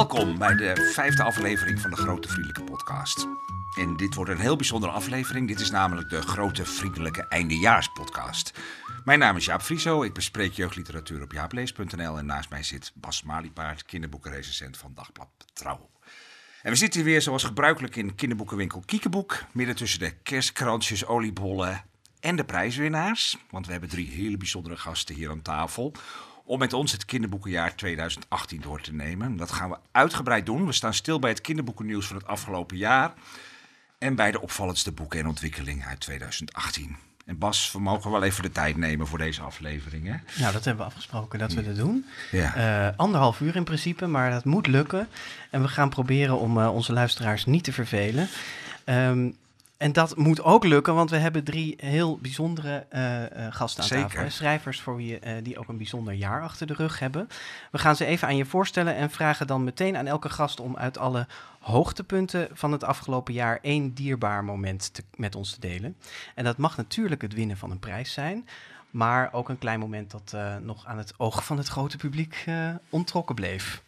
Welkom bij de vijfde aflevering van de Grote Vriendelijke Podcast. En dit wordt een heel bijzondere aflevering. Dit is namelijk de Grote Vriendelijke Eindejaarspodcast. Mijn naam is Jaap Frieso. Ik bespreek jeugdliteratuur op jaaplees.nl. En naast mij zit Bas Maliepaard, kinderboekenrecensent van Dagblad Trouw. En we zitten weer zoals gebruikelijk in kinderboekenwinkel Kiekeboek. Midden tussen de kerstkransjes, oliebollen en de prijswinnaars. Want we hebben drie hele bijzondere gasten hier aan tafel om met ons het kinderboekenjaar 2018 door te nemen. Dat gaan we uitgebreid doen. We staan stil bij het kinderboekennieuws van het afgelopen jaar en bij de opvallendste boeken en ontwikkelingen uit 2018. En Bas, we mogen wel even de tijd nemen voor deze aflevering. Hè? Nou, dat hebben we afgesproken dat we dat doen. Ja. Eh, anderhalf uur in principe, maar dat moet lukken. En we gaan proberen om eh, onze luisteraars niet te vervelen. Ehm, en dat moet ook lukken, want we hebben drie heel bijzondere eh, gasten aan Zeker. tafel. Schrijvers voor wie, eh, die ook een bijzonder jaar achter de rug hebben. We gaan ze even aan je voorstellen en vragen dan meteen aan elke gast om uit alle hoogtepunten van het afgelopen jaar één dierbaar moment te- met ons te delen. En dat mag natuurlijk het winnen van een prijs zijn. Maar ook een klein moment dat nog aan het oog van het grote publiek ontrokken bleef.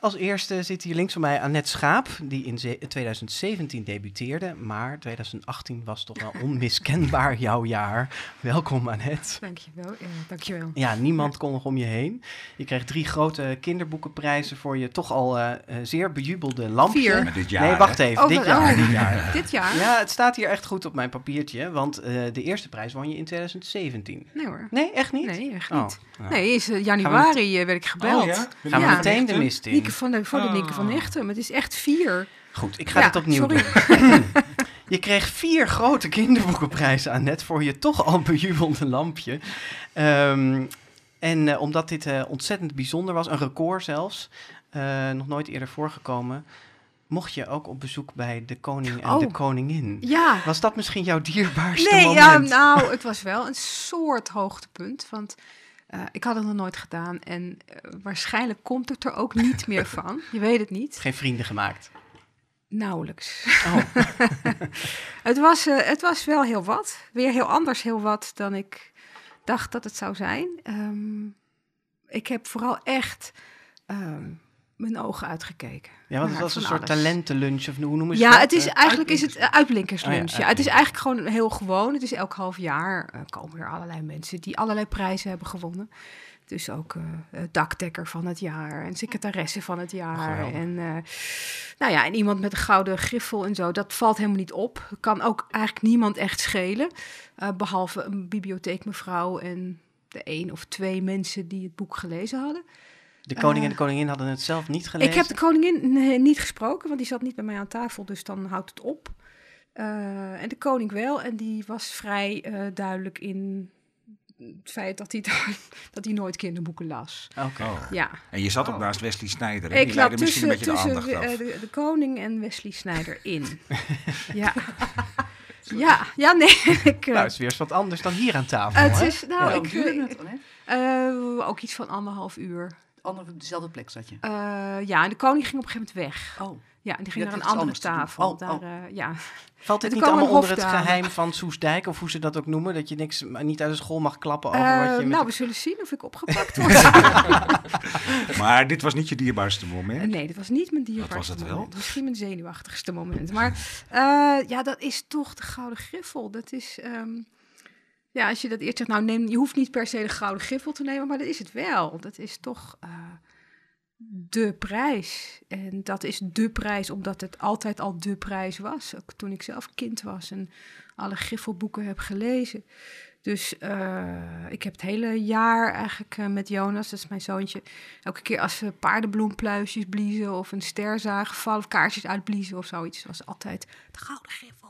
Als eerste zit hier links van mij Annette Schaap, die in ze- 2017 debuteerde. Maar 2018 was toch wel onmiskenbaar jouw jaar. Welkom Annette. Dankjewel. Ja, dankjewel. Ja, niemand kon nog om je heen. Je kreeg drie grote kinderboekenprijzen voor je toch al eh, eh, zeer bejubelde lampje. Vier. Maar dit jaar, nee, wacht even. Oh, dit jaar. oh. Dit jaar. Dit jaar? Ja, het staat hier echt goed op mijn papiertje. Want eh, de eerste prijs won je in 2017. Nee hoor. Nee, echt niet? Nee, echt Oh, niet. nou. Nee, is januari werd ik gebeld. Oh, ja? Gaan we Ja. meteen de mist in. Van de, voor de van Oh. Echtem. Het is echt vier. Goed, ik ga Ja, het opnieuw sorry. doen. je kreeg vier grote kinderboekenprijzen aan net voor je toch al bejubelde lampje. Ehm, en eh, omdat dit eh, ontzettend bijzonder was, een record zelfs, eh, nog nooit eerder voorgekomen, mocht je ook op bezoek bij de koning en Oh. de koningin. Ja. Was dat misschien jouw dierbaarste Nee, moment? ja, nou, het was wel een soort hoogtepunt. Want eh, ik had het nog nooit gedaan. En eh, waarschijnlijk komt het er ook niet meer van. Je weet het niet. Geen vrienden gemaakt. Nauwelijks. Oh, Het was, eh, het was wel heel wat. Weer heel anders heel wat dan ik dacht dat het zou zijn. Ehm, ik heb vooral echt ehm, mijn ogen uitgekeken. ja, want het was een soort alles. talentenlunch of hoe noemen ze Ja, dat? het is, Eh, eigenlijk is het eh, uitblinkerslunch. Oh ja, ja, het is eigenlijk gewoon heel gewoon. Het is elk half jaar eh, komen er allerlei mensen die allerlei prijzen hebben gewonnen. Dus ook eh, dakdekker van het jaar en secretaresse van het jaar. Geweldig. En, nou ja, en iemand met een gouden griffel en zo. Dat valt helemaal niet op. Kan ook eigenlijk niemand echt schelen. eh, behalve een bibliotheekmevrouw en de één of twee mensen die het boek gelezen hadden. De koning en eh, de koningin hadden het zelf niet gelezen. Ik heb de koningin niet gesproken, want die zat niet bij mij aan tafel, dus dan houdt het op. Eh, en de koning wel, en die was vrij eh, duidelijk in het feit dat hij, dat hij nooit kinderboeken las. Oké. Oh. Ja, En je zat ook Oh. naast Wesley Snijder. ik Die lag leidde misschien tussen, een beetje de tussen aandacht eh, af. de, de koning en Wesley Snijder in. ja. ja, ja, nee. ik, eh, Nou, het is weer eens wat anders dan hier aan tafel. het is, nou, Ja. ik, hè? eh, ook iets van anderhalf uur. Andere, dezelfde plek zat je. Eh, ja, en de koning ging op een gegeven moment weg. Oh, Ja, en die ging Ja, naar een andere tafel. Oh, daar, oh. eh, ja. Valt het Er niet allemaal onder het geheim van Soesdijk, of hoe ze dat ook noemen, dat je niks niet uit de school mag klappen over Eh, wat je met nou, de- we zullen zien of ik opgepakt word. Maar dit was niet je dierbaarste moment. nee, dat was niet mijn dierbaarste Wat was het wel? moment. Misschien mijn zenuwachtigste moment. Maar eh, ja, dat is toch de gouden griffel. Dat is... ehm, ja, als je dat eerst zegt, nou neem, je hoeft niet per se de gouden griffel te nemen, maar dat is het wel. Dat is toch eh, de prijs. En dat is de prijs omdat het altijd al de prijs was. Ook toen ik zelf kind was en alle griffelboeken heb gelezen. Dus eh, ik heb het hele jaar eigenlijk eh, met Jonas, dat is mijn zoontje, elke keer als we paardenbloempluisjes bliezen of een ster zagen vallen of kaarsjes uitbliezen of zoiets, was altijd de gouden griffel.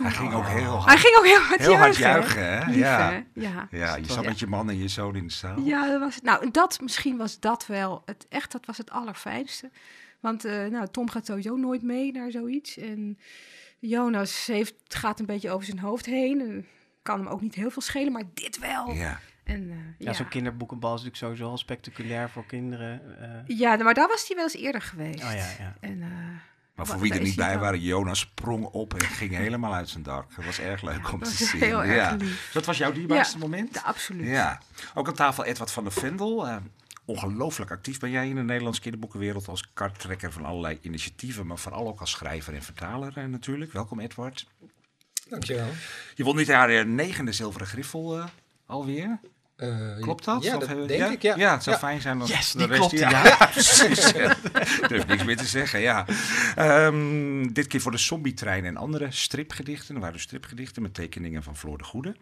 Toen Hij ging ook heel hard, Hij ging ook heel hard heel hard juichen. Hè? Lief, ja. hè? Ja. ja, je zat met je man en je zoon in de zaal. Ja, dat was het. Nou, dat, misschien was dat wel het echt, dat was het allerfijnste. Want eh, nou, Tom gaat sowieso nooit mee naar zoiets. En Jonas heeft, gaat een beetje over zijn hoofd heen. Eh, kan hem ook niet heel veel schelen, maar dit wel. Ja. En, eh, Ja, ja, zo'n kinderboekenbal is natuurlijk sowieso al spectaculair voor kinderen. eh. ja, maar daar was hij wel eens eerder geweest. oh ja, ja. En, eh, Maar voor wie er niet bij waren, Jonas sprong op en ging helemaal uit zijn dak. Dat was erg leuk om te zien. heel ja. erg lief. Dat was jouw dierbaarste Ja, moment? de, absoluut. Ja. Ook aan tafel Edward van der Vendel. eh, ongelooflijk actief ben jij in de Nederlandse kinderboekenwereld als karttrekker van allerlei initiatieven, maar vooral ook als schrijver en vertaler eh, natuurlijk. Welkom Edward. Dankjewel. Je won dit jaar de negende zilveren griffel eh, alweer. Eh, Klopt dat? Ja, Of dat hebben- denk ik, ja. Ja, het zou fijn zijn als Yes, de rest... klopt, ja, precies. Ik durf niks meer te zeggen, ja. Ehm, dit keer voor de Zombie-trein en andere stripgedichten. Er waren dus stripgedichten met tekeningen van Floor de Goede.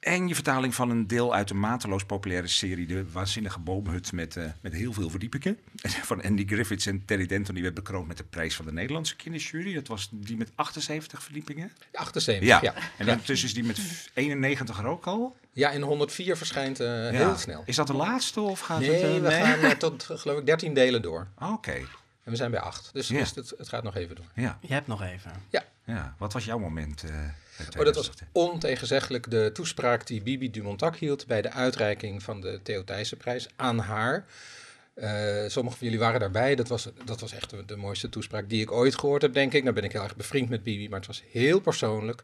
En je vertaling van een deel uit de mateloos populaire serie De Waanzinnige Boomhut met, eh, met heel veel verdiepingen. Van Andy Griffiths en Terry Denton. Die werd bekroond met de prijs van de Nederlandse kinderjury. Dat was die met 78 verdiepingen. 78, Ja. ja. En ondertussen is die met 91 er ook al. Ja, en 104 verschijnt eh, Ja. heel snel. Is dat de laatste of gaat Nee, het... eh, we gaan eh, tot geloof ik 13 delen door. Oké, En we zijn bij 8. Dus, Ja. dus het, het gaat nog even door. ja. Je hebt nog even. ja. Wat was jouw moment? eh, Oh, dat was 2008? ontegenzeggelijk de toespraak die Bibi Dumontac hield bij de uitreiking van de Theo Thijssenprijs aan haar. Eh, sommigen van jullie waren daarbij. Dat was, dat was echt de, de mooiste toespraak die ik ooit gehoord heb, denk ik. Nou ben ik heel erg bevriend met Bibi, maar het was heel persoonlijk.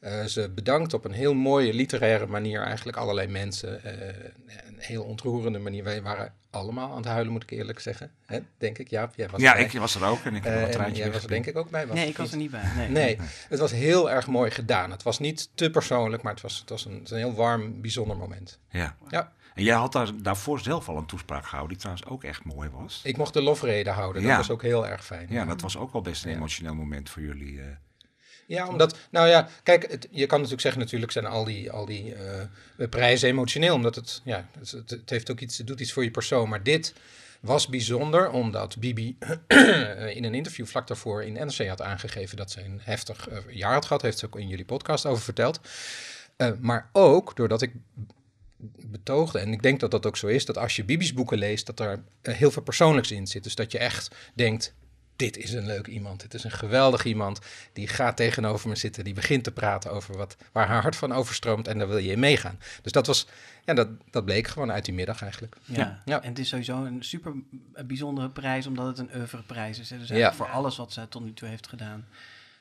Eh, ze bedankt op een heel mooie literaire manier eigenlijk allerlei mensen. Eh, een heel ontroerende manier. Wij waren allemaal aan het huilen, moet ik eerlijk zeggen. Hè, denk ik. Jaap, jij was Ja, erbij. ik was er ook en ik heb wel een traantje jij was er denk ik ook bij. Nee, ik was niet? er niet bij. Nee. Nee, het was heel erg mooi gedaan. Het was niet te persoonlijk, maar het was, het was een, het een heel warm, bijzonder moment. Ja. Ja. En jij had daar, daarvoor zelf al een toespraak gehouden, die trouwens ook echt mooi was. Ik mocht de lofrede houden, dat Ja. was ook heel erg fijn. Ja, dat was ook wel best een Ja. emotioneel moment voor jullie. Ja, omdat, nou ja, kijk, het, je kan natuurlijk zeggen, natuurlijk zijn al die, al die eh, prijzen emotioneel, omdat het, ja, het, het, heeft ook iets, het doet iets voor je persoon. Maar dit was bijzonder, omdat Bibi in een interview vlak daarvoor in NRC had aangegeven dat ze een heftig eh, jaar had gehad, heeft ze ook in jullie podcast over verteld. Eh, maar ook doordat ik betoogde, en ik denk dat dat ook zo is, dat als je Bibi's boeken leest, dat er heel veel persoonlijks in zit. Dus dat je echt denkt, dit is een leuk iemand, dit is een geweldig iemand, die gaat tegenover me zitten, die begint te praten over wat, waar haar hart van overstroomt en daar wil je in meegaan. Dus dat was, ja, dat, dat bleek gewoon uit die middag eigenlijk. Ja. Ja. en het is sowieso een super bijzondere prijs, omdat het een oeuvreprijs is. Hè. Dus Ja. eigenlijk voor alles wat ze tot nu toe heeft gedaan.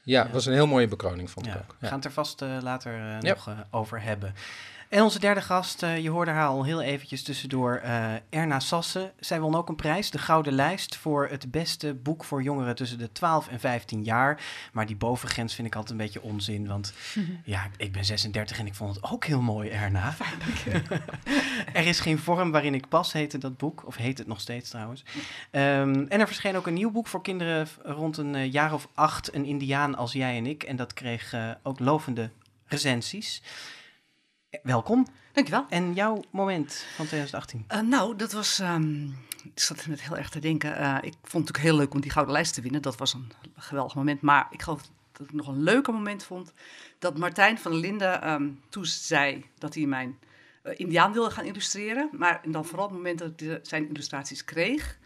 Ja, Ja. het was een heel mooie bekroning, vond Ja, ik ook. We gaan het er vast eh, later eh, Ja. nog eh, over hebben. En onze derde gast, eh, je hoorde haar al heel eventjes tussendoor, eh, Erna Sassen. Zij won ook een prijs, de Gouden Lijst, voor het beste boek voor jongeren tussen de 12 en 15 jaar. Maar die bovengrens vind ik altijd een beetje onzin, want ja, ik ben 36 en ik vond het ook heel mooi, Erna. er is geen vorm waarin ik pas, heette dat boek, of heet het nog steeds trouwens. Ehm, en er verscheen ook een nieuw boek voor kinderen rond een eh, jaar of acht, Een Indiaan als jij en ik. En dat kreeg ook lovende recensies. Welkom. Dankjewel. En jouw moment van 2018? Eh, nou, dat was. ehm, ik zat net heel erg te denken. eh, ik vond het natuurlijk heel leuk om die gouden lijst te winnen. Dat was een geweldig moment. Maar ik geloof dat ik nog een leuker moment vond. Dat Martijn van der Linden ehm, toen zei dat hij mijn eh, Indiaan wilde gaan illustreren. Maar dan vooral op het moment dat ik zijn illustraties kreeg.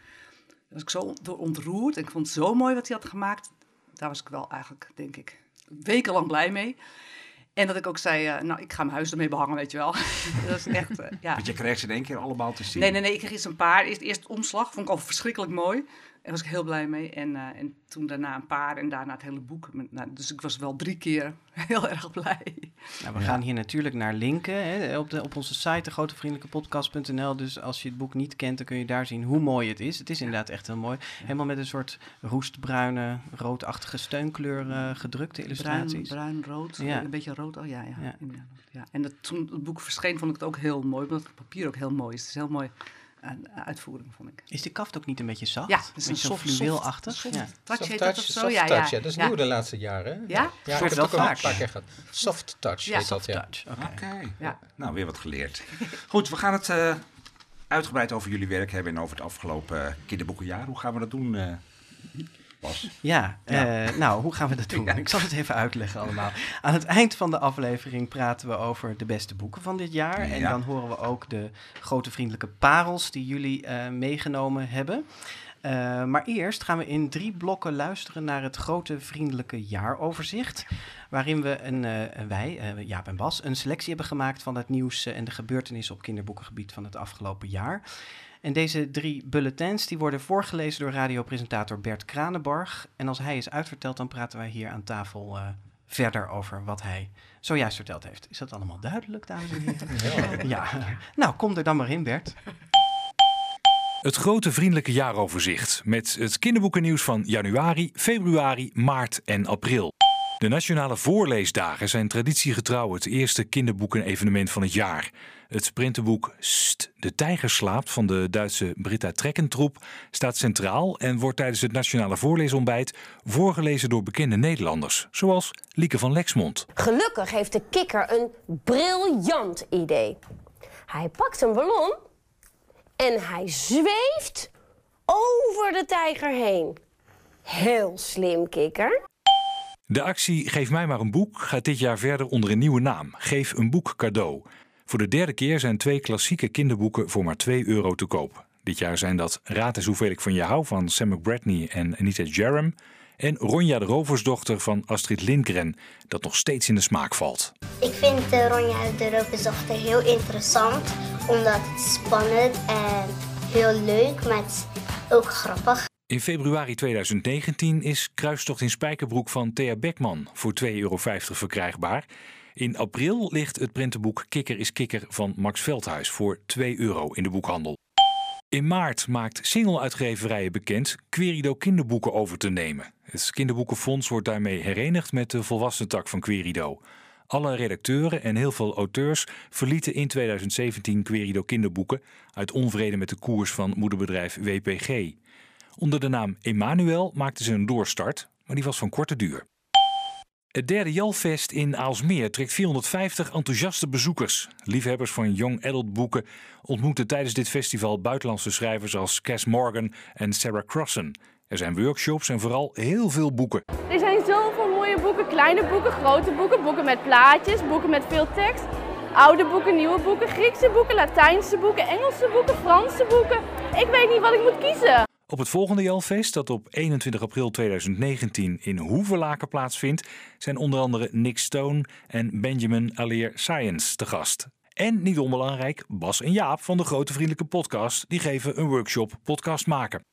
was ik zo door ontroerd. En ik vond het zo mooi wat hij had gemaakt. Daar was ik wel eigenlijk, denk ik, wekenlang blij mee. En dat ik ook zei, eh, nou, ik ga mijn huis ermee behangen, weet je wel. dat is echt, eh, ja. Want je kreeg ze in één keer allemaal te zien. Nee, nee, nee, ik kreeg eerst een paar. Eerst, eerst omslag, vond ik al verschrikkelijk mooi. Daar was ik heel blij mee. En, eh, en toen daarna een paar en daarna het hele boek. Nou, dus ik was wel drie keer heel erg blij. Nou, we Ja. gaan hier natuurlijk naar linken hè, op, de, op onze site, grotevriendelijkepodcast.nl. Dus als je het boek niet kent, dan kun je daar zien hoe mooi het is. Het is inderdaad echt heel mooi. Helemaal met een soort roestbruine, roodachtige steunkleur eh, gedrukte Bruin, illustraties. bruin, rood. Ja. Een beetje rood. Oh ja, ja. Ja. ja. En dat, toen het boek verscheen, vond ik het ook heel mooi. Omdat het papier ook heel mooi is. Het is heel mooi uitvoering, vond ik. Is de kaft ook niet een beetje zacht? Ja, het is een soft, fluweelachtig. soft, Ja. soft touch Soft heet touch, dat of zo. soft ja, touch, ja. ja. Dat is ja. nieuw de laatste jaren. hè? Ja? Ja, ik heb wel het ook al een vaak. paar keer gehad. Soft touch Ja, heet dat, Soft ja. touch, oké. Nou, weer wat geleerd. Goed, we gaan het eh, uitgebreid over jullie werk hebben en over het afgelopen eh, kinderboekenjaar. Hoe gaan we dat doen, eh Ja, Ja. eh, nou, hoe gaan we dat doen? Ik zal het even uitleggen allemaal. Aan het eind van de aflevering praten we over de beste boeken van dit jaar. En dan horen we ook de grote vriendelijke parels die jullie eh, meegenomen hebben. Eh, maar eerst gaan we in drie blokken luisteren naar het grote vriendelijke jaaroverzicht. Waarin we een, wij, Jaap en Bas, een selectie hebben gemaakt van het nieuws en de gebeurtenissen op kinderboekengebied van het afgelopen jaar. En deze drie bulletins die worden voorgelezen door radiopresentator Bert Kranenbarg. En als hij is uitverteld, dan praten wij hier aan tafel eh, verder over wat hij zojuist verteld heeft. Is dat allemaal duidelijk, dames en heren? Ja. ja. Nou, kom er dan maar in, Bert. Het grote vriendelijke jaaroverzicht met het kinderboekennieuws van januari, februari, maart en april. De Nationale Voorleesdagen zijn traditiegetrouw het eerste kinderboeken-evenement van het jaar. Het printenboek St, De Tijger slaapt van de Duitse Britta Trekkentroep staat centraal en wordt tijdens het Nationale Voorleesontbijt voorgelezen door bekende Nederlanders, zoals Lieke van Lexmond. Gelukkig heeft de kikker een briljant idee. Hij pakt een ballon en hij zweeft over de tijger heen. Heel slim, kikker. De actie Geef mij maar een boek gaat dit jaar verder onder een nieuwe naam. Geef een boek cadeau. Voor de derde keer zijn twee klassieke kinderboeken voor maar 2 euro te koop. Dit jaar zijn dat Raad is hoeveel ik van je hou van Sam McBratney en Anita Jerem. En Ronja de Roversdochter van Astrid Lindgren, dat nog steeds in de smaak valt. Ik vind de Ronja de Roversdochter heel interessant, omdat het spannend en heel leuk, maar ook grappig. In februari 2019 is Kruistocht in Spijkerbroek van Thea Beckman voor 2,50 euro verkrijgbaar. In april ligt het printenboek Kikker is Kikker van Max Veldhuis voor 2 euro in de boekhandel. In maart maakt single-uitgeverijen bekend Querido kinderboeken over te nemen. Het kinderboekenfonds wordt daarmee herenigd met de volwassen tak van Querido. Alle redacteuren en heel veel auteurs verlieten in 2017 Querido kinderboeken uit onvrede met de koers van moederbedrijf WPG. Onder de naam Emanuel maakten ze een doorstart, maar die was van korte duur. Het derde Jalfest in Aalsmeer trekt 450 enthousiaste bezoekers. Liefhebbers van young adult boeken ontmoeten tijdens dit festival buitenlandse schrijvers als Cass Morgan en Sarah Crossen. Er zijn workshops en vooral heel veel boeken. Er zijn zoveel mooie boeken, kleine boeken, grote boeken, boeken met plaatjes, boeken met veel tekst. Oude boeken, nieuwe boeken, Griekse boeken, Latijnse boeken, Engelse boeken, Franse boeken. Ik weet niet wat ik moet kiezen. Op het volgende Jalfeest, dat op 21 april 2019 in Hoevelaken plaatsvindt, zijn onder andere Nick Stone en Benjamin Aleer Science te gast. En niet onbelangrijk, Bas en Jaap van de Grote Vriendelijke Podcast, die geven een workshop podcast maken.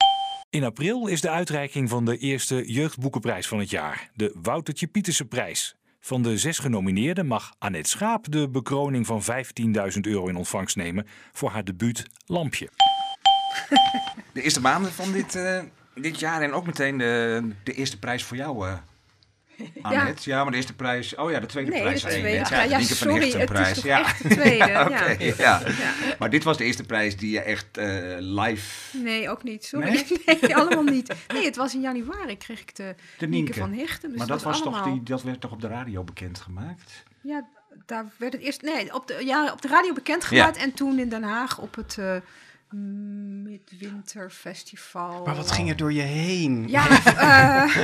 In april is de uitreiking van de eerste jeugdboekenprijs van het jaar, de Woutertje Pieterse prijs. Van de zes genomineerden mag Annette Schaap de bekroning van 15.000 euro in ontvangst nemen voor haar debuut Lampje. De eerste maanden van dit, eh, dit jaar en ook meteen de, de eerste prijs voor jou, eh Annette. Ja. maar de eerste prijs... Oh ja, de tweede Nee, prijs. de tweede. Ja, Lieke van sorry, het is prijs. toch ja. echt de tweede, Ja, ja. ja. Ja. Maar dit was de eerste prijs die je echt eh, live... Nee, ook niet. Sorry. Nee? allemaal niet. Nee, het was in januari kreeg ik de, De Nienke van Hichten. Dus maar dat, was allemaal... toch die, dat werd toch op de radio bekendgemaakt? Ja, daar werd het eerst... Nee, op de, ja, op de radio bekendgemaakt. En toen in Den Haag op het Midwinterfestival. Maar wat ging er door je heen? Ja, eh,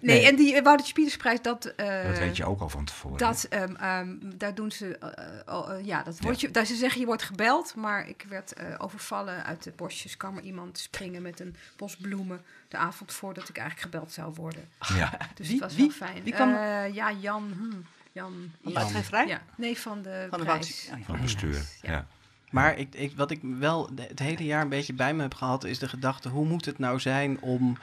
nee, Nee. en die Woutertje Pietersprijs, dat... eh, dat weet je ook al van tevoren. Dat, ehm, ehm, daar doen ze, eh, eh, ja, dat wordt je, daar ze zeggen je wordt gebeld, maar ik werd eh, overvallen uit de bosjes. kwam er iemand springen met een bos bloemen de avond voordat ik eigenlijk gebeld zou worden. Ja. Dus Wie- het was wie- wel fijn. wie kwam- Eh, ja, Jan. hm, Jan. Van? Ja, nee, van de Van de prijs. Woutertje- ja. Van het bestuur, ja. Maar ik, ik, wat ik wel het hele jaar een beetje bij me heb gehad, is de gedachte: hoe moet het nou zijn om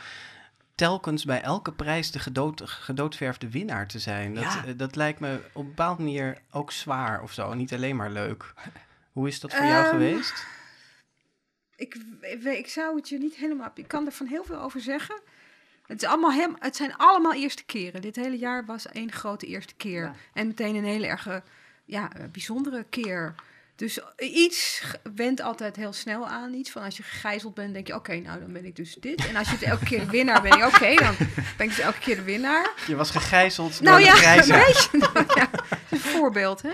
telkens bij elke prijs de gedood, gedoodverfde winnaar te zijn? Dat, Ja. dat lijkt me op een bepaalde manier ook zwaar of zo, niet alleen maar leuk. Hoe is dat voor jou Ehm, geweest? Ik, ik, ik zou het je niet helemaal. Ik kan er van heel veel over zeggen. Het, is allemaal hem, het zijn allemaal eerste keren. Dit hele jaar was één grote eerste keer. Ja. En meteen een hele erge, ja, eh, bijzondere keer. Dus iets wendt altijd heel snel aan iets. Van als je gegijzeld bent, denk je, oké, nou dan ben ik dus dit. En als je het elke keer de winnaar bent, oké, dan ben ik dus elke keer de winnaar. Je was gegijzeld Nou door ja, een beetje. Nou, ja, dat is een voorbeeld, hè.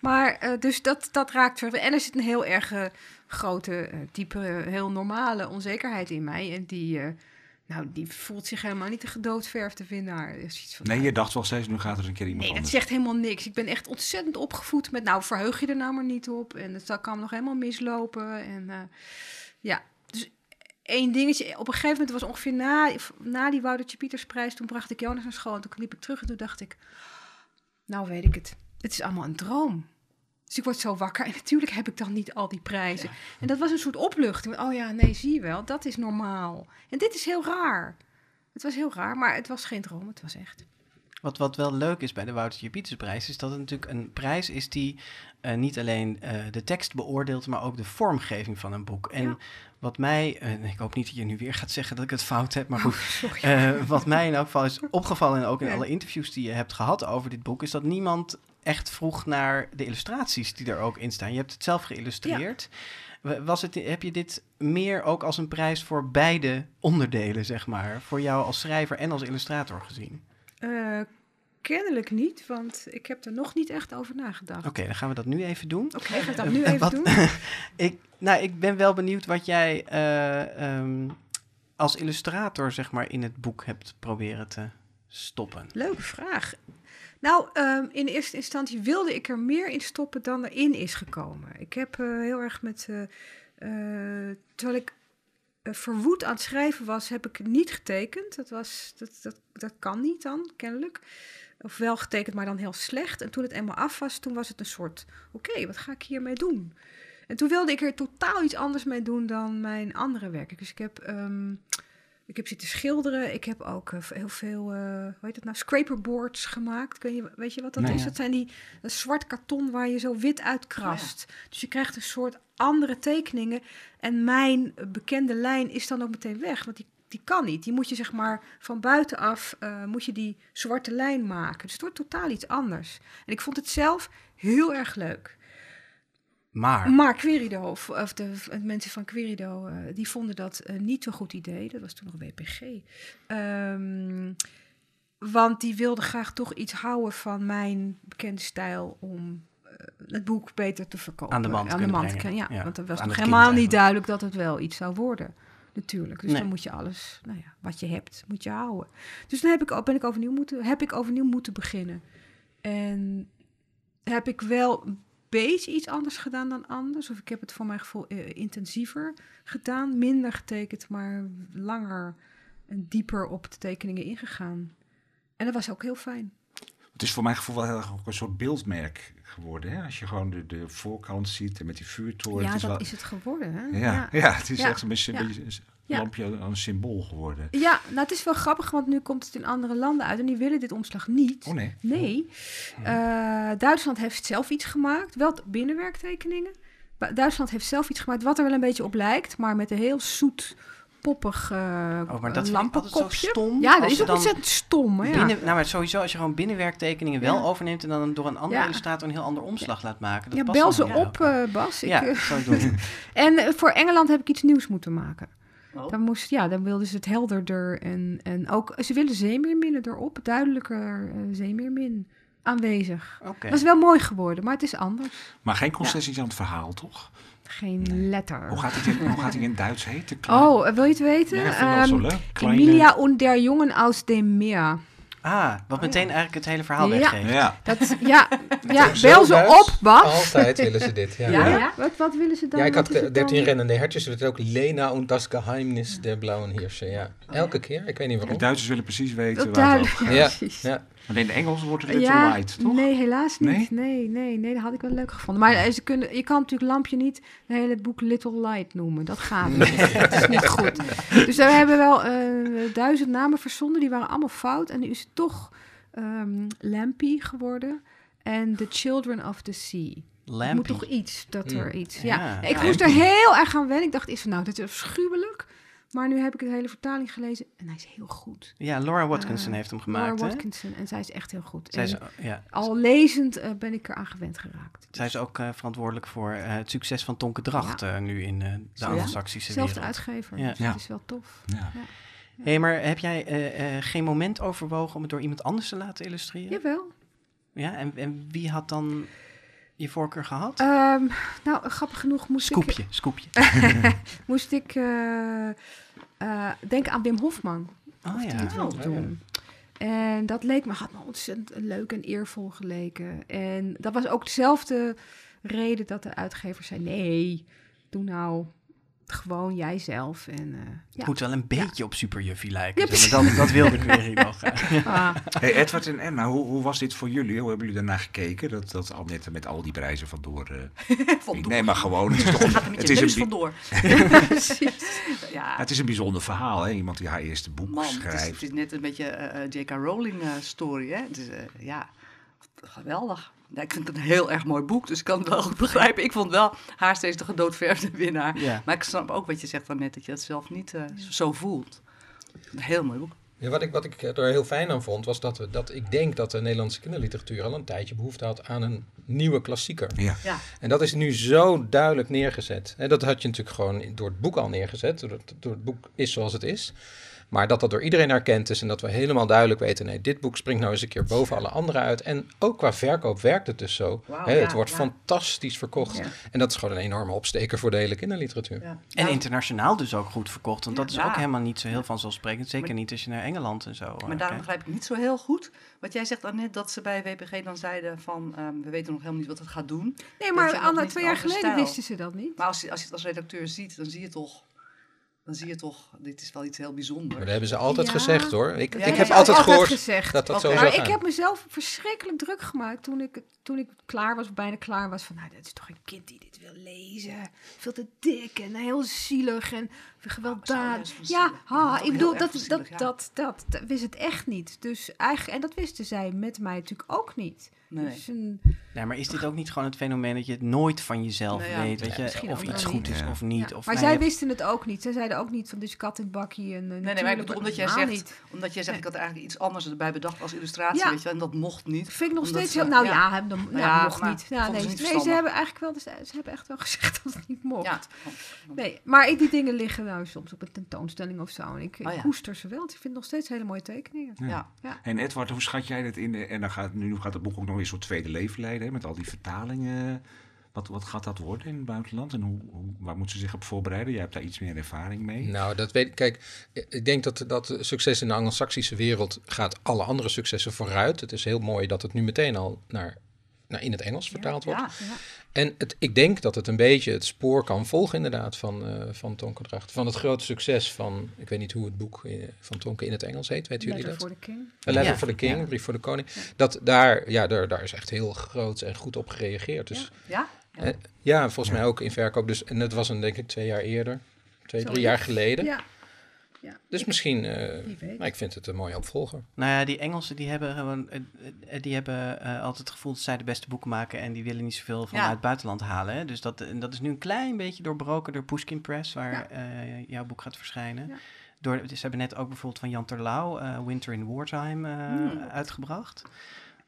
Maar eh, dus dat, dat raakt ver. En er zit een heel erg eh, grote, eh, diepe, heel normale onzekerheid in mij. En die, nou, die voelt zich helemaal niet de gedoodverfde winnaar. Is iets van, Nee, je dacht wel steeds, nu gaat er een keer iemand Nee, dat anders. zegt helemaal niks. Ik ben echt ontzettend opgevoed met, nou, verheug je er nou maar niet op. En het kan nog helemaal mislopen. En eh, ja, dus één dingetje. Op een gegeven moment was ongeveer na, na die Woutertje Pietersprijs, toen bracht ik Jonas naar school en toen liep ik terug en toen dacht ik, nou weet ik het. Het is allemaal een droom. Dus ik word zo wakker en natuurlijk heb ik dan niet al die prijzen. En dat was een soort opluchting. Oh ja, nee, zie je wel, dat is normaal. En dit is heel raar. Het was heel raar, maar het was geen droom, het was echt. Wat, wat wel leuk is bij de Wouter J. Pietersprijs, is dat het natuurlijk een prijs is die eh, niet alleen eh, de tekst beoordeelt, maar ook de vormgeving van een boek. En Ja. wat mij, en ik hoop niet dat je nu weer gaat zeggen dat ik het fout heb, maar Oh, goed. eh, wat mij in elk geval is opgevallen en ook in alle interviews die je hebt gehad over dit boek, is dat niemand echt vroeg naar de illustraties die er ook in staan. Je hebt het zelf geïllustreerd. Wa- Was het, heb je dit meer ook als een prijs voor beide onderdelen, zeg maar? Voor jou als schrijver en als illustrator gezien? Eh, kennelijk niet, want ik heb er nog niet echt over nagedacht. Oké, dan gaan we dat nu even doen. Oké, ga ik dat nu En even wat- doen? ik, nou, ik ben wel benieuwd wat jij eh, ehm, als illustrator, zeg maar, in het boek hebt proberen te stoppen. Leuke vraag. Nou, ehm, in eerste instantie wilde ik er meer in stoppen dan erin is gekomen. Ik heb eh, heel erg met. eh, terwijl ik verwoed aan het schrijven was, heb ik niet getekend. Dat, was, dat, dat, dat kan niet dan, kennelijk. Of wel getekend, maar dan heel slecht. En toen het eenmaal af was, toen was het een soort: oké, wat ga ik hiermee doen? En toen wilde ik er totaal iets anders mee doen dan mijn andere werken. Dus ik heb. ehm, ik heb zitten schilderen. Ik heb ook eh, heel veel, eh hoe heet het nou, scraperboards gemaakt. Kun je, weet je wat dat Nee. is? Dat zijn die dat zwart karton waar je zo wit uitkrast. Dus je krijgt een soort andere tekeningen. En mijn bekende lijn is dan ook meteen weg, want die, die kan niet. Die moet je zeg maar van buitenaf, eh moet je die zwarte lijn maken. Dus het wordt totaal iets anders. En ik vond het zelf heel erg leuk. Maar, Maar Querido, of, of de mensen van Querido, eh, die vonden dat eh, niet zo'n goed idee. Dat was toen nog WPG. Ehm, want die wilden graag toch iets houden van mijn bekende stijl om eh, het boek beter te verkopen. Aan de man te Aan te brengen. kunnen, ja, Ja, want het was nog helemaal niet duidelijk dat het wel iets zou worden. Natuurlijk. Dus Nee. dan moet je alles, nou ja, wat je hebt, moet je houden. Dus dan heb ik, ben ik overnieuw moeten, heb ik overnieuw moeten beginnen. En heb ik wel beetje iets anders gedaan dan anders. Of ik heb het voor mijn gevoel eh, intensiever gedaan. Minder getekend, maar langer en dieper op de tekeningen ingegaan. En dat was ook heel fijn. Het is voor mijn gevoel wel heel erg ook een soort beeldmerk geworden. Hè? Als je gewoon de, de voorkant ziet en met die vuurtoren. ja, is dat wel, is het geworden. Hè? ja, ja. het is Ja. echt een beetje, een beetje een Ja. lampje aan een symbool geworden. Ja, nou het is wel grappig, want nu komt het in andere landen uit en die willen dit omslag niet. Oh nee. Nee. Eh, Duitsland heeft zelf iets gemaakt, wel binnenwerktekeningen. Maar Duitsland heeft zelf iets gemaakt wat er wel een beetje op lijkt, maar met een heel zoet, poppig eh Oh, maar dat vind ik altijd lampenkopje. zo stom, Ja, dat is ook ontzettend stom. Hè? Ja. binnen, nou, maar sowieso als je gewoon binnenwerktekeningen wel Ja. overneemt en dan door een andere Ja. illustrator een heel ander omslag laat maken. Dat ja, past bel ze op, eh, Bas. Ik, ja, zou ik doen. en voor Engeland heb ik iets nieuws moeten maken. Oh. Dan, moest, ja, dan wilden ze het helderder en, en ook... Ze willen zeemeerminnen erop, duidelijker eh zeemeermin aanwezig. Oké. Dat is wel mooi geworden, maar het is anders. Maar geen concessies aan het verhaal, toch? Geen letter. Hoe gaat het in, hoe gaat het in Duits heten? Klein? Oh, wil je het weten? Ja, ik vind dat zo Ehm, leuk. Kleine- Emilia und der Jongen aus dem Meer. Ah, wat meteen eigenlijk het hele verhaal weggeeft. Ja. Dat, ja, ja Zo bel ze op, Bas. Altijd willen ze dit. Ja, Ja, ja. ja. Wat, wat willen ze dan? Ja, ik had Wat is het dan? 13 rennende hertjes. Het ook Lena und das Geheimnis der blauen Hirsche. Ja. Elke keer. Ik weet niet De waarom. Duitsers willen precies weten Dat waar het over gaat. Ja, Ja, precies. ja. Maar in het Engels wordt het Little Ja, Light, toch? nee, helaas niet. Nee? Nee? nee, nee, dat had ik wel leuk gevonden. Maar eh, ze kunnen, je kan natuurlijk Lampje niet het hele boek Little Light noemen. Dat gaat niet. Dat is niet goed. Dus we hebben wel eh, duizend namen verzonden. Die waren allemaal fout. En nu is het toch ehm Lampy geworden. En The Children of the Sea. Lampy. moet toch iets, dat er Mm. iets... Ja, Ja. ik moest er heel erg aan wennen. Ik dacht eerst van, nou, dit is afschuwelijk. Maar nu heb ik de hele vertaling gelezen en hij is heel goed. Ja, Laura Watkinson Eh, heeft hem Laura gemaakt, hè? Watkinson. En zij is echt heel goed. Zij is, ja, al lezend eh, ben ik eraan gewend geraakt. zij is ook eh, verantwoordelijk voor het succes van Tonke Dracht nu in de ja. Anglo-Saxische Zelfde wereld. uitgever. Ja. Dus Ja. dat is wel tof. Ja. Hé, maar heb jij eh, eh, geen moment overwogen om het door iemand anders te laten illustreren? Jawel. Ja, en, en wie had dan je voorkeur gehad? Ehm, nou, grappig genoeg moest Scoopje, scoopje. ik, moest ik eh, eh, denken aan Wim Hofman. Oh of die het ja. wilde Oh, doen. En dat leek me, had me ontzettend leuk en eervol geleken. En dat was ook dezelfde reden dat de uitgever zei: nee, doe nou gewoon jijzelf. En, eh, ja. Moet wel een beetje op Superjuffie lijken. zeg maar dat, dat wilde ik weer hier nog. Ah. Hey Edward en Emma, hoe, hoe was dit voor jullie? Hoe hebben jullie daarnaar gekeken? Dat, dat Annette met al die prijzen vandoor... eh, Vandoor. Nee, maar gewoon. Het is, toch, Gaat het, is een, vandoor. ja, het is een bijzonder verhaal, hè? Iemand die haar eerste boek man, het is, schrijft. het is net een beetje eh, eh, J.K. Rowling eh, story, hè. Het is, ja, geweldig. Ja, ik vind het een heel erg mooi boek, dus ik kan het wel goed begrijpen. Ik vond wel haar steeds de gedoodverfde winnaar. Ja. Maar ik snap ook wat je zegt net dat je het zelf niet eh, zo voelt. Een heel mooi boek. Ja, wat, ik, wat ik er heel fijn aan vond, was dat, we, dat ik denk dat de Nederlandse kinderliteratuur al een tijdje behoefte had aan een nieuwe klassieker. Ja. Ja, En dat is nu zo duidelijk neergezet. Hè, dat had je natuurlijk gewoon door het boek al neergezet. Door het, door het boek is zoals het is. Maar dat dat door iedereen herkend is en dat we helemaal duidelijk weten... nee, dit boek springt nou eens een keer boven alle andere uit. En ook qua verkoop werkt het dus zo. Ja, het wordt ja. fantastisch verkocht. Ja. En dat is gewoon een enorme opsteker voor de hele kinderliteratuur. ja. En Ja, internationaal dus ook goed verkocht. Want dat is Ja. ook helemaal niet zo heel vanzelfsprekend. Zeker Maar- niet als je naar Engeland en zo eh, Maar daarom kijkt. begrijp ik niet zo heel goed wat jij zegt, Annette, dat ze bij WPG dan zeiden van... ehm, we weten nog helemaal niet wat het gaat doen. Nee, maar Anna, twee jaar geleden stijl. wisten ze dat niet. Maar als je, als je het als redacteur ziet, dan zie je toch... Dan zie je toch, dit is wel iets heel bijzonders. Maar dat hebben ze altijd Ja. gezegd hoor. Ik, Ja, ik heb is altijd gehoord gezegd. dat dat zo Maar zou ik gaan. heb mezelf verschrikkelijk druk gemaakt toen ik, toen ik klaar was, of bijna klaar was. Van, nou, dat is toch een kind die dit wil lezen. Veel te dik en heel zielig en gewelddadig. ja, ha, ik bedoel, dat, dat, ja. dat, dat, dat wist het echt niet. Dus eigenlijk, en dat wisten zij met mij natuurlijk ook niet. Nee. Dus een, Nee, maar is dit ook niet gewoon het fenomeen dat je het nooit van jezelf Nou ja, weet? Weet ja, je, of iets goed niet. is of niet? ja. Of, maar nou, zij wisten het ook niet. Zij zeiden ook niet van, dus kat in bakkie. En, Nee, nee, maar ik bedoel, omdat jij zegt, niet. omdat jij zegt, Nee. ik had eigenlijk iets anders erbij bedacht als illustratie, Ja. weet je wel, en dat mocht niet. Vind ik nog steeds heel... Nou ja, ja. hem dan, Nou ja, ja, mocht maar niet. Nee, ze niet nee, ze verstandig. hebben eigenlijk wel, ze ze hebben echt wel gezegd dat het niet mocht. Ja. Nee, maar ik, die dingen liggen nou soms op een tentoonstelling of zo. En ik, Oh ja. koester ze wel. Ik vind nog steeds hele mooie tekeningen. Ja. En Edward, hoe schat jij dat in? de- En dan gaat, nu gaat het boek ook nog weer een soort tweede leven leiden, hè, met al die vertalingen. Wat, wat gaat dat worden in het buitenland? En hoe, hoe, waar moet ze zich op voorbereiden? Jij hebt daar iets meer ervaring mee. Nou, dat weet ik. Kijk, ik denk dat, dat succes in de Anglo-Saxische wereld gaat alle andere successen vooruit. Het is heel mooi dat het nu meteen al naar, naar in het Engels vertaald wordt. Ja. En het, ik denk dat het een beetje het spoor kan volgen inderdaad van, eh van Tonke Dracht. Van het grote succes van, ik weet niet hoe het boek eh, van Tonke in het Engels heet, weten jullie Letter dat? for the King. A Letter Ja. for the King, Ja. Brief voor de Koning. Dat daar, ja, daar, daar is echt heel groot en goed op gereageerd. Dus Ja? ja, eh, ja volgens mij ook in verkoop. Dus, en dat was een, denk ik twee jaar eerder, twee, drie jaar geleden. Ja, Dus misschien, eh, maar ik vind het een mooie opvolger. Nou ja, die Engelsen die hebben, gewoon, eh, eh, die hebben eh, altijd het gevoel dat zij de beste boeken maken en die willen niet zoveel vanuit Ja. het buitenland halen. Hè? Dus dat, en dat is nu een klein beetje doorbroken door Pushkin Press, waar Ja. eh, jouw boek gaat verschijnen. Ja. Door, dus ze hebben net ook bijvoorbeeld van Jan Terlouw eh, Winter in Wartime eh, Hmm. uitgebracht.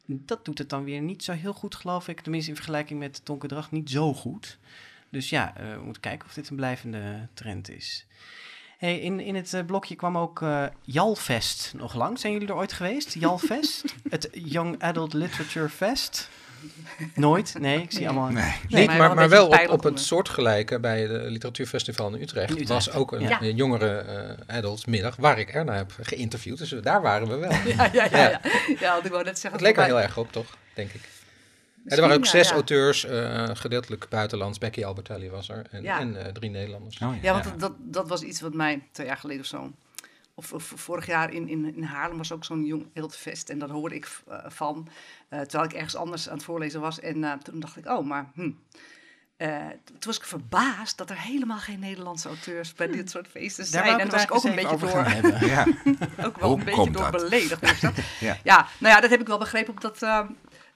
Dat doet het dan weer niet zo heel goed, geloof ik. Tenminste, in vergelijking met Tonke Dracht niet zo goed. Dus ja, eh, we moeten kijken of dit een blijvende trend is. Hey, in, in het eh, blokje kwam ook eh, Jalfest nog lang. Zijn jullie er ooit geweest? Jalfest? het Young Adult Literature Fest? Nooit? Nee, ik zie allemaal... Nee. Niet, maar maar, wel maar op, op het soortgelijke bij de Literatuurfestival in Utrecht. In Utrecht, was ook een, ja. jongere eh adultsmiddag waar ik Erna heb geïnterviewd. Dus daar waren we wel. Ja, ja, ja. ja. ja. want ik wou net zeggen... Het leek er heel erg op, toch? Denk ik. Ja, er waren ook zes ja. auteurs, eh, gedeeltelijk buitenlands. Becky Albertelli was er. En, Ja. en eh, drie Nederlanders. Oh, Ja, want Dat, dat, dat was iets wat mij twee jaar geleden of zo... Of, of vorig jaar in, in, in Haarlem was ook zo'n jong Heldfest. En daar hoorde ik eh, van, eh, terwijl ik ergens anders aan het voorlezen was. En eh, toen dacht ik, oh, maar... Hm. Eh, toen was ik verbaasd dat er helemaal geen Nederlandse auteurs bij dit soort feesten zijn. wou En daar was ik ook een beetje door. Ja. ook wel Hoe een beetje door dat? beledigd. Ja. ja, nou ja, dat heb ik wel begrepen op dat, eh,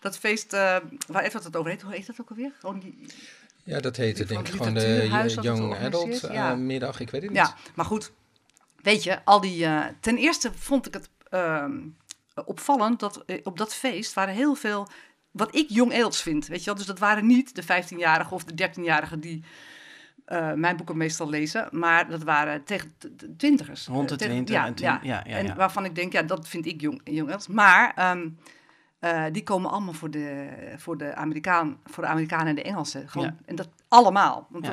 dat feest eh, waar Edward het over heet. Hoe heet dat ook alweer? Gewoon die, Ja, dat heette Van denk ik gewoon de het Young Adult eh, ja. middag. Ik weet het niet. Ja, maar goed. Weet je, al die. eh, ten eerste vond ik het ehm, opvallend dat eh, op dat feest waren heel veel. Wat ik jong edels vind, weet je wel. Dus dat waren niet de 15-jarigen of de 13-jarigen die eh, mijn boeken meestal lezen. Maar dat waren tegen de- twintigers. Rond de Eh, 20 ja, ja. ja, ja, En waarvan ik denk, ja, dat vind ik jong, jong edels. Maar ehm, eh, die komen allemaal voor de, voor, de Amerikaan, voor de Amerikanen en de Engelsen. Gewoon, Ja. En dat allemaal. Want Ja.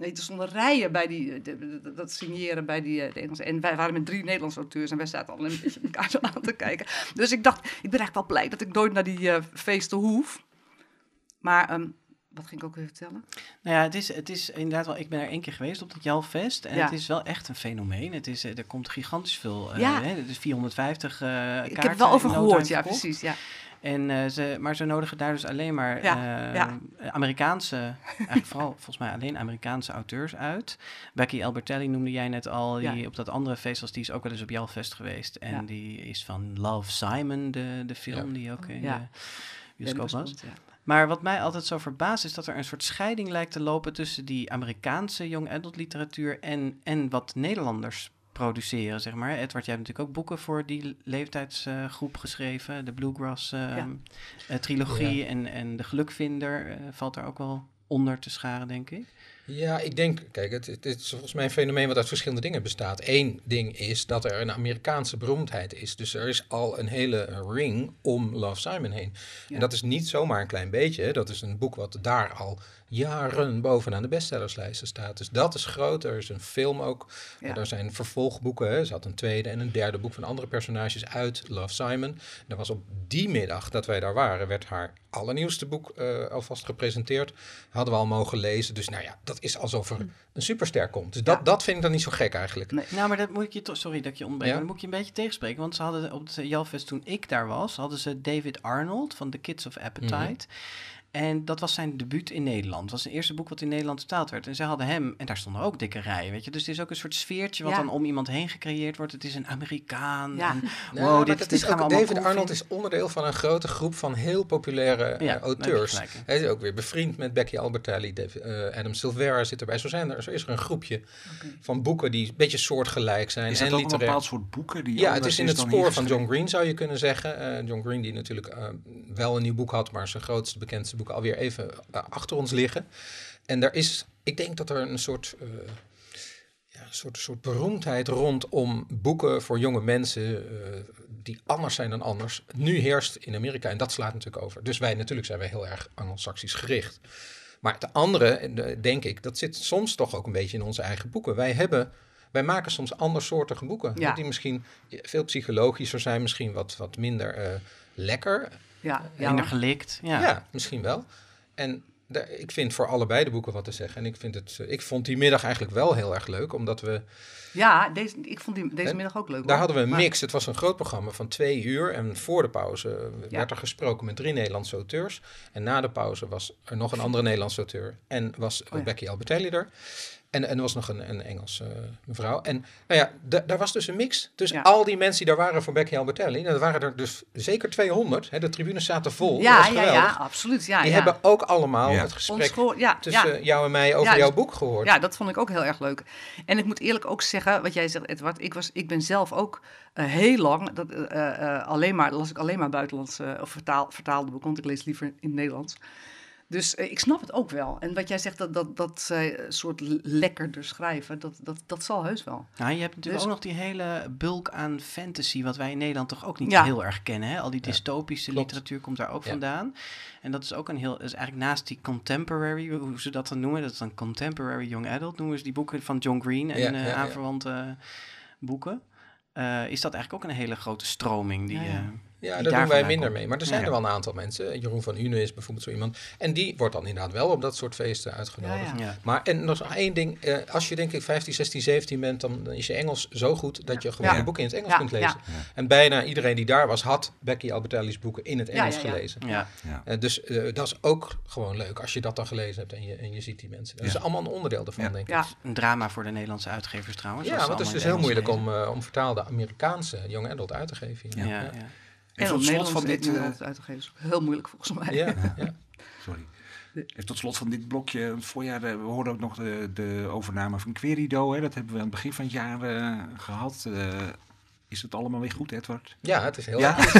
er, er stonden rijen bij die, de- de- dat signeren bij die eh, de Engelsen. En wij waren met drie Nederlandse auteurs en wij zaten al een beetje elkaar zo aan te kijken. Dus ik dacht, ik ben eigenlijk wel blij dat ik nooit naar die eh, feesten hoef. Maar ehm, wat ging ik ook weer vertellen? Nou ja, het is, het is inderdaad wel. Ik ben er één keer geweest op het Jalfest. En Ja. het is wel echt een fenomeen. Het is, er komt gigantisch veel. Ja. hè, het is 450 eh ik heb er wel over gehoord, ja, precies. Ja. En, eh, ze, maar ze nodigen daar dus alleen maar Ja, eh, ja. Amerikaanse, eigenlijk vooral volgens mij alleen Amerikaanse auteurs uit. Becky Albertelli noemde jij net al, die Ja. op dat andere feest was, die is ook wel eens op Jalfest geweest. En Ja. die is van Love Simon, de, de film, die ook in Ja. de bioscoop was. Maar wat mij altijd zo verbaast is dat er een soort scheiding lijkt te lopen tussen die Amerikaanse young adult literatuur en, en wat Nederlanders produceren, zeg maar. Edward, jij hebt natuurlijk ook boeken voor die leeftijdsgroep geschreven. De Bluegrass eh, Ja. eh, trilogie en, en De Gelukvinder eh, valt er ook wel onder te scharen, denk ik. Ja, ik denk, kijk, het, het is volgens mij een fenomeen wat uit verschillende dingen bestaat. Eén ding is dat er een Amerikaanse beroemdheid is. Dus er is al een hele ring om Love Simon heen. Ja. En dat is niet zomaar een klein beetje. Dat is een boek wat daar al jaren bovenaan de bestsellerslijsten staat. Dus dat is groot. Er is een film ook. Ja. Er zijn vervolgboeken. Hè. Ze had een tweede en een derde boek van andere personages uit Love Simon. Er was op die middag dat wij daar waren, werd haar allernieuwste boek eh, alvast gepresenteerd. Hadden we al mogen lezen. Dus nou ja, dat is alsof er een superster komt. Dus dat, Ja. dat vind ik dan niet zo gek eigenlijk. Nee. Nou, maar dat moet ik je toch, sorry dat ik je ontbreek, Ja? maar dat moet ik je een beetje tegenspreken. Want ze hadden op het Jalfest toen ik daar was, hadden ze David Arnold van The Kids of Appetite. Mhm. En dat was zijn debuut in Nederland. Het was het eerste boek wat in Nederland vertaald werd. En zij hadden hem, en daar stonden ook dikke rijen, weet je. Dus het is ook een soort sfeertje wat Ja. dan om iemand heen gecreëerd wordt. Het is een Amerikaan. Ja. En, Nou, wow, dit, dat dit is gaan ook, David cool Arnold vinden. is onderdeel van een grote groep van heel populaire eh, je auteurs. Hij is ook weer bevriend met Becky Albertelli, David, eh, Adam Silvera zit erbij. Zo, zijn er, zo is er een groepje van boeken die een beetje soortgelijk zijn. Is dat en ook een bepaald soort boeken? Die Ja, het is in het spoor van? John Green, zou je kunnen zeggen. Eh, John Green, die natuurlijk wel een nieuw boek had, maar zijn grootste, bekendste boeken alweer even eh, achter ons liggen. En daar is, ik denk dat er een soort, eh, ja, een soort, soort beroemdheid rondom boeken voor jonge mensen eh, die anders zijn dan anders, nu heerst in Amerika. En dat slaat natuurlijk over. Dus wij, natuurlijk zijn wij heel erg Anglo-Saxisch gericht. Maar het andere, denk ik, dat zit soms toch ook een beetje in onze eigen boeken. Wij hebben... Wij maken soms andersoortige boeken. Ja. Die misschien veel psychologischer zijn, misschien wat, wat minder eh, lekker. Ja, Minder hoor. gelikt. Ja, Ja. misschien wel. En daar- ik vind voor allebei de boeken wat te zeggen. En ik, vind het, eh, ik vond die middag eigenlijk wel heel erg leuk, omdat we... ja deze, ik vond die, deze En middag ook leuk. Daar hoor. hadden we een Maar- mix. Het was een groot programma van twee uur. En voor de pauze eh, Ja. werd er gesproken met drie Nederlandse auteurs. En na de pauze was er nog een andere Nederlandse auteur. En was Oh ja. Becky Albertelli er. En, en er was nog een, een Engelse eh, mevrouw. En nou ja, da- daar was dus een mix. Dus Ja. al die mensen die daar waren voor Becky Albertelli, nou, dat waren er dus zeker 200. Hè, de tribunes zaten vol. dat Ja, was ja, ja, geweldig. absoluut. Ja, Die ja. hebben ook allemaal Ja. het gesprek tussen ja. jou en mij over Ja, jouw dus- boek gehoord. Ja, dat vond ik ook heel erg leuk. En ik moet eerlijk ook zeggen, wat jij zegt, Edward, ik, was, ik ben zelf ook eh, heel lang, dat, eh, eh, alleen maar, las ik alleen maar buitenlands eh, of vertaal, vertaalde boeken, want ik lees liever in het Nederlands. Dus eh, ik snap het ook wel. En wat jij zegt, dat, dat, dat zij een soort lekkerder schrijven, dat, dat, dat zal heus wel. Nou, je hebt natuurlijk Dus- ook nog die hele bulk aan fantasy, wat wij in Nederland toch ook niet Ja. heel erg kennen. Hè? Al die dystopische literatuur komt daar ook Ja. vandaan. En dat is ook een heel, is eigenlijk naast die contemporary, hoe ze dat dan noemen, dat is dan contemporary young adult, noemen ze die boeken van John Green en Ja, eh, ja, ja. aanverwante boeken. Eh, is dat eigenlijk ook een hele grote stroming die, Ja, ja. daar doen wij minder komt. mee. Maar er zijn Ja. er wel een aantal mensen. Jeroen van Une is bijvoorbeeld zo iemand. En die wordt dan inderdaad wel op dat soort feesten uitgenodigd. Ja, ja. Ja. Maar en nog één ding. eh, als je denk ik 15, 16, 17 bent, dan, dan is je Engels zo goed dat je gewoon Ja. een boek in het Engels Ja, kunt lezen. ja. En bijna iedereen die daar was, had Becky Albertelli's boeken in het Engels ja, ja. gelezen. Ja. Ja. Eh, dus eh, dat is ook gewoon leuk als je dat dan gelezen hebt en je, en je ziet die mensen. Dat Ja. is allemaal een onderdeel ervan, Ja. denk ik. Ja, Een drama voor de Nederlandse uitgevers trouwens. Ja, want het is dus heel moeilijk om, eh, om vertaalde Amerikaanse young adult uit te geven. Ja, En tot slot van dit... eh, uit te geven is heel moeilijk volgens mij. Ja, ja. Sorry. En tot slot van dit blokje, het voorjaar, eh, we hoorden ook nog de, de overname van Querido. Hè? Dat hebben we aan het begin van het jaar eh, gehad. Eh, is het allemaal weer goed, Edward? ja, het is heel Ja? erg.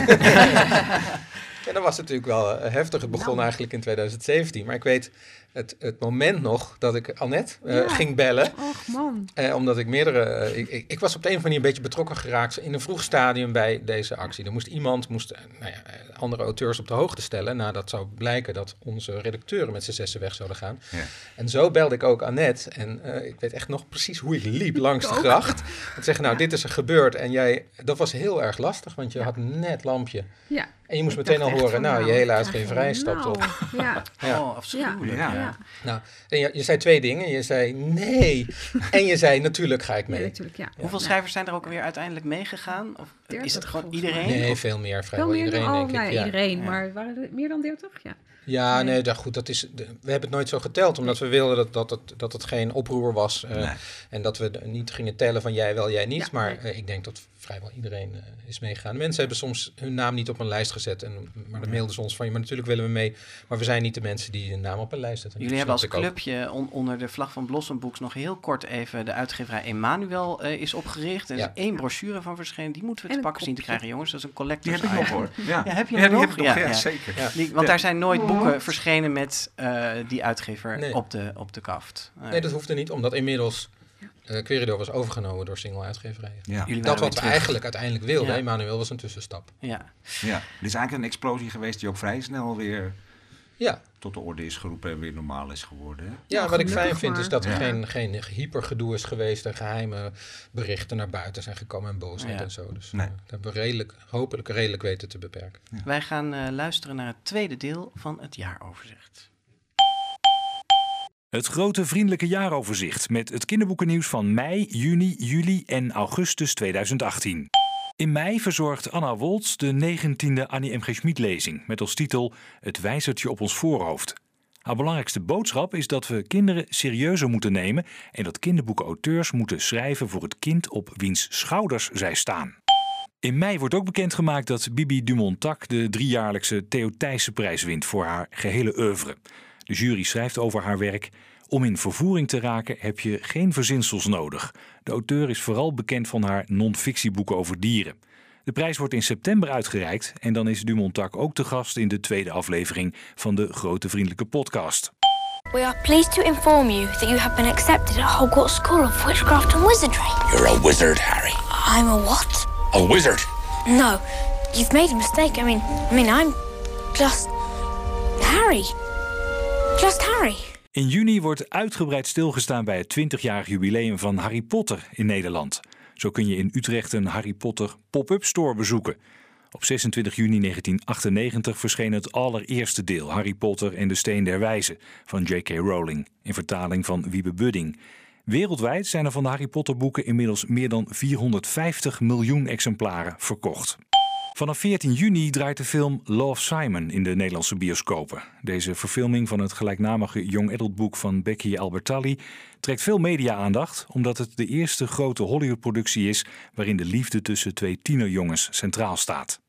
En dat was natuurlijk wel heftig. Het begon eigenlijk in 2017. Maar ik weet het, het moment nog dat ik Annette eh, Ja. ging bellen. Och man. Eh, omdat ik meerdere. eh, ik, ik, ik was op de een of andere manier een beetje betrokken geraakt in een vroeg stadium bij deze actie. Er moest iemand, moest, nou ja, andere auteurs op de hoogte stellen. Nadat zou blijken dat onze redacteuren met z'n zessen weg zouden gaan. Ja. En zo belde ik ook Annette. En eh, ik weet echt nog precies hoe ik liep langs de gracht. En zeggen, nou, dit is er gebeurd. En jij, dat was heel erg lastig, want je had net lampje. Ja. En je moest meteen al horen, van, nou, je nou, hele uitgeverij stapt op. nou, Ja, Ja. Oh, afschuwelijk. Ja. Ja. Nou, en je, je zei twee dingen. Je zei nee. en je zei natuurlijk ga ik Nee, mee. natuurlijk, ja. Hoeveel Ja. schrijvers zijn er ook alweer uiteindelijk meegegaan? Of is 30 het gewoon iedereen? Nee, Of- veel meer. Wel Vrijwel meer iedereen, dan, oh, denk ik. ja. iedereen, Ja. maar waren er meer dan 30? Ja. Ja, Nee. nee, dat, goed, dat is, we hebben het nooit zo geteld, omdat we wilden dat, dat, het, dat het geen oproer was. eh, Nee. En dat we niet gingen tellen van jij wel, jij niet. Ja, maar nee. eh, ik denk dat vrijwel iedereen eh, is meegegaan. Mensen hebben soms hun naam niet op een lijst gezet. En, maar dan mailden ze ons van, ja, maar natuurlijk willen we mee. Maar we zijn niet de mensen die hun naam op een lijst zetten. Jullie hebben als clubje on- onder de vlag van Blossom Books nog heel kort even de uitgeverij Emanuel eh, is opgericht. Er is Ja. één brochure van verschenen. Die moeten we te pakken zien te krijgen, jongens. Dat is een Die collectors heb ik nog hoor. Ja, Ja, heb je ja, die nog? heb ik nog. Ja, Ja, ja. zeker. Ja. Die- want Ja. daar zijn nooit boeken verschenen met eh, die uitgever Nee. op, de, op de kaft. Nee, dat hoefde niet, omdat inmiddels uh, Querido was overgenomen door single uitgeverijen. Ja. Dat wat we terug. eigenlijk uiteindelijk wilden. Ja. Emmanuel was een tussenstap. Ja. ja, dit is eigenlijk een explosie geweest die ook vrij snel weer Ja, tot de orde is geroepen en weer normaal is geworden. hè? Ja, Ja, wat ik fijn vind maar. is dat er Ja. geen, geen hypergedoe is geweest en geheime berichten naar buiten zijn gekomen en boosheid Ja. en zo. Dus Nee. eh, dat hebben we redelijk, hopelijk redelijk weten te beperken. Wij gaan eh, luisteren naar het tweede deel van het jaaroverzicht. Het grote vriendelijke jaaroverzicht met het kinderboekennieuws van mei, juni, juli en augustus 2018. In mei verzorgt Anna Woltz de 19e Annie M. G. Schmid lezing met als titel Het wijzertje op ons voorhoofd. Haar belangrijkste boodschap is dat we kinderen serieuzer moeten nemen en dat kinderboekenauteurs moeten schrijven voor het kind op wiens schouders zij staan. In mei wordt ook bekendgemaakt dat Bibi Dumontac de driejaarlijkse Theo Thijssenprijs wint voor haar gehele oeuvre. De jury schrijft over haar werk. Om in vervoering te raken heb je geen verzinsels nodig. De auteur is vooral bekend van haar non-fictieboeken over dieren. De prijs wordt in september uitgereikt en dan is Dumontac ook te gast in de tweede aflevering van de Grote Vriendelijke Podcast. We are pleased to inform you that you have been accepted at Hogwarts School of Witchcraft and Wizardry. You're a wizard, Harry. I'm a what? A wizard. No, you've made a mistake. I mean, I mean, I'm just Harry. Just Harry. In juni wordt uitgebreid stilgestaan bij het 20-jarig jubileum van Harry Potter in Nederland. Zo kun je in Utrecht een Harry Potter pop-up store bezoeken. Op 26 juni 1998 verscheen het allereerste deel Harry Potter en de Steen der Wijze van J.K. Rowling, in vertaling van Wiebe Budding. Wereldwijd zijn er van de Harry Potter boeken inmiddels meer dan 450 miljoen exemplaren verkocht. Vanaf 14 juni draait de film Love Simon in de Nederlandse bioscopen. Deze verfilming van het gelijknamige young adult boek van Becky Albertalli trekt veel media-aandacht omdat het de eerste grote Hollywood-productie is waarin de liefde tussen twee tienerjongens centraal staat.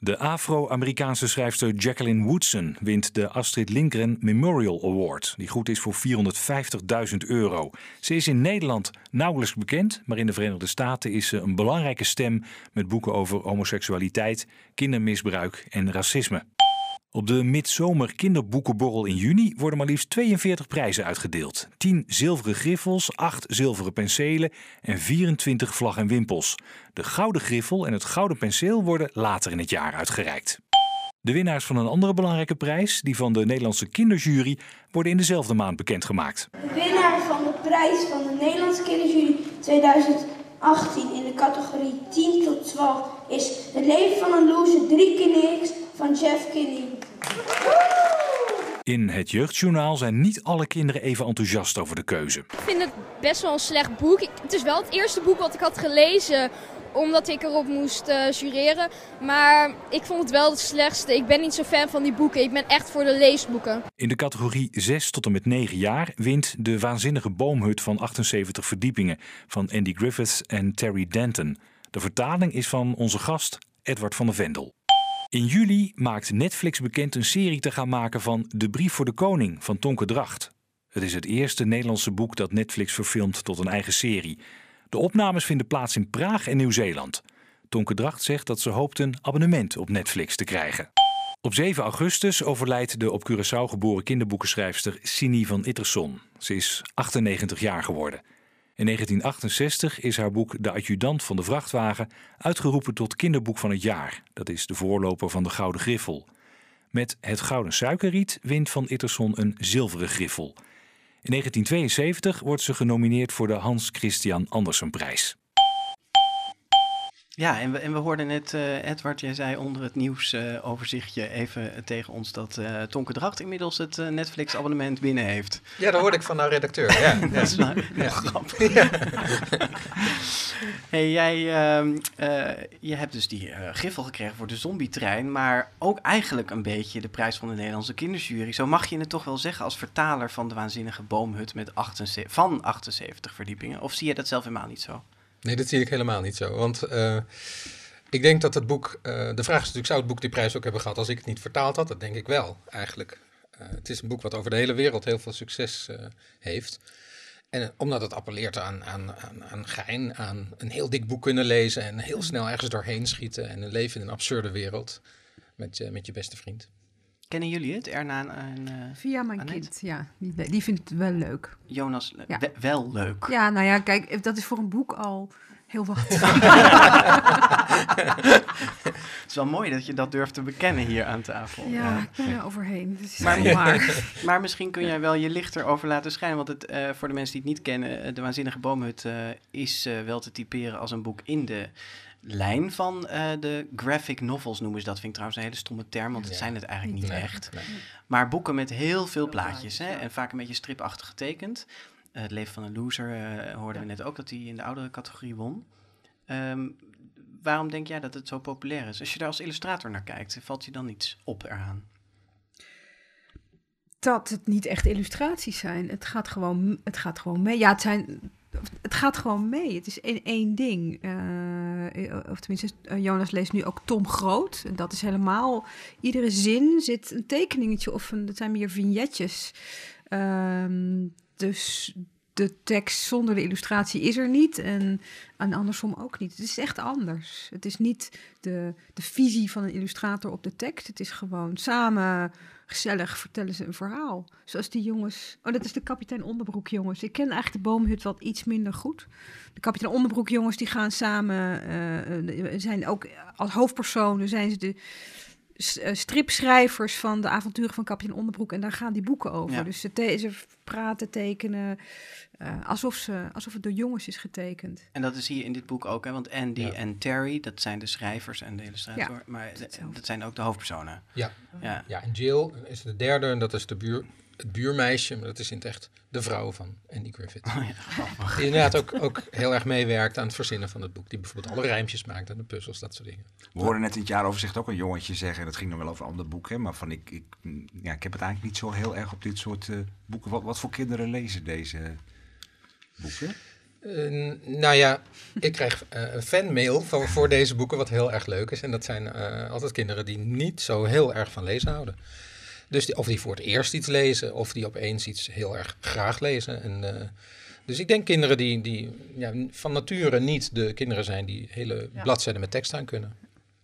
De Afro-Amerikaanse schrijfster Jacqueline Woodson wint de Astrid Lindgren Memorial Award, die goed is voor 450.000 euro. Ze is in Nederland nauwelijks bekend, maar in de Verenigde Staten is ze een belangrijke stem met boeken over homoseksualiteit, kindermisbruik en racisme. Op de Midzomer Kinderboekenborrel in juni worden maar liefst 42 prijzen uitgedeeld. 10 zilveren griffels, 8 zilveren penselen en 24 vlag en wimpels. De gouden griffel en het gouden penseel worden later in het jaar uitgereikt. De winnaars van een andere belangrijke prijs, die van de Nederlandse kinderjury, worden in dezelfde maand bekendgemaakt. De winnaar van de prijs van de Nederlandse Kinderjury 2018 in de categorie 10 tot 12 is Het leven van een loser, drie keer niks van Jeff Kinney. In het jeugdjournaal zijn niet alle kinderen even enthousiast over de keuze. Ik vind het best wel een slecht boek. Het is wel het eerste boek wat ik had gelezen omdat ik erop moest eh, jureren. Maar ik vond het wel het slechtste. Ik ben niet zo fan van die boeken. Ik ben echt voor de leesboeken. In de categorie 6 tot en met 9 jaar wint de waanzinnige boomhut van 78 verdiepingen van Andy Griffiths en Terry Denton. De vertaling is van onze gast Edward van der Vendel. In juli maakt Netflix bekend een serie te gaan maken van De Brief voor de Koning van Tonke Dracht. Het is het eerste Nederlandse boek dat Netflix verfilmt tot een eigen serie. De opnames vinden plaats in Praag en Nieuw-Zeeland. Tonke Dracht zegt dat ze hoopt een abonnement op Netflix te krijgen. Op 7 augustus overlijdt de op Curaçao geboren kinderboekenschrijfster Sini van Itterson. Ze is 98 jaar geworden. In 1968 is haar boek De Adjudant van de Vrachtwagen uitgeroepen tot kinderboek van het jaar. Dat is de voorloper van de Gouden Griffel. Met Het Gouden Suikerriet wint van Itterson een zilveren griffel. In 1972 wordt ze genomineerd voor de Hans Christian Andersenprijs. Ja, en we, en we hoorden net, uh, Edward, jij zei onder het nieuwsoverzichtje uh, even tegen ons dat uh, Tonke Dracht inmiddels het Netflix-abonnement binnen heeft. Ja, dat hoorde ik van haar redacteur. Ja, dat is wel ja. grappig. Ja. hey, jij uh, je hebt dus die griffel gekregen voor de zombietrein, maar ook eigenlijk een beetje de prijs van de Nederlandse kinderjury. Zo mag je het toch wel zeggen als vertaler van de waanzinnige boomhut met 78, van 78 verdiepingen. Of zie je dat zelf helemaal niet zo? Nee, dat zie ik helemaal niet zo. Want uh, ik denk dat het boek. Uh, de vraag is natuurlijk: zou het boek die prijs ook hebben gehad als ik het niet vertaald had? Dat denk ik wel, eigenlijk. Uh, het is een boek wat over de hele wereld heel veel succes heeft. En omdat het appelleert aan, aan, aan, aan gein, aan een heel dik boek kunnen lezen en heel snel ergens doorheen schieten en een leven in een absurde wereld met, met je beste vriend. Kennen jullie het, Erna en uh, Via mijn Annette? kind, ja. Die, die vindt het wel leuk. Jonas, Ja. we- wel leuk. Ja, nou ja, kijk, dat is voor een boek al heel wat. Het is wel mooi dat je dat durft te bekennen hier aan tafel. ja, ik ben er overheen. Is Maar, waar. maar misschien kun jij wel je licht erover laten schijnen. Want het, eh, voor de mensen die het niet kennen, eh, De Waanzinnige Boomhut eh, is eh, wel te typeren als een boek in de lijn van eh, de graphic novels noemen ze dat. Vind ik trouwens een hele stomme term, want het Ja. zijn het eigenlijk niet Nee, echt. nee. Maar boeken met heel veel plaatjes hè, en vaak een beetje stripachtig getekend. Eh, het leven van een loser eh, hoorden we net ook dat hij in de oudere categorie won. Ehm, waarom denk jij dat het zo populair is? Als je daar als illustrator naar kijkt, valt je dan iets op eraan? dat het niet echt illustraties zijn. Het gaat gewoon, het gaat gewoon mee. Ja, het zijn. Het gaat gewoon mee. Het is één, één ding. Eh, of tenminste, eh, Jonas leest nu ook Tom Groot. En dat is helemaal. Iedere zin zit een tekeningetje of een, dat zijn meer vignetjes. Ehm, dus de tekst zonder de illustratie is er niet. En, en andersom ook niet. Het is echt anders. Het is niet de, de visie van een illustrator op de tekst. Het is gewoon samen gezellig vertellen ze een verhaal. Zoals die jongens. Oh, dat is de kapitein Onderbroek jongens. Ik ken eigenlijk de boomhut wat iets minder goed. De kapitein Onderbroek jongens die gaan samen. eh, zijn ook als hoofdpersonen zijn ze de stripschrijvers van de avonturen van kapitein Onderbroek. En daar gaan die boeken over. Ja. Dus ze, te- ze praten, tekenen. eh, alsof, ze, alsof het door jongens is getekend. En dat is hier in dit boek ook, hè? want Andy Ja. en Terry, dat zijn de schrijvers en de illustrator, Ja, maar hetzelfde. dat zijn ook de hoofdpersonen. Ja. Ja. ja, en Jill is de derde en dat is de buur, het buurmeisje, maar dat is in het echt de vrouw van Andy Griffith. Oh ja. Die inderdaad ook, ook heel erg meewerkt aan het verzinnen van het boek. Die bijvoorbeeld alle rijmpjes maakt en de puzzels, dat soort dingen. We hoorden net in het jaaroverzicht ook een jongetje zeggen, en dat ging dan wel over een ander boek, hè, maar van ik, ik, ja, ik heb het eigenlijk niet zo heel erg op dit soort eh, boeken. Wat, wat voor kinderen lezen deze boeken? Eh, nou ja, ik krijg eh, een fanmail voor, voor deze boeken, wat heel erg leuk is. En dat zijn eh, altijd kinderen die niet zo heel erg van lezen houden. Dus die, of die voor het eerst iets lezen, of die opeens iets heel erg graag lezen. En, eh, dus ik denk kinderen die, die ja, van nature niet de kinderen zijn die hele Ja. bladzijden met tekst aan kunnen.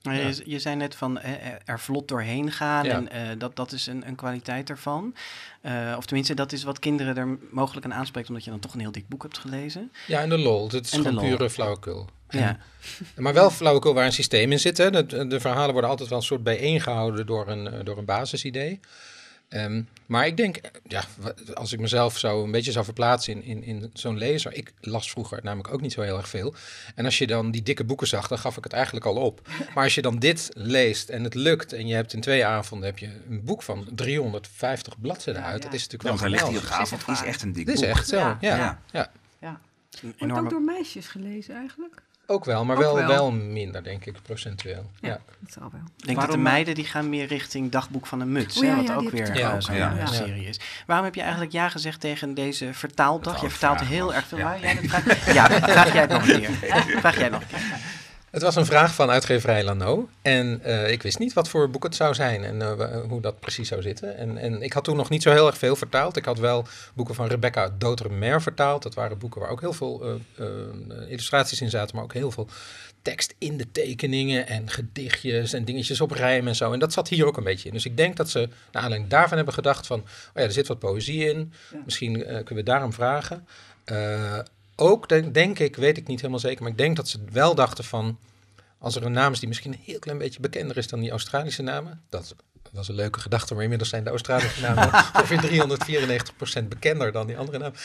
Maar Ja. je, je zei net van eh, eh, er vlot doorheen gaan Ja. en eh, dat, dat is een, een kwaliteit ervan. Eh, of tenminste, dat is wat kinderen er mogelijk aan aanspreekt, omdat je dan toch een heel dik boek hebt gelezen. Ja, en de lol. Het is En gewoon pure flauwekul. Ja. Maar wel flauwekul waar een systeem in zit. Hè. De, de verhalen worden altijd wel een soort bijeengehouden door een, eh, door een basisidee. Ehm, maar ik denk, ja, als ik mezelf zou een beetje zou verplaatsen in, in, in zo'n lezer. Ik las vroeger namelijk ook niet zo heel erg veel. En als je dan die dikke boeken zag, dan gaf ik het eigenlijk al op. Maar als je dan dit leest en het lukt en je hebt in twee avonden heb je een boek van 350 bladzijden Ja, uit. ja. Dat is natuurlijk wel hij ligt hier op geweldig. het is echt een dik Dit is boek. echt zo, ja. Ja. ja. Ja. Ja. Een Wordt ook door meisjes gelezen eigenlijk? Ook wel, maar Ook wel, wel. wel minder, denk ik, procentueel. Ja, Ja. dat zal wel. Ik denk dat de Waarom- meiden die gaan meer richting Dagboek van een Muts, Oh hè, ja, wat ja, ook weer Ja, eh, ook, zo'n ja. eh, Ja. serie is. Waarom heb je eigenlijk ja gezegd tegen deze vertaaldag? Je vertaalt heel erg veel. Ja. Ja, vraag jij het nog een keer. Vraag jij nog een keer. Het was een vraag van uitgeverij Lano. En eh, ik wist niet wat voor boek het zou zijn en eh, hoe dat precies zou zitten. En, en ik had toen nog niet zo heel erg veel vertaald. Ik had wel boeken van Rebecca Dotermer vertaald. Dat waren boeken waar ook heel veel eh, illustraties in zaten, maar ook heel veel tekst in de tekeningen en gedichtjes en dingetjes op rijm en zo. En dat zat hier ook een beetje in. Dus ik denk dat ze naar aanleiding daarvan hebben gedacht van, oh ja, er zit wat poëzie in. Ja. Misschien kunnen we daarom vragen. Ook denk, denk ik, weet ik niet helemaal zeker, maar ik denk dat ze wel dachten van, als er een naam is die misschien een heel klein beetje bekender is dan die Australische namen, dat was een leuke gedachte, maar inmiddels zijn de Australische namen ongeveer 394% bekender dan die andere namen.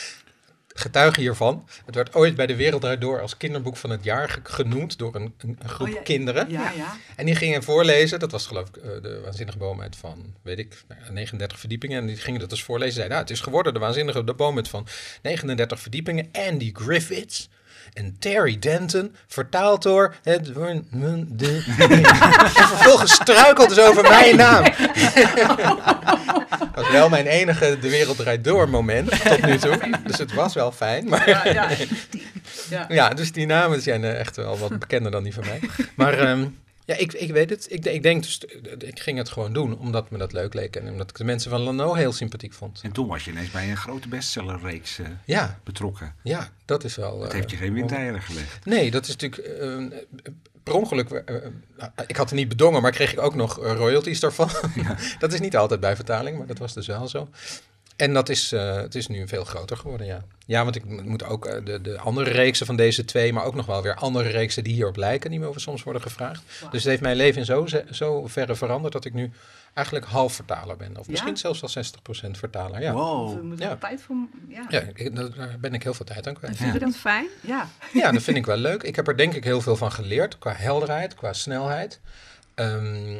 Getuige hiervan. Het werd ooit bij de Wereld Door als kinderboek van het jaar ge- genoemd door een, groep Oh, ja. kinderen. Ja, ja. En die gingen voorlezen. Dat was geloof ik eh, de waanzinnige boomhut van, weet ik, nou ja, 39 verdiepingen. En die gingen dat dus voorlezen. Zeiden, nou, het is geworden de waanzinnige de boomhut van 39 verdiepingen. Andy Griffiths. En Terry Denton, vertaald door het en vervolgens struikelt dus over mijn naam. Dat was wel mijn enige De Wereld Draait Door moment tot nu toe. Dus het was wel fijn. Maar Ja, ja. Ja. ja, dus die namen zijn eh, echt wel wat bekender dan die van mij. Maar ehm, ja, ik, ik weet het. Ik, ik denk dus, eh, ik ging het gewoon doen omdat me dat leuk leek. En omdat ik de mensen van Lano heel sympathiek vond. En toen was je ineens bij een grote bestsellerreeks eh, Ja. betrokken. Ja, dat is wel... Dat eh, heeft je geen windeieren gelegd. Nee, dat is natuurlijk eh, per ongeluk. eh, eh, ik had het niet bedongen, maar kreeg ik ook nog eh, royalties daarvan. dat is niet altijd bij vertaling, maar dat was dus wel zo. En dat is, eh, het is nu veel groter geworden, ja. Ja, want ik mo- moet ook eh, de, de andere reeksen van deze twee, maar ook nog wel weer andere reeksen die hierop lijken, die me over soms worden gevraagd. Dus het heeft mijn leven in zo, zo verre veranderd dat ik nu eigenlijk half vertaler ben. Of Ja? misschien zelfs wel 60% vertaler, ja. We moeten Ja. tijd voor... Ja. Ja, ik- daar ben ik heel veel tijd aan kwijt. Vind je dat fijn? Ja. Ja, dat vind ik wel leuk. Ik heb er denk ik heel veel van geleerd. Qua helderheid, qua snelheid. Ehm,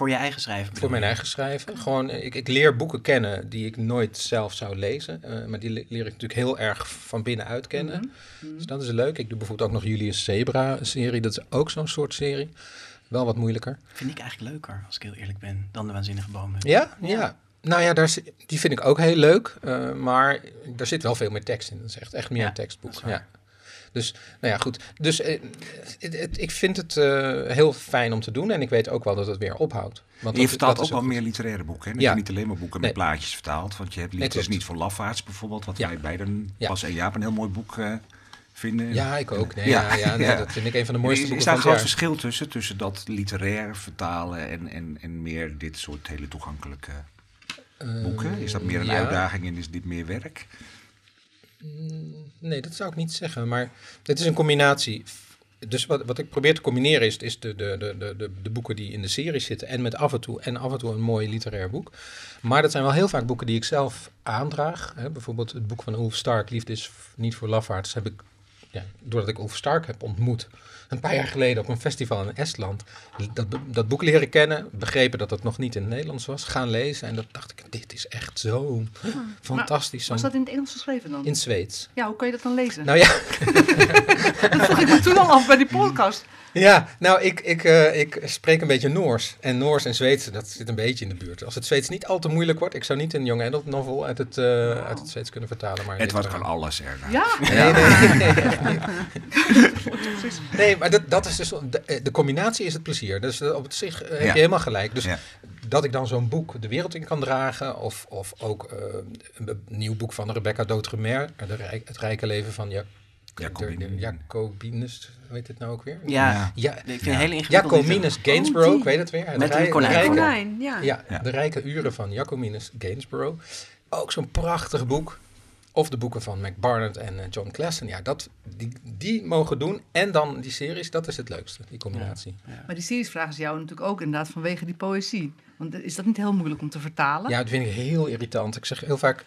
Voor je eigen schrijven? voor mijn eigen schrijven. Gewoon, ik, ik leer boeken kennen die ik nooit zelf zou lezen. eh, maar die le- leer ik natuurlijk heel erg van binnenuit kennen. Dus dat is leuk. Ik doe bijvoorbeeld ook nog Julius Zebra-serie. Dat is ook zo'n soort serie. Wel wat moeilijker. Vind ik eigenlijk leuker, als ik heel eerlijk ben, dan de Waanzinnige Bomen. Ja, ja. Nou ja, daar, die vind ik ook heel leuk. eh, maar daar zit wel veel meer tekst in. Dat is echt, echt meer Ja, een tekstboek. Ja. Dus, nou ja, goed. Dus eh, het- het- ik vind het eh, heel fijn om te doen. En ik weet ook wel dat het weer ophoudt. Want je dat- vertaalt dat ook wel meer literaire boeken. Hè? Dat Ja. je niet alleen maar boeken met Nee. plaatjes vertaalt. Want je hebt Nee, klopt. niet voor lafaards bijvoorbeeld. Wat Ja. wij beiden, Ja. Bas en Jaap, een heel mooi boek eh, vinden. Ja, ik ook. Nee, ja, ja, nee, dat vind ik een van de mooiste Is, boeken is daar een groot verschil tussen? Tussen dat literair vertalen en, en, en meer dit soort hele toegankelijke boeken? Is dat meer een uitdaging en is dit meer werk? Nee, dat zou ik niet zeggen. Maar het is een combinatie. Dus wat, wat ik probeer te combineren is, is de, de, de, de, de, de boeken die in de serie zitten. En met af en toe en af en toe een mooi literair boek. Maar dat zijn wel heel vaak boeken die ik zelf aandraag. Hè, bijvoorbeeld het boek van Ulf Stark, Liefde is niet voor lafaards. Heb ik, ja, doordat ik Ulf Stark heb ontmoet. Een paar jaar geleden op een festival in Estland. Dat, dat boek leren kennen. Begrepen dat het nog niet in het Nederlands was. Gaan lezen. En dat dacht ik, dit is echt zo fantastisch. Was dat in het Engels geschreven dan? in het Zweeds. Ja, hoe kan je dat dan lezen? Nou ja, dat vroeg ik me toen al af bij die podcast. Ja, nou, ik, ik, eh, ik spreek een beetje Noors. En Noors en Zweeds, dat zit een beetje in de buurt. Als het Zweeds niet al te moeilijk wordt, ik zou niet een young adult novel uit het, eh, uit het Zweeds kunnen vertalen. Maar dit kan wel. alles, Erna. Ja? Nee, nee, nee, maar dat, dat is dus, de, de combinatie is het plezier. Dus eh, op het zich eh, heb Ja. je helemaal gelijk. Dus Ja. dat ik dan zo'n boek de wereld in kan dragen, of, of ook eh, een nieuw boek van Rebecca Rijk- Het Rijke Leven van ja, Jacobinus, hoe heet het nou ook weer? Ja, Ja, ik vind het hele ingewikkeld. Jacobinus Gainsborough, Oh, ik weet het weer. Met een konijn. rijke- Konijn, ja. Ja, Ja. de rijke uren van Jacobinus Gainsborough. Ook zo'n prachtig boek. Of de boeken van Mac Barnett en eh, John Klassen. Ja, dat, die, die mogen doen. En dan die series, dat is het leukste, die combinatie. Ja, Maar die series vragen ze jou natuurlijk ook inderdaad vanwege die poëzie. Want is dat niet heel moeilijk om te vertalen? dat vind ik heel irritant. Ik zeg heel vaak...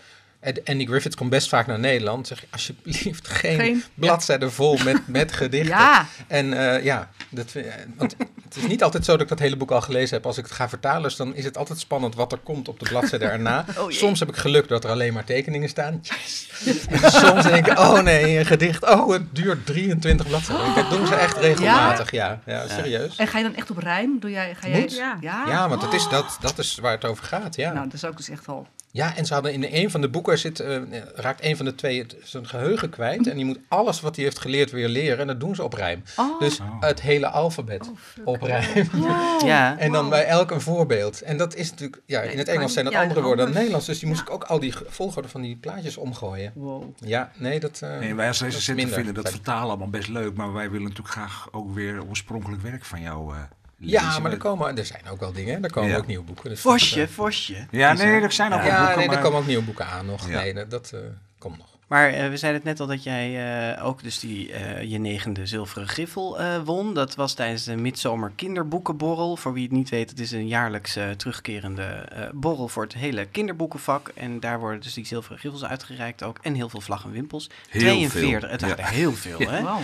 Andy Griffith komt best vaak naar Nederland. Zeg alsjeblieft geen, Geen- bladzijden vol met, met gedichten. Ja. En eh, ja, dat, eh, want het is niet altijd zo dat ik dat hele boek al gelezen heb. Als ik het ga vertalen, dus dan is het altijd spannend wat er komt op de bladzijde erna. Oh soms heb ik geluk dat er alleen maar tekeningen staan. Yes. En soms denk ik, oh nee, een gedicht. Oh, het duurt 23 bladzijden. Dat doen ze echt regelmatig, ja. Ja, serieus. En ga je dan echt op rijm? Doe jij, ga jij... Moet. Ja. ja. Ja, want dat is, dat, dat is waar het over gaat, ja. Nou, dat is ook dus echt al... Ja, en ze hadden in een van de boeken zit, eh, raakt een van de twee het, zijn geheugen kwijt. En die moet alles wat hij heeft geleerd weer leren. En dat doen ze op rijm. Oh. Dus het hele alfabet op rijm. Ja. En dan bij elk een voorbeeld. En dat is natuurlijk, ja, in het Engels zijn dat ja, andere woorden dan. Nederlands. Dus die moest ik ook al die volgorde van die plaatjes omgooien. Wow. Ja, nee, dat. eh, Nee, wij als recensenten minder. vinden dat vertalen allemaal best leuk. Maar wij willen natuurlijk graag ook weer oorspronkelijk werk van jou eh Ja, maar er, komen, er zijn ook wel dingen. Er komen Ja. ook nieuwe boeken. Dus dat, Vosje, Vosje. Ja, nee, er. zijn ook wel Ja, boeken, nee, maar... er komen ook nieuwe boeken aan nog. Ja. Nee, dat, dat eh, komt nog. Maar eh, we zeiden het net al dat jij eh, ook dus die, eh, je negende zilveren griffel eh, won. Dat was tijdens de Midzomer Kinderboekenborrel. Voor wie het niet weet, het is een jaarlijks eh, terugkerende eh, borrel voor het hele kinderboekenvak. En daar worden dus die zilveren griffels uitgereikt ook. En heel veel vlag en wimpels. Heel 42, veel. het Ja. waren er heel veel Ja. hè. Wauw.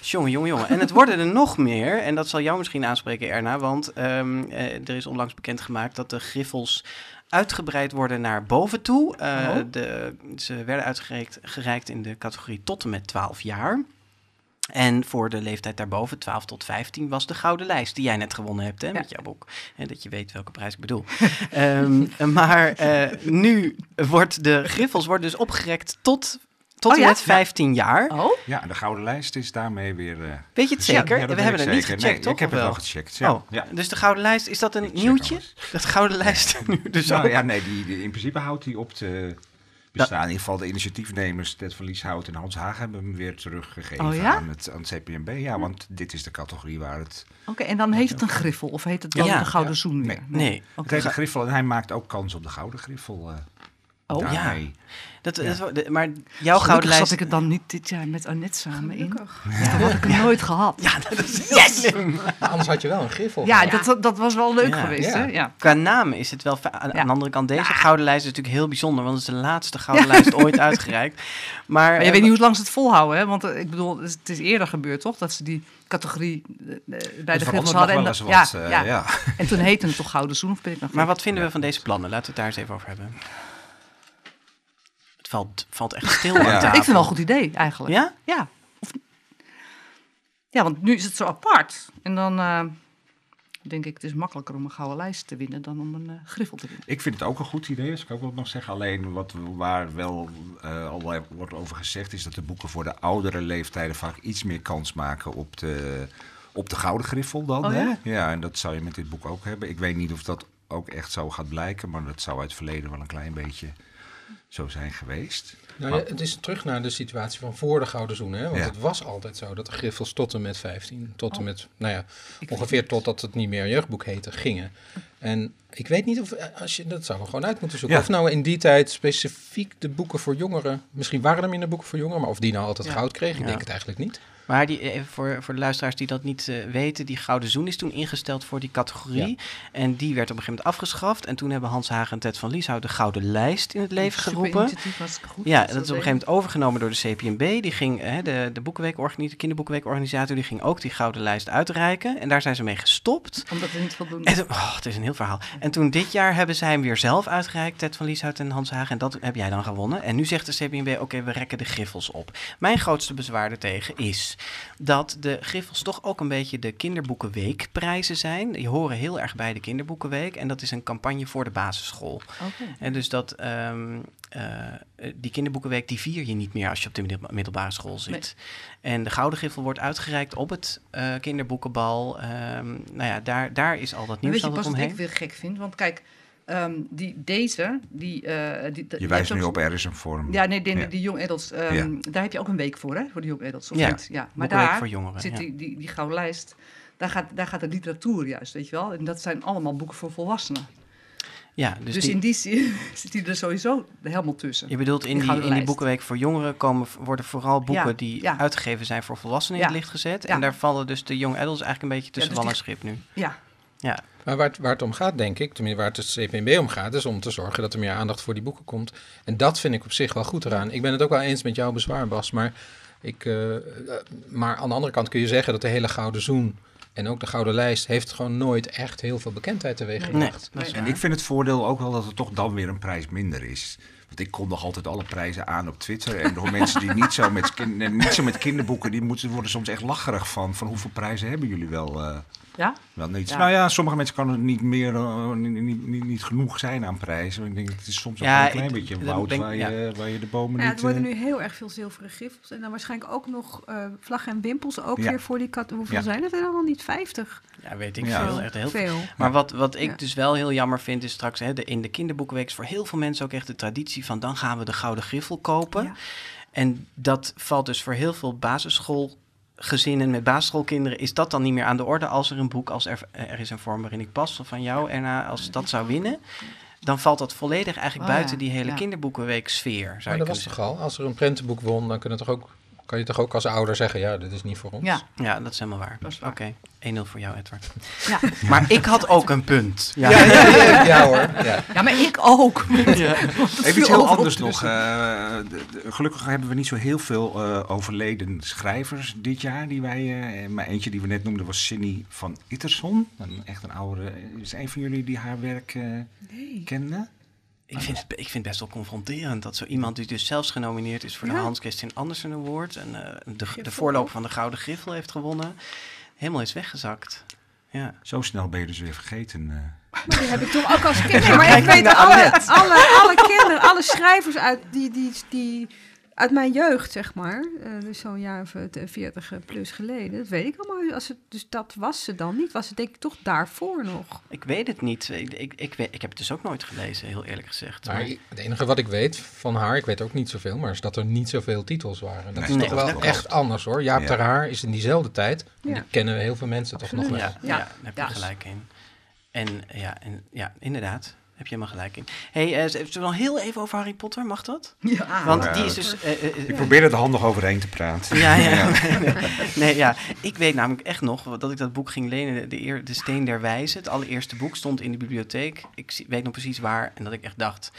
Jongen, jongen, jongen. En het worden er nog meer. En dat zal jou misschien aanspreken, Erna. Want ehm, eh, er is onlangs bekendgemaakt dat de griffels uitgebreid worden naar boven toe. Eh, Oh. de, ze werden uitgereikt gereikt in de categorie tot en met 12 jaar. En voor de leeftijd daarboven, 12 tot 15, was de Gouden Lijst die jij net gewonnen hebt hè, met jouw boek. En dat je weet welke prijs ik bedoel. Ehm, maar eh, nu wordt de griffels worden dus opgerekt tot, tot Oh en ja? met 15 jaar. Oh, Ja, de Gouden Lijst is daarmee weer... eh, Weet je het zeker? ja, We hebben het niet gecheckt, Nee, toch? ik heb het wel? gecheckt, ja. Oh, ja. dus de Gouden Lijst, is dat een Ik nieuwtje? Dat Gouden Lijst nu dus Nou ook? ja, nee, die, die- in principe houdt hij op te bestaan. In ieder geval de initiatiefnemers Ted van Lieshout en Hans Haag hebben hem weer teruggegeven Oh ja? aan, het, aan het CPMB. Ja, want dit is de categorie waar het... oké. En dan heet het een griffel of heet het dan Ja. de Gouden Ja. Zoen weer? Nee. Het heet de griffel en hij maakt ook kans op de Gouden Griffel. eh Oh, ja. Dat, Ja. dat maar jouw Gouden Lijst... zat ik het dan niet dit jaar met Annette samen in. Gelukkig. Want Dan had ik hem nooit gehad. Ja, dat is heel slim. Anders had je wel een griffel. Ja, gehad. Dat, dat was wel leuk Ja. geweest, Ja. hè? Ja. Qua naam is het wel... Aan, Ja. aan de andere kant, deze Gouden Lijst is natuurlijk heel bijzonder, want het is de laatste Gouden Lijst ooit uitgereikt. Maar, Maar je eh, weet niet hoe lang ze het volhouden, hè? Want eh, ik bedoel, het is- het eerder gebeurd, toch? Dat ze die categorie eh, bij de Het griffels hadden. En, dat- wat, ja, ja. ja. en toen heette het toch Gouden Zoen, of ben ik nog Maar wat vinden we van deze plannen? Laten we het daar eens even over hebben. Het valt, valt echt stil aan Ja. tafel. Ik vind het wel een goed idee, eigenlijk. Ja? Ja. Of- ja, want nu is het zo apart. En dan eh, denk ik, het is makkelijker om een gouden lijst te winnen dan om een eh, griffel te winnen. Ik vind het ook een goed idee, kan ik ook nog zeggen. Alleen wat waar wel eh, al wordt over gezegd, is dat de boeken voor de oudere leeftijden vaak iets meer kans maken op de, op de gouden griffel dan. Oh, ja? Ja, en dat zou je met dit boek ook hebben. Ik weet niet of dat ook echt zo gaat blijken, maar dat zou uit het verleden wel een klein beetje zo zijn geweest. Nou, ja, het is terug naar de situatie van voor de Gouden Zoen. Hè? Want Ja. het was altijd zo dat de griffels tot en met 15, tot en met, nou ja, Ik ongeveer weet totdat het niet meer jeugdboek heette, gingen. En ik weet niet of, eh, als je, dat zouden we gewoon uit moeten zoeken. Ja. Of nou in die tijd specifiek de boeken voor jongeren, misschien waren er minder boeken voor jongeren, maar of die nou altijd Ja. goud kregen, ik Ja. denk het eigenlijk niet. Maar die, even voor, voor de luisteraars die dat niet eh, weten, die Gouden Zoen is toen ingesteld voor die categorie. En die werd op een gegeven moment afgeschaft. En toen hebben Hans Hagen en Ted van Lieshout de Gouden Lijst in het leven geroepen. goed Ja, dat dat is op een gegeven moment overgenomen door de CPMB. Die ging, hè, de, de, boekenweekorgani- de kinderboekenweekorganisator, die ging ook die Gouden Lijst uitreiken. En daar zijn ze mee gestopt. Omdat we niet voldoen. En toen- oh, het is een heel verhaal. En toen dit jaar hebben zij hem weer zelf uitgereikt, Ted van Lieshout en Hans Hagen. En dat heb jij dan gewonnen. En nu zegt de CPMB, oké, we rekken de griffels op. Mijn grootste bezwaar ertegen is dat de griffels toch ook een beetje de kinderboekenweekprijzen zijn. Die horen heel erg bij de kinderboekenweek. En dat is een campagne voor de basisschool. Oké. En dus dat ehm, eh, die kinderboekenweek, die vier je niet meer als je op de middel- middelbare school zit. En de Gouden Griffel wordt uitgereikt op het eh, kinderboekenbal. Ehm, nou ja, daar, daar is al dat nieuws weet je wat omheen. ik weer gek vind? Want kijk, ehm, die, deze, die... eh die Je wijst nu op er is een vorm. Ja, nee, die, Ja. die Young Adults, ehm, Ja. daar heb je ook een week voor, hè? Voor de Young Adults, of Ja, niet? Ja, maar daar voor jongeren, zit ja. die, die, die gouden lijst, daar gaat, daar gaat de literatuur juist, weet je wel? En dat zijn allemaal boeken voor volwassenen. Ja, dus, Dus, die- in die zin zit die er sowieso helemaal tussen. je bedoelt in die die, in die boekenweek voor jongeren komen, worden vooral boeken Ja, die ja. uitgegeven zijn voor volwassenen in Ja. het licht gezet. Ja. En daar vallen dus de young adults eigenlijk een beetje tussen dus wal en die- schip nu. Ja, Ja, Maar waar het, waar het om gaat, denk ik, tenminste waar het de CPMB om gaat, is om te zorgen dat er meer aandacht voor die boeken komt. En dat vind ik op zich wel goed eraan. Ik ben het ook wel eens met jouw bezwaar, Bas, maar, ik, eh, eh, maar aan de andere kant kun je zeggen dat de hele Gouden Zoen en ook de Gouden Lijst heeft gewoon nooit echt heel veel bekendheid teweeg nee, gebracht. is En ik vind het voordeel ook wel dat het toch dan weer een prijs minder is. Want ik kondig altijd alle prijzen aan op Twitter. En door mensen die niet zo met, kin- niet zo met kinderboeken, die moeten, worden soms echt lacherig van, van hoeveel prijzen hebben jullie wel, eh, ja? wel niet. Ja. Nou ja, sommige mensen kan het niet meer, eh, niet, niet, niet, genoeg zijn aan prijzen. Ik denk, het is soms ook Ja, een klein ik- beetje woud denk- waar, ja. je, waar je de bomen ja, niet... er worden eh, nu heel erg veel zilveren griffels. En dan waarschijnlijk ook nog eh vlaggen en wimpels. Ook Ja. weer voor die kat. Hoeveel Ja. zijn het er dan al niet? 50? Ja, weet ik Ja. veel. Echt heel veel. Maar wat, wat ik Ja. dus wel heel jammer vind, is straks hè, de, in de kinderboekenweek is voor heel veel mensen ook echt de traditie van dan gaan we de Gouden Griffel kopen. Ja. En dat valt dus voor heel veel basisschoolgezinnen met basisschoolkinderen, is dat dan niet meer aan de orde als er een boek als Er, er is een vorm waarin ik pas van jou, Erna, als dat zou winnen. dan valt dat volledig eigenlijk Oh, buiten ja. die hele Ja. kinderboekenweek sfeer. Zou Maar dat kunnen was toch al? Als er een prentenboek won, dan kun je toch ook, kan je toch ook als ouder zeggen, ja, dit is niet voor ons. Ja. Ja, dat is helemaal waar. Oké, 1-0 voor jou, Edward. Ja. Maar ik had ook een punt. Ja, ja, ja, ja, hoor. Ja. ja, maar ik ook. Even iets heel anders nog. eh, de- de- gelukkig hebben we niet zo heel veel eh, overleden schrijvers dit jaar. Die wij, eh, maar eentje die we net noemden was Cindy van Itterson. Een, echt een oude. Is een van jullie die haar werk eh kende? Ik vind, het, ik vind het best wel confronterend dat zo iemand die dus zelfs genomineerd is voor de. Hans Christian Andersen Award en eh, de, de voorloper van de Gouden Griffel heeft gewonnen, helemaal is weggezakt. Ja. Zo snel ben je dus weer vergeten. eh. Maar die heb ik toch ook als kind. Maar ik weet alle, alle, alle kinderen, alle schrijvers uit, die, die, die, uit mijn jeugd, zeg maar. eh, dus zo'n jaar of eh, 40 plus geleden. Dat weet ik allemaal. Als het, dus dat was ze dan niet. Was het denk ik toch daarvoor nog. Ik weet het niet. Ik, ik, ik, weet, ik heb het dus ook nooit gelezen, heel eerlijk gezegd. Maar Maar- het enige wat ik weet van haar, ik weet ook niet zoveel, maar is dat er niet zoveel titels waren. Dat is Nee, toch wel klopt. echt anders hoor. Jaap Ja. ter Haar is in diezelfde tijd. En Ja. Die kennen heel veel mensen toch nog wel. Ja, ja. Ja. daar heb je Ja. gelijk in. En ja, en, ja, inderdaad. Heb je helemaal gelijk in. hey, eh, zullen we nog heel even over Harry Potter? Mag dat? Ja. Want Ja, die is dus... eh, eh, Ik probeer er de handig overheen te praten. Ja, ja. Nee, nee, ja. Ik weet namelijk echt nog dat ik dat boek ging lenen. De, eer, de Steen der Wijze. Het allereerste boek stond in de bibliotheek. Ik weet nog precies waar. En dat ik echt dacht...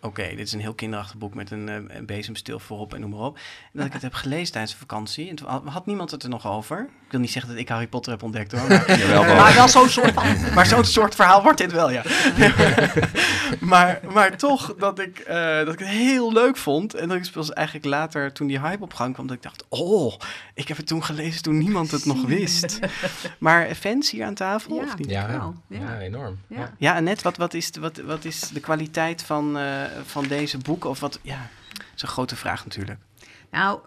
Oké, dit is een heel kinderachtig boek met een, eh, een bezemstil voorop en noem maar op. En dat ik het heb gelezen tijdens de vakantie. En toen had, niemand het er nog over. Ik wil niet zeggen dat ik Harry Potter heb ontdekt hoor. Maar, Jawel, wel. Maar wel zo'n soort van. maar zo'n soort verhaal wordt dit wel, ja. maar, maar toch dat ik, eh, dat ik het heel leuk vond. En dat ik pas eigenlijk later, toen die hype op gang kwam, dat ik dacht... Oh, ik heb het toen gelezen toen niemand het nog wist. Maar fans hier aan tafel, Ja. of niet? Ja, ja. ja. enorm. Ja. Ja. Ja, Annette, wat, wat, is, de- wat, wat is de kwaliteit van, eh, van deze boeken? Of wat, ja, dat is een grote vraag natuurlijk. Nou,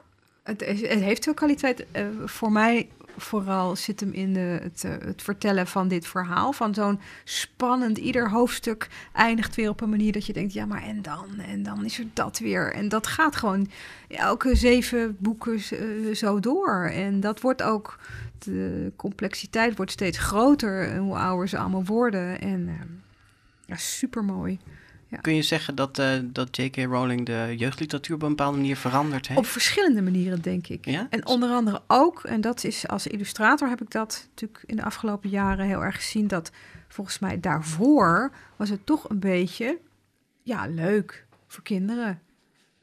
het, heeft veel kwaliteit. Eh, voor mij vooral zit hem in de, het, eh, het vertellen van dit verhaal. Van zo'n spannend, ieder hoofdstuk eindigt weer op een manier dat je denkt, ja, maar en dan? En dan is er dat weer. En dat gaat gewoon elke zeven boeken eh, zo door. En dat wordt ook, de complexiteit wordt steeds groter hoe ouder ze allemaal worden. En eh, ja, super mooi. Kun je zeggen dat, eh, dat J.K. Rowling de jeugdliteratuur op een bepaalde manier veranderd heeft? Op verschillende manieren, denk ik. Ja? En onder andere ook, en dat is als illustrator heb ik dat natuurlijk in de afgelopen jaren heel erg gezien, dat volgens mij daarvoor was het toch een beetje, ja, leuk voor kinderen.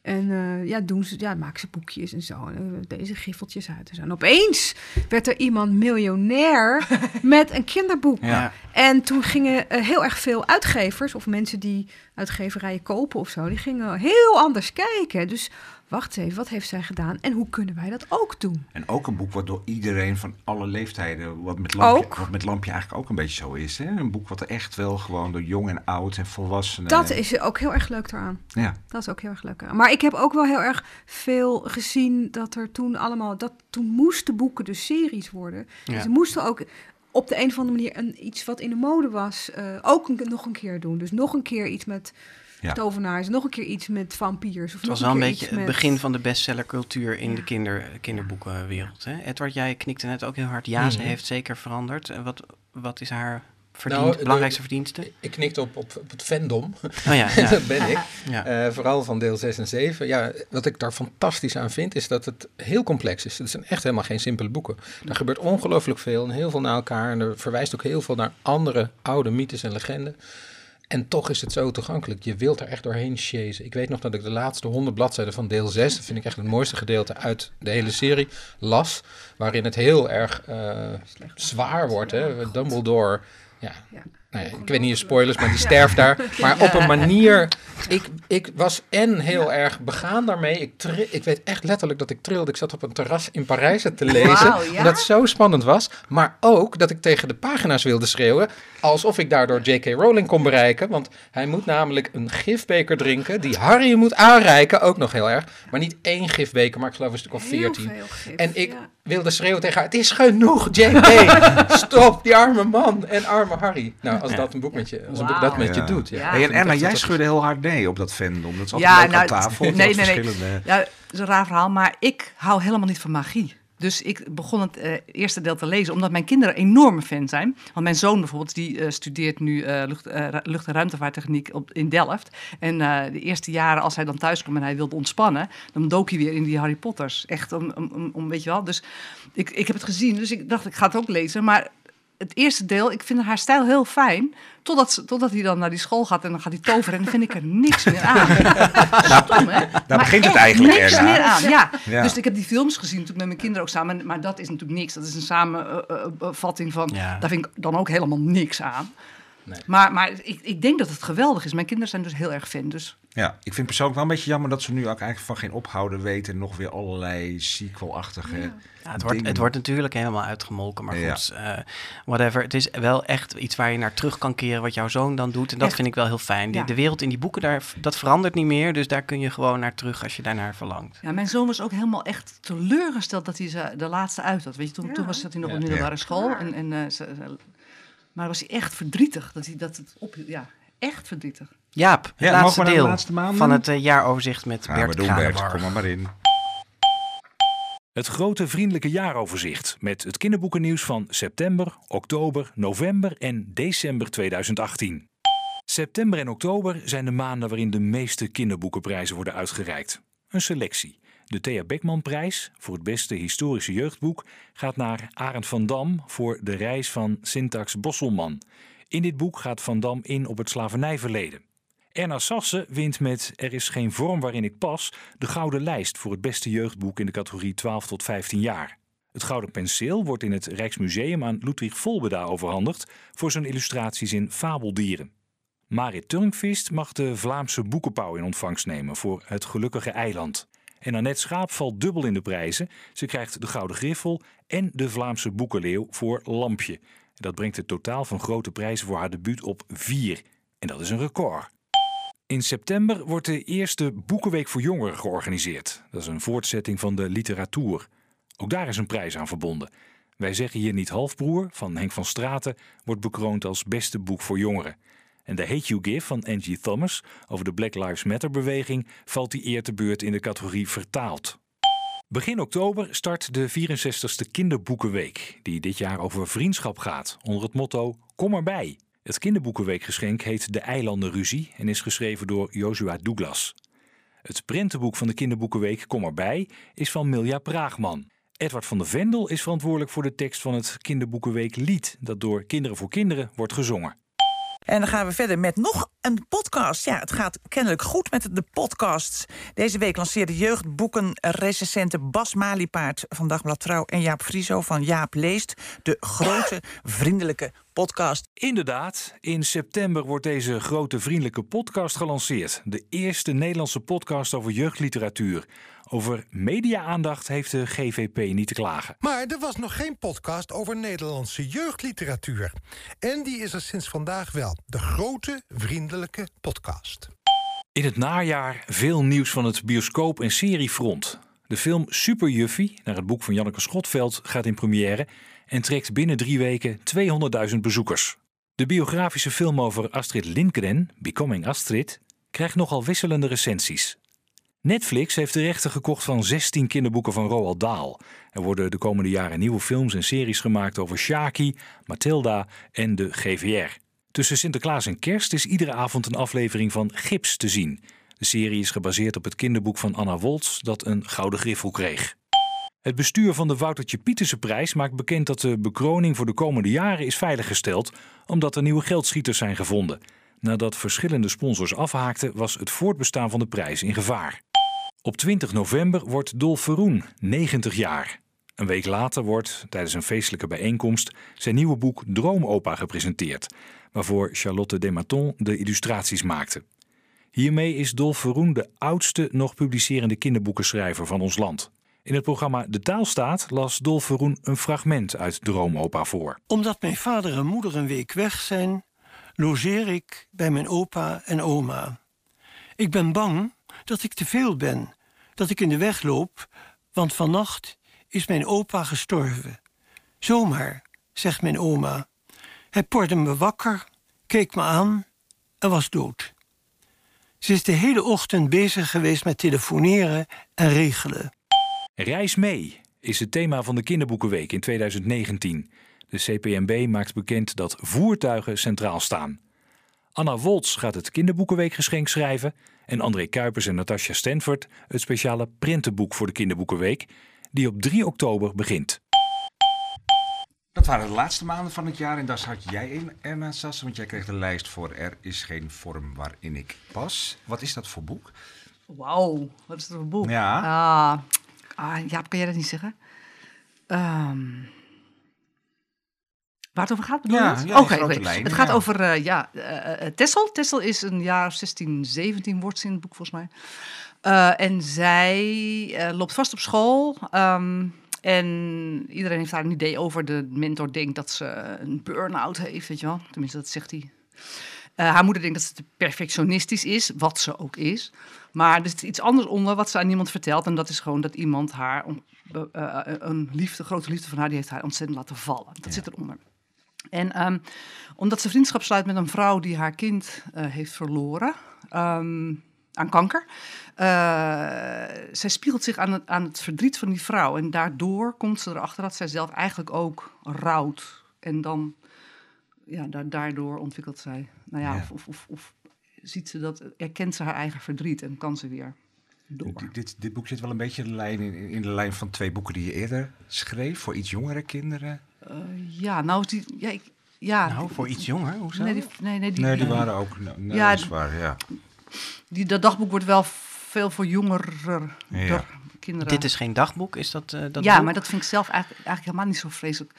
En eh, ja, doen ze, ja, maken ze boekjes en zo. En, eh, deze griffeltjes uit en zo. En opeens werd er iemand miljonair met een kinderboek. Ja. En toen gingen eh, heel erg veel uitgevers of mensen die uitgeverijen kopen of zo, die gingen heel anders kijken. Dus wacht even, wat heeft zij gedaan en hoe kunnen wij dat ook doen? En ook een boek wat door iedereen van alle leeftijden, wat met Lampje, Ook. wat met Lampje eigenlijk ook een beetje zo is. Hè? Een boek wat er echt wel gewoon door jong en oud en volwassenen... Dat is ook heel erg leuk eraan. Ja. Dat is ook heel erg leuk. eraan. Maar ik heb ook wel heel erg veel gezien dat er toen allemaal, dat toen moesten boeken dus series worden. Ja. Ze moesten ook op de een of andere manier een, iets wat in de mode was, eh, ook een- nog een keer doen. Dus nog een keer iets met Ja. tovenaars, nog een keer iets met vampiers. Of Het was wel een beetje het met- begin van de bestsellercultuur in Ja. de kinder, kinderboekenwereld. Hè? Edward, jij knikte net ook heel hard. Ja, ze Mhm. heeft zeker veranderd. En wat, wat is haar Nou, de- belangrijkste verdienste? Ik knikte op, op, op het fandom. Oh ja, ja. dat ben ik. ja. Eh, vooral van deel 6 en 7. Ja, wat ik daar fantastisch aan vind, is dat het heel complex is. Het zijn echt helemaal geen simpele boeken. Er gebeurt ongelooflijk veel en heel veel naar elkaar. En er verwijst ook heel veel naar andere oude mythes en legenden. En toch is het zo toegankelijk. Je wilt er echt doorheen chasen. Ik weet nog dat ik de laatste 100 bladzijden van deel 6, dat vind ik echt het mooiste gedeelte uit de hele serie, las. Waarin het heel erg eh, zwaar wordt. Hè? Dumbledore, ja, Ja. Nou ja, ik weet niet of spoilers, maar die sterft daar. Maar op een manier. Ik, ik was en heel erg begaan daarmee. Ik, ik weet echt letterlijk dat ik trilde. Ik zat op een terras in Parijs het te lezen. Ja? Omdat het zo spannend was. Maar ook dat ik tegen de pagina's wilde schreeuwen. Alsof ik daardoor J.K. Rowling kon bereiken. Want hij moet namelijk een gifbeker drinken. Die Harry moet aanreiken. Ook nog heel erg. Maar niet één gifbeker, maar ik geloof een stuk of veertien. En ik wilde schreeuwen tegen haar: Het is genoeg, JK. Stop, die arme man en arme Harry. Nou, als dat een boek met je, als een boek Wauw. dat met je doet. Ja. Ja. Hey, en Erna, jij schudde heel hard nee op dat fandom. Dat is Ja, nou, aan tafel. nee, dat nee, nee. Ja, dat is een raar verhaal, maar ik hou helemaal niet van magie. Dus ik begon het eh, eerste deel te lezen omdat mijn kinderen enorme fan zijn. Want mijn zoon bijvoorbeeld, die eh, studeert nu eh, lucht, eh, en ruimtevaarttechniek op, in Delft. En eh, de eerste jaren als hij dan thuis kwam en hij wilde ontspannen, dan dook hij weer in die Harry Potters. Echt om, om, om, om weet je wel. Dus ik, ik heb het gezien, dus ik dacht ik ga het ook lezen. Maar het eerste deel, ik vind haar stijl heel fijn. Totdat, ze- totdat hij dan naar die school gaat en dan gaat hij toveren. En dan vind ik er niks meer aan. Stom, hè? Daar Maar begint het eigenlijk niks erna. meer aan, ja. Ja. Dus ik heb die films gezien natuurlijk met mijn kinderen ook samen. Maar dat is natuurlijk niks. Dat is een samenvatting van... Ja. Daar vind ik dan ook helemaal niks aan. Nee. Maar, maar ik, ik denk dat het geweldig is. Mijn kinderen zijn dus heel erg fan. Dus Ja, ik vind persoonlijk wel een beetje jammer dat ze nu ook eigenlijk van geen ophouden weten. en Nog weer allerlei sequel-achtige Ja, het, wordt, dingen. het wordt natuurlijk helemaal uitgemolken, maar Ja. goed, eh, whatever. Het is wel echt iets waar je naar terug kan keren, wat jouw zoon dan doet. En dat Echt. vind ik wel heel fijn. Die- Ja. De wereld in die boeken, daar, dat verandert niet meer. Dus daar kun je gewoon naar terug als je daarnaar verlangt. ja, mijn zoon was ook helemaal echt teleurgesteld dat hij ze de laatste uit had. Weet je, toen, Ja. toen was zat hij nog Ja. op middelbare Ja. school. En, en, eh, ze- ze- maar was hij echt verdrietig dat hij dat het op... Ja, echt verdrietig. Jaap, het Ja, laatste de deel laatste van het eh, jaaroverzicht met Gaan Bert we doen, Bert. Kom maar maar in. Het grote vriendelijke jaaroverzicht met het kinderboekennieuws van september, oktober, november en december 2018. September en oktober zijn de maanden waarin de meeste kinderboekenprijzen worden uitgereikt. Een selectie. De Thea Beckmanprijs voor het beste historische jeugdboek gaat naar Arend van Dam voor De reis van Syntax Bosselman. In dit boek gaat Van Dam in op het slavernijverleden. Erna Sasse wint met Er is geen vorm waarin ik pas de Gouden Lijst voor het beste jeugdboek in de categorie 12 tot 15 jaar. Het Gouden Penseel wordt in het Rijksmuseum aan Ludwig Volbeda overhandigd voor zijn illustraties in fabeldieren. Marit Turnquist mag de Vlaamse boekenpauw in ontvangst nemen voor Het Gelukkige Eiland. En Annette Schaap valt dubbel in de prijzen. Ze krijgt de Gouden Griffel en de Vlaamse Boekenleeuw voor Lampje. Dat brengt het totaal van grote prijzen voor haar debuut op vier. En dat is een record. In september wordt de eerste Boekenweek voor Jongeren georganiseerd. Dat is een voortzetting van de literatuur. Ook daar is een prijs aan verbonden. Wij zeggen hier niet halfbroer van Henk van Straten wordt bekroond als beste boek voor jongeren. En The Hate You Give van Angie Thomas over de Black Lives Matter beweging valt die eer te beurt in de categorie vertaald. Begin oktober start de 64ste Kinderboekenweek, die dit jaar over vriendschap gaat, onder het motto Kom erbij. Het kinderboekenweekgeschenk heet De Eilandenruzie en is geschreven door Joshua Douglas. Het prentenboek van de Kinderboekenweek Kom erbij is van Milja Praagman. Edward van der Vendel is verantwoordelijk voor de tekst van het Kinderboekenweek lied, dat door Kinderen voor Kinderen wordt gezongen. En dan gaan we verder met nog een podcast. Ja, het gaat kennelijk goed met de podcasts. Deze week lanceerde jeugdboekenrecensenten Bas Maliepaard van Dagblad Trouw... en Jaap Frieso van Jaap Leest, de grote vriendelijke podcast. Inderdaad, in september wordt deze grote vriendelijke podcast gelanceerd. De eerste Nederlandse podcast over jeugdliteratuur. Over media-aandacht heeft de GVP niet te klagen. Maar er was nog geen podcast over Nederlandse jeugdliteratuur. En die is er sinds vandaag wel. De grote vriendelijke podcast. In het najaar veel nieuws van het bioscoop- en seriefront. De film Super Juffie, naar het boek van Janneke Schotveld, gaat in première en trekt binnen drie weken 200.000 bezoekers. De biografische film over Astrid Lindgren, Becoming Astrid, krijgt nogal wisselende recensies. Netflix heeft de rechten gekocht van 16 kinderboeken van Roald Dahl. Er worden de komende jaren nieuwe films en series gemaakt over Shaki, Matilda en de GVR. Tussen Sinterklaas en Kerst is iedere avond een aflevering van Gips te zien. De serie is gebaseerd op het kinderboek van Anna Woltz dat een gouden griffel kreeg. Het bestuur van de Woutertje Pietersenprijs maakt bekend dat de bekroning voor de komende jaren is veiliggesteld omdat er nieuwe geldschieters zijn gevonden. Nadat verschillende sponsors afhaakten was het voortbestaan van de prijs in gevaar. Op 20 november wordt Dolf Verroen 90 jaar. Een week later wordt, tijdens een feestelijke bijeenkomst, zijn nieuwe boek Droomopa gepresenteerd, waarvoor Charlotte Dematon de illustraties maakte. Hiermee is Dolf Verroen de oudste nog publicerende kinderboekenschrijver van ons land. In het programma De Taal staat las Dolf Verroen een fragment uit Droomopa voor. Omdat mijn vader en moeder een week weg zijn, logeer ik bij mijn opa en oma. Ik ben bang dat ik te veel ben, dat ik in de weg loop, want vannacht is mijn opa gestorven. Zomaar, zegt mijn oma. Hij porde me wakker, keek me aan en was dood. Ze is de hele ochtend bezig geweest met telefoneren en regelen. Reis mee. is het thema van de Kinderboekenweek in 2019. De CPMB maakt bekend dat voertuigen centraal staan. Anna Woltz gaat het Kinderboekenweekgeschenk schrijven en André Kuipers en Natasja Stanford het speciale printenboek voor de Kinderboekenweek, die op 3 oktober begint. Dat waren de laatste maanden van het jaar en daar zat jij in, Erna Sassen, want jij kreeg de lijst voor Er is geen vorm waarin ik pas. Wat is dat voor boek? Wauw, wat is dat voor boek? Ja. Ah, ah, Jaap, kan jij dat niet zeggen? Ehm, waar het over gaat, bedoel je? Ja, het? ja, grote gaat over uh, ja, uh, Tessel. Tessel is een jaar 16, 17 wordt ze in het boek volgens mij. Uh, en zij loopt vast op school. Um, en iedereen heeft daar een idee over. De mentor denkt dat ze een burn-out heeft, weet je wel. Tenminste, dat zegt hij. Haar moeder denkt dat ze te perfectionistisch is, wat ze ook is. Maar er zit iets anders onder wat ze aan niemand vertelt. En dat is gewoon dat iemand haar, een liefde, grote liefde van haar, die heeft haar ontzettend laten vallen. Dat ja. zit eronder. En um, omdat ze vriendschap sluit met een vrouw die haar kind uh, heeft verloren um, aan kanker. Uh, zij spiegelt zich aan het, aan het verdriet van die vrouw. En daardoor komt ze erachter dat zij zelf eigenlijk ook rouwt. En dan, ja, da daardoor ontwikkelt zij, nou ja, ja. Of, of, of, of, ziet ze dat, erkent ze haar eigen verdriet en kan ze weer door. Dit, dit, dit boek zit wel een beetje in de, lijn, in, in de lijn van twee boeken die je eerder schreef voor iets jongere kinderen. Uh, ja, nou, die, ja, ik, ja, nou, voor iets jonger? Hoezo? Nee, die, nee, nee, die, nee, die waren ook. Nou, nee, ja, dat is waar, ja. Die, dat dagboek wordt wel veel voor jongere ja. kinderen. Dit is geen dagboek, is dat, uh, dat Ja, boek? maar dat vind ik zelf eigenlijk, eigenlijk helemaal niet zo vreselijk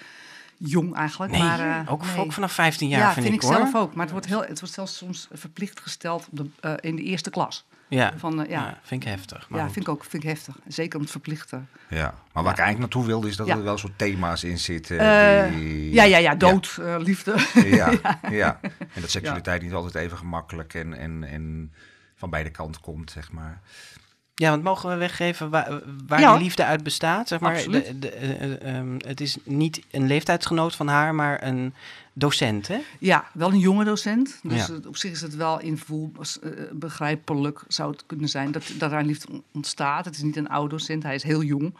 jong eigenlijk. Nee, maar, uh, ook, nee. ook vanaf 15 jaar ja, vind, vind ik, ik hoor. zelf ook. Maar het wordt, heel, het wordt zelfs soms verplicht gesteld op de, uh, in de eerste klas. Ja, Van, uh, ja. ja, vind ik heftig. Maar ja, goed. vind ik ook vind ik heftig. Zeker om het verplichten. Ja, maar waar ik eigenlijk naartoe wilde is dat Ja. er wel soort thema's in zitten. Uh, die... ja, ja, ja, dood, uh, liefde. Ja, ja. En dat seksualiteit niet altijd even gemakkelijk en, en, en van beide kanten komt, zeg maar. Ja, want mogen we weggeven waar, waar Ja. die liefde uit bestaat? Zeg maar, Absoluut. de, de, eh, eh, ehm, het is niet een leeftijdsgenoot van haar, maar een docent, hè? Ja, wel een jonge docent. Dus Ja. op zich is het wel invoel, eh, begrijpelijk zou het kunnen zijn dat, dat een liefde on- ontstaat. Het is niet een oude docent, hij is heel jong.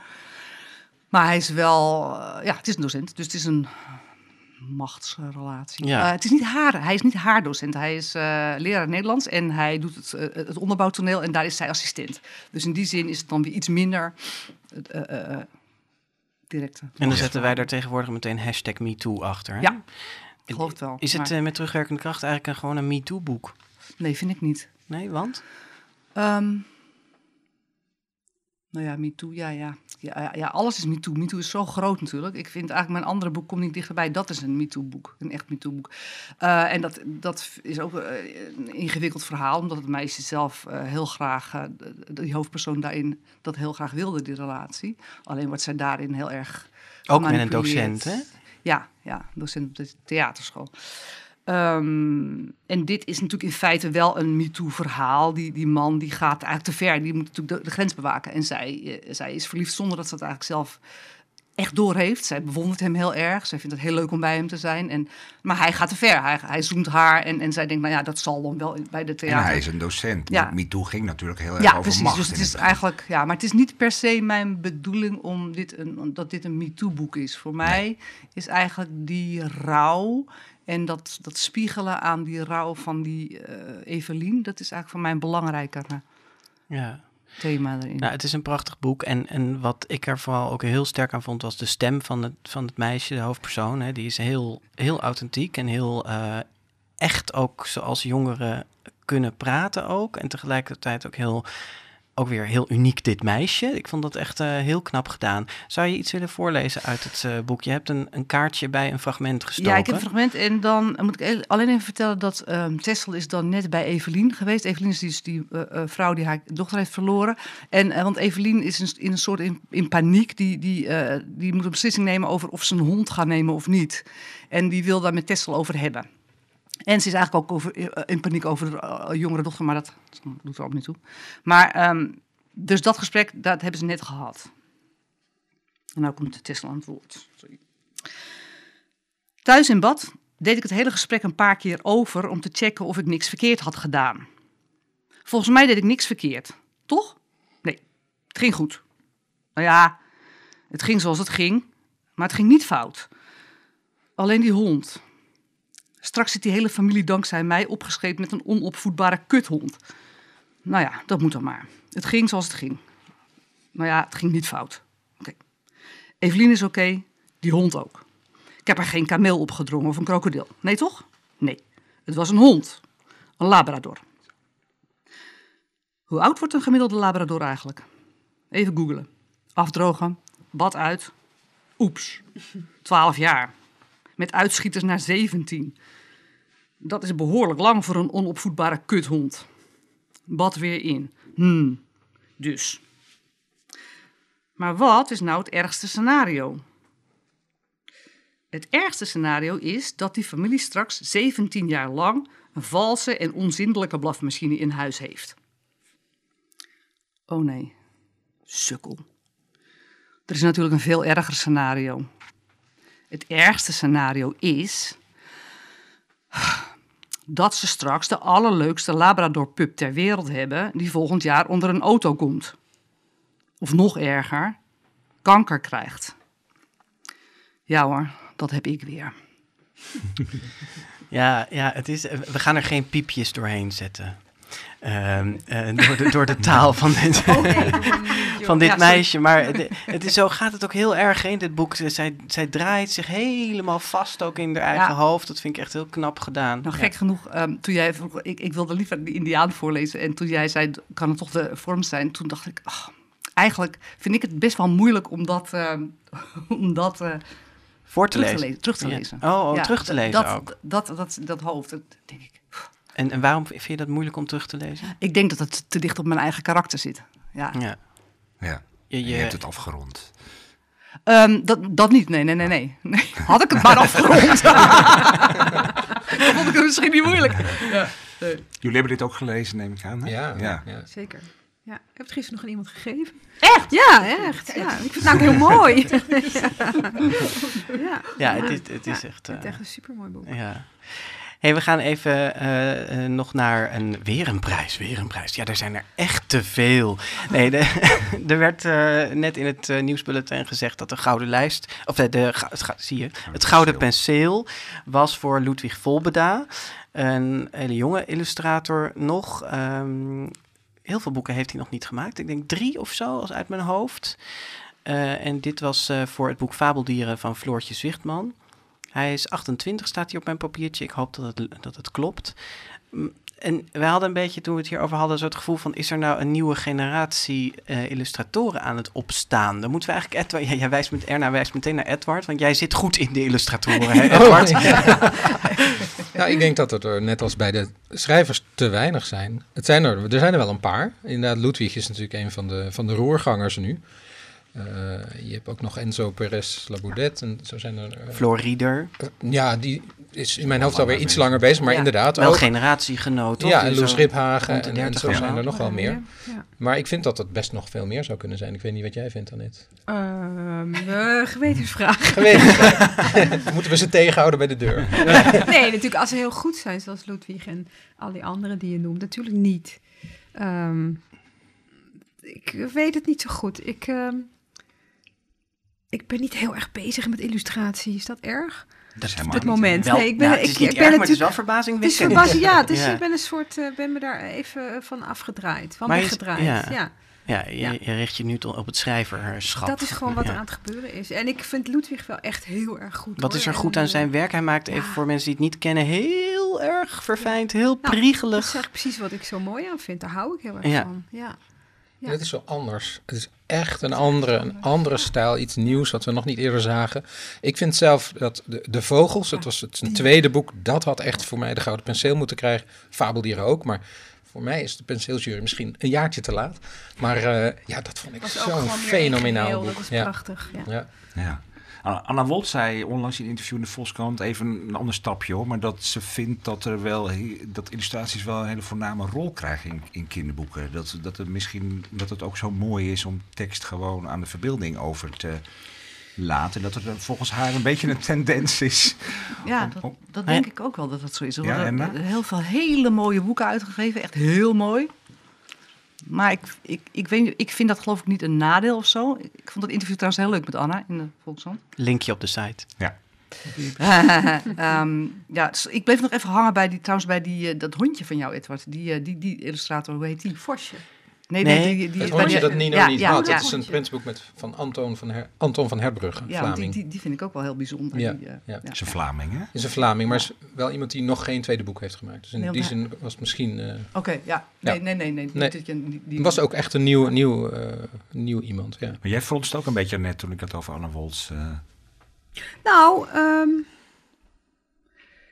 Maar hij is wel, ja, het is een docent, dus het is een machtsrelatie. Ja. Eh, het is niet haar, hij is niet haar docent. Hij is eh, leraar Nederlands en hij doet het, eh, het onderbouwtoneel en daar is zij assistent. Dus in die zin is het dan weer iets minder directe. En dan zetten wij daar tegenwoordig meteen hashtag MeToo achter. Hè? Ja, ik geloof het wel. Is het maar- met terugwerkende kracht eigenlijk een, gewoon een MeToo-boek? Nee, vind ik niet. Nee, want? Ehm, nou ja, MeToo, ja, ja. Ja, ja, alles is MeToo. MeToo is zo groot natuurlijk. Ik vind eigenlijk mijn andere boek komt niet dichterbij. Dat is een MeToo-boek, een echt MeToo-boek. Eh, en dat, dat is ook eh, een ingewikkeld verhaal, omdat het meisje zelf eh, heel graag, die hoofdpersoon daarin, dat heel graag wilde, die relatie. Alleen wordt zij daarin heel erg. Ook met een docent, hè? Ja, ja, docent op de theaterschool. Ehm, en dit is natuurlijk in feite wel een MeToo-verhaal. Die, die man die gaat eigenlijk te ver. Die moet natuurlijk de, de grens bewaken. En zij, eh, zij is verliefd zonder dat ze het eigenlijk zelf echt doorheeft. Zij bewondert hem heel erg. Zij vindt het heel leuk om bij hem te zijn. En, maar hij gaat te ver. Hij, hij zoent haar. En, en zij denkt, nou ja, dat zal dan wel bij de En theater. hij is een docent. Ja. MeToo ging natuurlijk heel erg Ja, over precies. macht. Dus het is het- eigenlijk, ja, maar het is niet per se mijn bedoeling om dit een, dat dit een MeToo-boek is. Voor mij is eigenlijk die rouw en dat, dat spiegelen aan die rouw van die eh Evelien, dat is eigenlijk voor mij een belangrijker eh, Ja. thema erin. Nou, het is een prachtig boek. En, en wat ik er vooral ook heel sterk aan vond, was de stem van het, van het meisje, de hoofdpersoon. Hè. Die is heel, heel authentiek en heel eh, echt ook zoals jongeren kunnen praten ook. En tegelijkertijd ook heel, ook weer heel uniek dit meisje. Ik vond dat echt eh, heel knap gedaan. Zou je iets willen voorlezen uit het eh, boek? Je hebt een, een kaartje bij een fragment gestoken. Ja, ik heb een fragment en dan moet ik alleen even vertellen dat ehm Tessel is dan net bij Evelien geweest. Evelien is dus die eh, vrouw die haar dochter heeft verloren. En, want Evelien is in een soort in, in paniek. Die, die, die moet een beslissing nemen over of ze een hond gaat nemen of niet. En die wil daar met Tessel over hebben. En ze is eigenlijk ook eh, in paniek over de eh, jongere dochter, maar dat doet er ook niet toe. Maar ehm, dus dat gesprek, dat hebben ze net gehad. En nou komt Tessel aan het woord. Sorry. Thuis in bad deed ik het hele gesprek een paar keer over om te checken of ik niks verkeerd had gedaan. Volgens mij deed ik niks verkeerd, toch? Nee, het ging goed. Nou ja, Het ging zoals het ging, maar het ging niet fout. Alleen die hond. Straks zit die hele familie dankzij mij opgescheept met een onopvoedbare kuthond. Nou ja, dat moet dan maar. Het ging zoals het ging. Maar ja, het ging niet fout. Evelien is oké, die hond ook. Ik heb er geen kameel opgedrongen of een krokodil. Nee, toch? Nee. Het was een hond. Een labrador. Hoe oud wordt een gemiddelde labrador eigenlijk? Even googelen. Afdrogen, bad uit. Oeps, 12 jaar. Met uitschieters naar 17. Dat is behoorlijk lang voor een onopvoedbare kuthond. Bad weer in. Hmm, dus. Maar wat is nou het ergste scenario? Het ergste scenario is dat die familie straks 17 jaar lang een valse en onzindelijke blafmachine in huis heeft. Oh nee, sukkel. Er is natuurlijk een veel erger scenario. Het ergste scenario is dat ze straks de allerleukste Labrador-pup ter wereld hebben die volgend jaar onder een auto komt. Of nog erger, kanker krijgt. Ja hoor, dat heb ik weer. Ja, ja het is, we gaan er geen piepjes doorheen zetten. Ehm, eh, door, de, door de taal van dit, van dit Ja, meisje. Maar het, het is zo gaat het ook heel erg in dit boek. Zij, zij draait zich helemaal vast ook in haar eigen Ja. hoofd. Dat vind ik echt heel knap gedaan. Nou, Ja. gek genoeg, ehm, toen jij, vroeg- ik, ik wilde liever de Indiaan voorlezen. En toen jij zei, kan het toch de vorm zijn? Toen dacht ik, ach, eigenlijk vind ik het best wel moeilijk om dat, ehm, om dat eh, Voor te terug, lezen. terug te lezen. Oh, oh, terug te lezen dat, ook. Dat, dat, dat, dat hoofd, dat denk ik. En, en waarom vind je dat moeilijk om terug te lezen? Ik denk dat het te dicht op mijn eigen karakter zit. Ja. Ja. Ja. Je, Je, je- hebt het afgerond. Ehm, dat, dat niet, nee, nee, nee, nee. nee. Had ik het maar afgerond. Dan vond ik het misschien niet moeilijk. Ja, nee. Jullie hebben dit ook gelezen, neem ik aan. hè? Ja, ja. ja. Zeker. Ja, ik heb het gisteren nog aan iemand gegeven. Echt? Ja, echt. Ja, ik vind het nou heel mooi. ja. Ja, het is, het is Ja, echt... Het is eh, echt een supermooi boek. Ja. Hey, we gaan even eh, eh, nog naar een, weer een prijs, weer een prijs. Ja, er zijn er echt te veel. Nee, de, er werd eh, net in het nieuwsbulletin gezegd dat de Gouden Lijst, of de, het, zie je, het Gouden Penseel was voor Ludwig Volbeda, een hele jonge illustrator nog. Ehm, heel veel boeken heeft hij nog niet gemaakt. Ik denk drie of zo, als uit mijn hoofd. En dit was voor het boek Fabeldieren van Floortje Zwichtman. Hij is 28, staat hier op mijn papiertje. Ik hoop dat het, dat het klopt. Mm, En wij hadden een beetje, toen we het hierover hadden, zo het gevoel van... is er nou een nieuwe generatie eh, illustratoren aan het opstaan? Dan moeten we eigenlijk Edward... Ja, jij wijst met, Erna wijst meteen naar Edward, want jij zit goed in de illustratoren, hè, Edward? Oh, ja. Nou, ik denk dat het er net als bij de schrijvers te weinig zijn. Het zijn er, er zijn er wel een paar. Inderdaad, Ludwig is natuurlijk een van de, van de roergangers nu. Eh, je hebt ook nog Enzo Perez Laboudet en zo zijn er... eh, Floor Rieder. ja, die is in mijn hoofd alweer iets langer bezig, maar Ja, inderdaad Wel ook. toch? Ja, en Loes zo Riphagen en, en 30 zo zijn er nog wel meer. Ja. Maar ik vind dat het best nog veel meer zou kunnen zijn. Ik weet niet wat jij vindt, Annette. Ehm, eh, gewetensvraag. Gewetensvraag. Moeten we ze tegenhouden bij de deur? nee, natuurlijk als ze heel goed zijn, zoals Ludwig en al die anderen die je noemt. Natuurlijk niet. Ehm, ik weet het niet zo goed. Ik, ehm, ik ben niet heel erg bezig met illustratie. Is dat erg? Dat is Op dit moment. Wel, nee, ik ben, nou, het ik, is niet ik ben erg, maar het is natuurlijk- Het is verbazing, ja. Dus Ja. ik ben een soort, eh, ben me daar even van afgedraaid, van Maar je- weggedraaid. ja. ja. Ja, je, Ja. richt je nu op het schrijverschap. Dat is gewoon wat Ja. er aan het gebeuren is. En ik vind Ludwig wel echt heel erg goed. Wat hoor. is er goed aan eh, zijn werk? Hij maakt even voor mensen die het niet kennen heel erg verfijnd, heel Nou, priegelig. Dat is precies wat ik zo mooi aan vind. Daar hou ik heel erg Ja. van. Ja. Ja. Het is zo anders. Het is echt een andere, een andere stijl, iets nieuws wat we nog niet eerder zagen. Ik vind zelf dat de, de Vogels, het was het zijn tweede boek, dat had echt voor mij de Gouden Penseel moeten krijgen. Fabeldieren ook, maar voor mij is de penseeljury misschien een jaartje te laat. Maar eh, ja, dat vond ik zo'n fenomenaal boek. Dat is ja. prachtig. Ja. Ja. Ja. Anna- Anna Wolt zei onlangs in een interview in de Volkskrant, even een ander stapje hoor, maar dat ze vindt dat er wel dat illustraties wel een hele voorname rol krijgen in, in kinderboeken. Dat, dat het misschien dat het ook zo mooi is om tekst gewoon aan de verbeelding over te laten. Dat er volgens haar een beetje een tendens is. Ja, om- dat, om- dat denk ik ook wel dat dat zo is. Er Ja, worden heel veel hele mooie boeken uitgegeven, echt heel mooi. Maar ik, ik, ik, weet, ik vind dat geloof ik niet een nadeel of zo. Ik vond het interview trouwens heel leuk met Anna in de Volkskrant. Linkje op de site. Ja. Ehm, ja, dus ik bleef nog even hangen bij die, trouwens bij die, eh, dat hondje van jou, Edward. Die, eh, die, die illustrator, hoe heet die? Vosje. Nee, Nee. nee, die, die Het dat Nino ja, niet ja, had. ja. Dat is een printsboek met, van Anton van, Her, Anton van Herbrugge, Ja, die, Vlaming. die, die vind ik ook wel heel bijzonder. Ja, die, eh, ja. Is een Vlaming, hè? Is een Vlaming, maar is wel iemand die nog geen tweede boek heeft gemaakt. Dus in Nee, die zin was het misschien... eh, Oké, ja. Nee, nee, nee. nee. Nee. Die- die- was ook echt een nieuw, nieuw, eh, nieuw iemand, ja. Maar jij fronst ook een beetje net toen ik het over Anna Woltz... eh, Nou, ehm,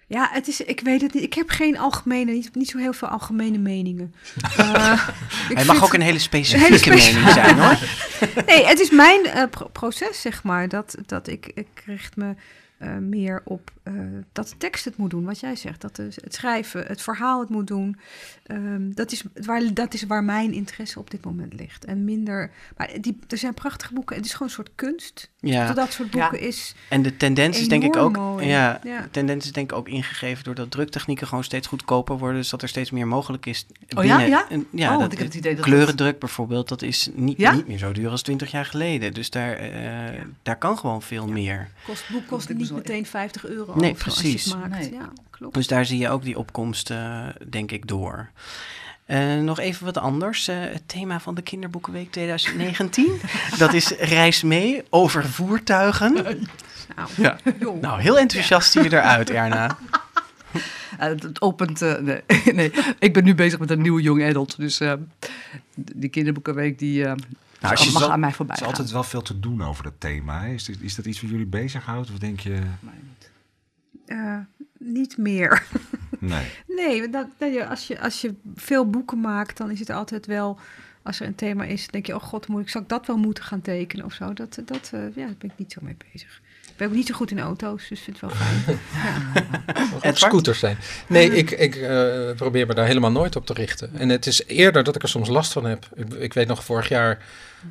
ja, het is, ik weet het niet. Ik heb geen algemene, niet, niet zo heel veel algemene meningen. Ik Hij mag ook een hele specifieke Hele mening zijn, hoor. nee, het is mijn eh, pro- proces, zeg maar. Dat, dat ik, ik richt me eh, meer op eh, dat de tekst het moet doen, wat jij zegt. Dat de, het schrijven, het verhaal het moet doen. Ehm, dat, is waar, dat is waar mijn interesse op dit moment ligt. En minder... Maar die, er zijn prachtige boeken. Het is gewoon een soort kunst. Ja. Dat soort boeken is... En de tendens is denk ik ook, mooi. ja, Ja. de tendens is denk ik ook ingegeven doordat druktechnieken gewoon steeds goedkoper worden, dus dat er steeds meer mogelijk is. Oh ja? Ja? En, ja, Oh, dat, ik heb het idee dat kleurendruk bijvoorbeeld, dat is niet, Ja? niet meer zo duur als 20 jaar geleden. Dus daar, eh, daar kan gewoon veel meer. Kost, boek kost niet meteen 50 euro Nee, precies. je maakt. Nee. Ja, klopt. Dus daar zie je ook die opkomst, eh, denk ik, door. Eh, nog even wat anders. Eh, het thema van de Kinderboekenweek 2019. dat is reis mee over voertuigen. Nou, Ja. Nou, heel enthousiast zie je eruit, Erna. Eh, het, opent. nee, nee, ik ben nu bezig met een nieuwe young adult. Dus eh, die kinderboekenweek die Nou, mag aan mij voorbij Er is gaan. altijd wel veel te doen over dat thema. Hè? Is, dit- is dat iets wat jullie bezighoudt? Of denk je... Eh, niet meer. Nee. Nee, dat, als, je, als je veel boeken maakt, dan is het altijd wel... Als er een thema is, denk je, oh god, moet ik, zou ik dat wel moeten gaan tekenen of zo? Dat, dat, eh, ja, daar ben ik niet zo mee bezig. Ik ben ook niet zo goed in auto's, dus vind het wel fijn. ja. Ook scooters zijn. Nee, ik, ik eh, probeer me daar helemaal nooit op te richten. En het is eerder dat ik er soms last van heb. Ik, ik weet nog, vorig jaar,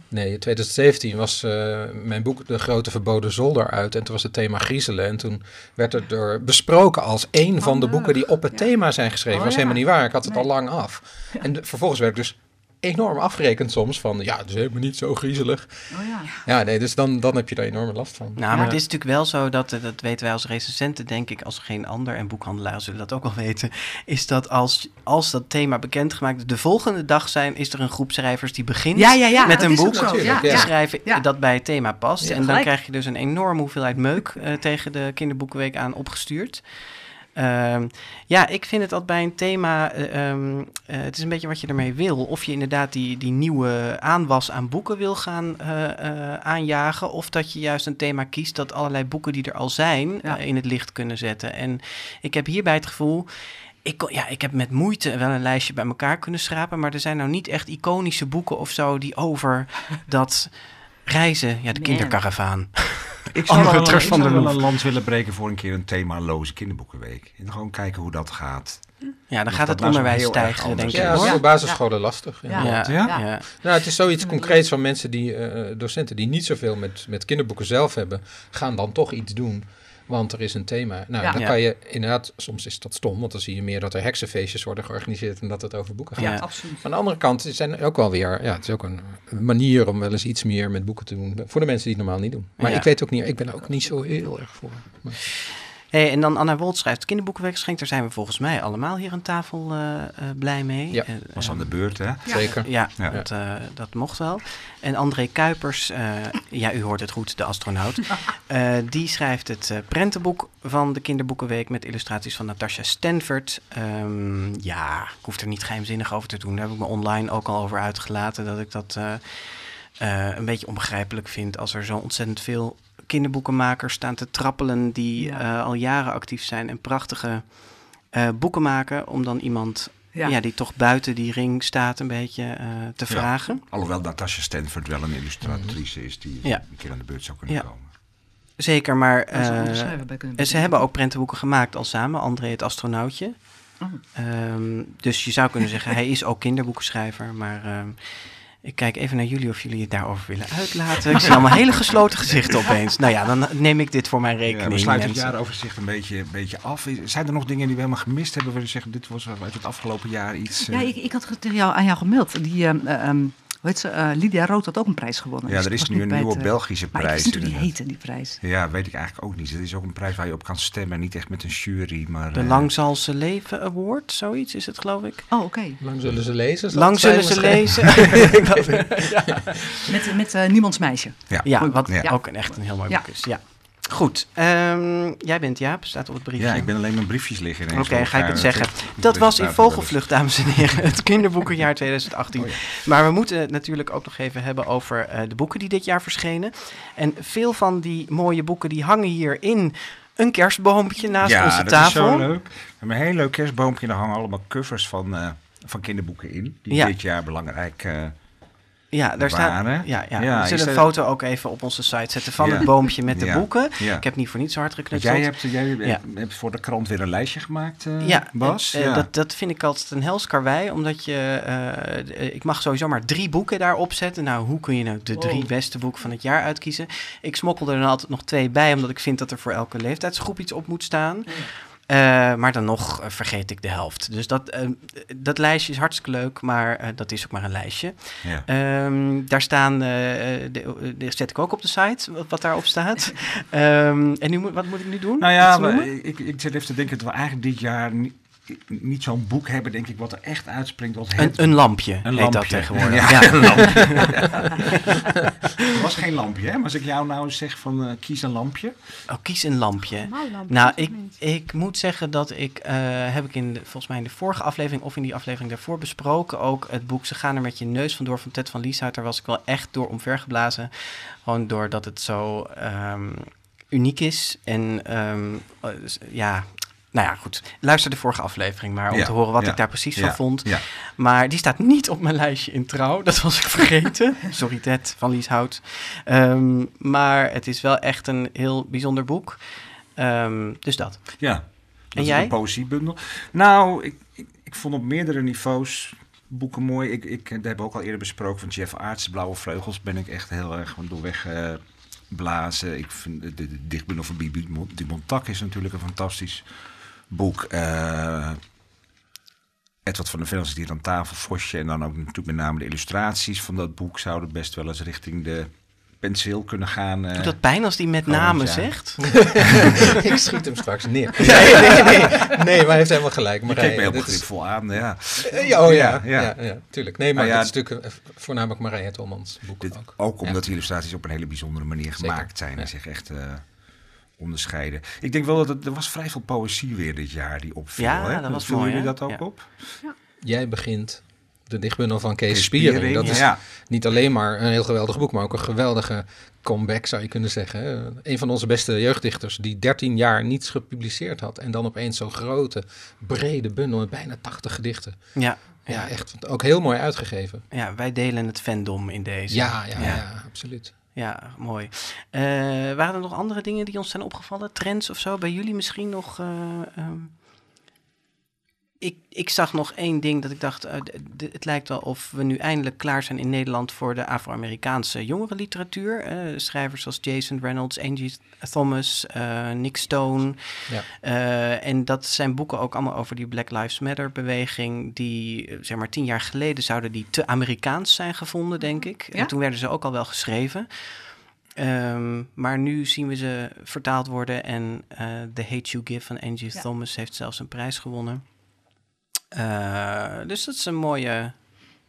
nee, 2017 was eh, mijn boek De Grote Verboden Zolder uit. En toen was het thema griezelen. En toen werd het door besproken als één van de boeken die op het thema zijn geschreven. Oh, was ja. helemaal niet waar. Ik had het Nee. al lang af. En de- vervolgens werd ik dus enorm afgerekend soms van, ja, het is helemaal niet zo griezelig. Oh ja. Ja, nee, dus dan, dan heb je daar enorme last van. Nou, maar Ja. het is natuurlijk wel zo dat, eh, dat weten wij als recensenten, denk ik, als geen ander, en boekhandelaren zullen dat ook wel weten, is dat als, als dat thema bekendgemaakt is, de volgende dag zijn, is er een groep schrijvers die begint Ja, ja, ja, met een boek zo. te schrijven Ja. dat bij het thema past. Ja, en dan gelijk. krijg je dus een enorme hoeveelheid meuk eh, tegen de kinderboekenweek aan opgestuurd. Ehm, ja, ik vind het altijd bij een thema, eh, ehm, eh, het is een beetje wat je ermee wil. Of je inderdaad die, die nieuwe aanwas aan boeken wil gaan eh, aanjagen. Of dat je juist een thema kiest dat allerlei boeken die er al zijn Ja. in het licht kunnen zetten. En ik heb hierbij het gevoel... Ik, kon- ja, ik heb met moeite wel een lijstje bij elkaar kunnen schrapen. Maar er zijn nou niet echt iconische boeken of zo die over dat reizen. Ja, de kinderkaravaan. Ik zou, wel, ik van zou der wel Loef. een land willen breken voor een keer een themaloze kinderboekenweek. En gewoon kijken hoe dat gaat. Ja, dan gaat het onderwijs stijgen, denk ik. Ja, dat is hoor. voor basisscholen lastig. Ja. inderdaad. Ja? Ja. Nou, het is zoiets concreets van mensen die, eh, docenten die niet zoveel met, met kinderboeken zelf hebben, gaan dan toch iets doen. Want er is een thema. Nou, Ja. dan kan je inderdaad, soms is dat stom, want dan zie je meer dat er heksenfeestjes worden georganiseerd en dat het over boeken gaat. Ja. absoluut. Aan de andere kant zijn er ook wel weer, ja, het is ook een manier om wel eens iets meer met boeken te doen. Voor de mensen die het normaal niet doen. Maar ik weet ook niet, ik ben er ook niet zo heel erg voor. Maar- Hey, en dan Anna Wolt schrijft kinderboekenweek. Daar zijn we volgens mij allemaal hier aan tafel eh, eh, blij mee. Ja. Eh, Was aan de beurt, hè? Zeker. Ja, Ja. Dat, eh, dat mocht wel. En André Kuipers, eh, ja, u hoort het goed, de astronaut. eh, die schrijft het eh, prentenboek van de Kinderboekenweek met illustraties van Natasha Stanford. Ehm, ja, ik hoef er niet geheimzinnig over te doen. Daar heb ik me online ook al over uitgelaten. Dat ik dat eh, eh, een beetje onbegrijpelijk vind als er zo ontzettend veel kinderboekenmakers staan te trappelen die Ja. eh, al jaren actief zijn en prachtige eh, boeken maken. Om dan iemand Ja. ja. die toch buiten die ring staat een beetje eh, te Ja. vragen. Alhoewel Natasha Stanford wel een illustratrice is die Ja. een keer aan de beurt zou kunnen Ja. komen. Zeker, maar eh, ze hebben ook prentenboeken gemaakt al samen. André het astronautje. Oh. Ehm, dus je zou kunnen zeggen, hij is ook kinderboekenschrijver. Maar ehm, Ik kijk even naar jullie of jullie het daarover willen uitlaten. Ik zie allemaal hele gesloten gezichten opeens. Nou ja, dan neem ik dit voor mijn rekening. Ja, we sluiten het jaaroverzicht een beetje, een beetje af. Zijn er nog dingen die we helemaal gemist hebben? Waar je zeggen, dit was uit het afgelopen jaar iets... Ja, eh, ik, ik had het tegen jou, aan jou gemeld. Die, ehm, eh, heet ze? eh, Lydia Rood had ook een prijs gewonnen. Ja, Dus er dat is nu een nieuwe het, eh, Belgische maar ik prijs. wist niet hoe die heette, die prijs. Ja, weet ik eigenlijk ook niet. Het is ook een prijs waar je op kan stemmen. Niet echt met een jury, maar... De eh, Lang zal ze leven award, zoiets is het geloof ik. Oh, oké. Lang zullen ze lezen? Lang zullen ze lezen. Met, met eh, Niemands Meisje. Ja, Ja, wat Ja. ook een, echt een heel mooi Ja. boek is. Ja. Goed, ehm, jij bent Jaap, staat op het briefje. Ja, ik ben alleen mijn briefjes liggen. Oké, ga ik het zeggen. Dat was in Vogelvlucht, dames en heren, het kinderboekenjaar 2018. Oh Maar we moeten het natuurlijk ook nog even hebben over eh, de boeken die dit jaar verschenen. En veel van die mooie boeken die hangen hier in een kerstboompje naast ja, onze dat tafel. is zo leuk. We hebben een heel leuk kerstboompje. Daar hangen allemaal covers van, eh, van kinderboeken in. Die Ja. dit jaar belangrijk eh Ja, daar staat. waren. Ja, ja. Ja, we zullen een foto ook even op onze site zetten van Ja. het boompje met de Ja. boeken. Ja. Ik heb niet voor niets zo hard geknutseld. jij hebt, jij hebt, Ja. hebt voor de krant weer een lijstje gemaakt, eh, Ja, Bas. eh, Dat, dat vind ik altijd een hels karwei, omdat je, eh, ik mag sowieso maar drie boeken daarop zetten. Nou, hoe kun je nou de drie Wow. beste boeken van het jaar uitkiezen? Ik smokkel er dan altijd nog twee bij, omdat ik vind dat er voor elke leeftijdsgroep iets op moet staan. Eh, maar dan nog eh, vergeet ik de helft. Dus dat, eh, dat lijstje is hartstikke leuk, maar dat is ook maar een lijstje. Ja. Ehm, daar staan, de, de zet ik ook op de site, wat, wat daarop staat. Ehm, en nu, wat moet ik nu doen? Nou ja, ik, ik zit even te denken dat we eigenlijk dit jaar niet, niet zo'n boek hebben, denk ik, wat er echt uitsspringt. Wat Een, het- een lampje Een heet lampje. dat tegenwoordig. Ja, Ja. een lampje. Er was geen lampje, hè? Maar als ik jou nou zeg van eh, kies een lampje. Oh, kies een lampje. Nou, ik, ik moet zeggen dat ik, eh, heb ik in de, volgens mij in de vorige aflevering of in die aflevering daarvoor besproken, ook het boek Ze gaan er met je neus vandoor van Ted van Lieshout. Daar was ik wel echt door omvergeblazen. Gewoon doordat het zo ehm, uniek is. En ehm, eh, ja, nou ja, goed. Luister de vorige aflevering maar om Ja, te horen wat ja, ik daar precies ja, van vond. ja. Maar die staat niet op mijn lijstje in trouw. Dat was ik vergeten. Sorry Ted van Lieshout. Ehm, maar het is wel echt een heel bijzonder boek. Ehm, dus dat. Ja. Dat En is jij? Een poëziebundel. Nou, ik, ik, ik vond op meerdere niveaus boeken mooi. Ik, ik, dat hebben we ook al eerder besproken van Jeff Aarts, Blauwe Vleugels. Ben ik echt heel erg van doorweg eh, blazen. Ik vind de, de, de dichtbundel van Bibi Mon- Dumont Tak is natuurlijk een fantastisch boek. Eh Edward van der Vel zit hier aan tafel, Vosje. En dan ook natuurlijk met name de illustraties van dat boek zouden best wel eens richting de penseel kunnen gaan. eh, Doet dat pijn als die met name zegt? ik schiet hem straks neer. Nee, nee, nee. Nee, maar hij heeft helemaal gelijk. Maar kijkt me heel dit is- begripvol aan, ja. Eh, ja, oh ja, Ja, ja, ja. ja, tuurlijk. Nee, maar ja, dat is natuurlijk voornamelijk Marije Tolmans boek ook. ook omdat Ja. die illustraties op een hele bijzondere manier Zeker, gemaakt zijn en zich echt eh, onderscheiden. Ik denk wel dat het, er was vrij veel poëzie weer dit jaar die opviel. Ja, hè? dat was jullie dat ook Ja. op? Jij begint de dichtbundel van Kees, Kees Spiering. Spiering, Dat is ja. niet alleen maar een heel geweldig boek, maar ook een geweldige comeback zou je kunnen zeggen. Een van onze beste jeugddichters die 13 jaar niets gepubliceerd had en dan opeens zo'n grote, brede bundel met bijna 80 gedichten. Ja, Ja, ja. echt ook heel mooi uitgegeven. Ja, wij delen het fandom in deze. Ja, ja, ja, absoluut. Ja, mooi. Eh, waren er nog andere dingen die ons zijn opgevallen? Trends of zo? Bij jullie misschien nog? eh, ehm, ik, ik zag nog één ding dat ik dacht, eh, het lijkt wel of we nu eindelijk klaar zijn in Nederland voor de Afro-Amerikaanse jongerenliteratuur. Eh, schrijvers zoals Jason Reynolds, Angie Thomas, eh, Nick Stone. Ja. Eh, en dat zijn boeken ook allemaal over die Black Lives Matter beweging. Die, zeg maar, tien jaar geleden zouden die te Amerikaans zijn gevonden, denk ik. Ja? En toen werden ze ook al wel geschreven. Ehm, maar nu zien we ze vertaald worden en eh The Hate You Give van Angie Ja. Thomas heeft zelfs een prijs gewonnen. Eh, dus dat is een mooie,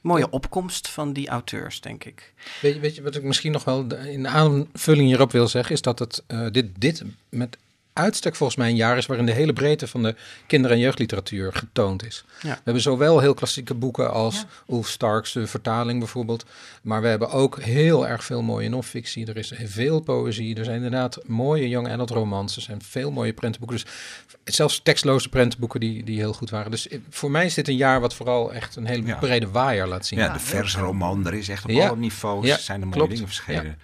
mooie opkomst van die auteurs, denk ik. Weet je, weet je wat ik misschien nog wel de- in aanvulling hierop wil zeggen, is dat het, eh, dit, dit met uitstek volgens mij een jaar is waarin de hele breedte van de kinder- en jeugdliteratuur getoond is. Ja. We hebben zowel heel klassieke boeken als Ja. Ulf Starks de vertaling bijvoorbeeld, maar we hebben ook heel erg veel mooie non-fictie. Er is veel poëzie, er zijn inderdaad mooie young adult romans, er zijn veel mooie prentenboeken. Dus zelfs tekstloze prentenboeken die, die heel goed waren. Dus eh, voor mij is dit een jaar wat vooral echt een hele Ja. brede waaier laat zien. Ja, de versroman, er is echt op Ja. alle niveaus Ja, zijn er mooie klopt. dingen verschenen.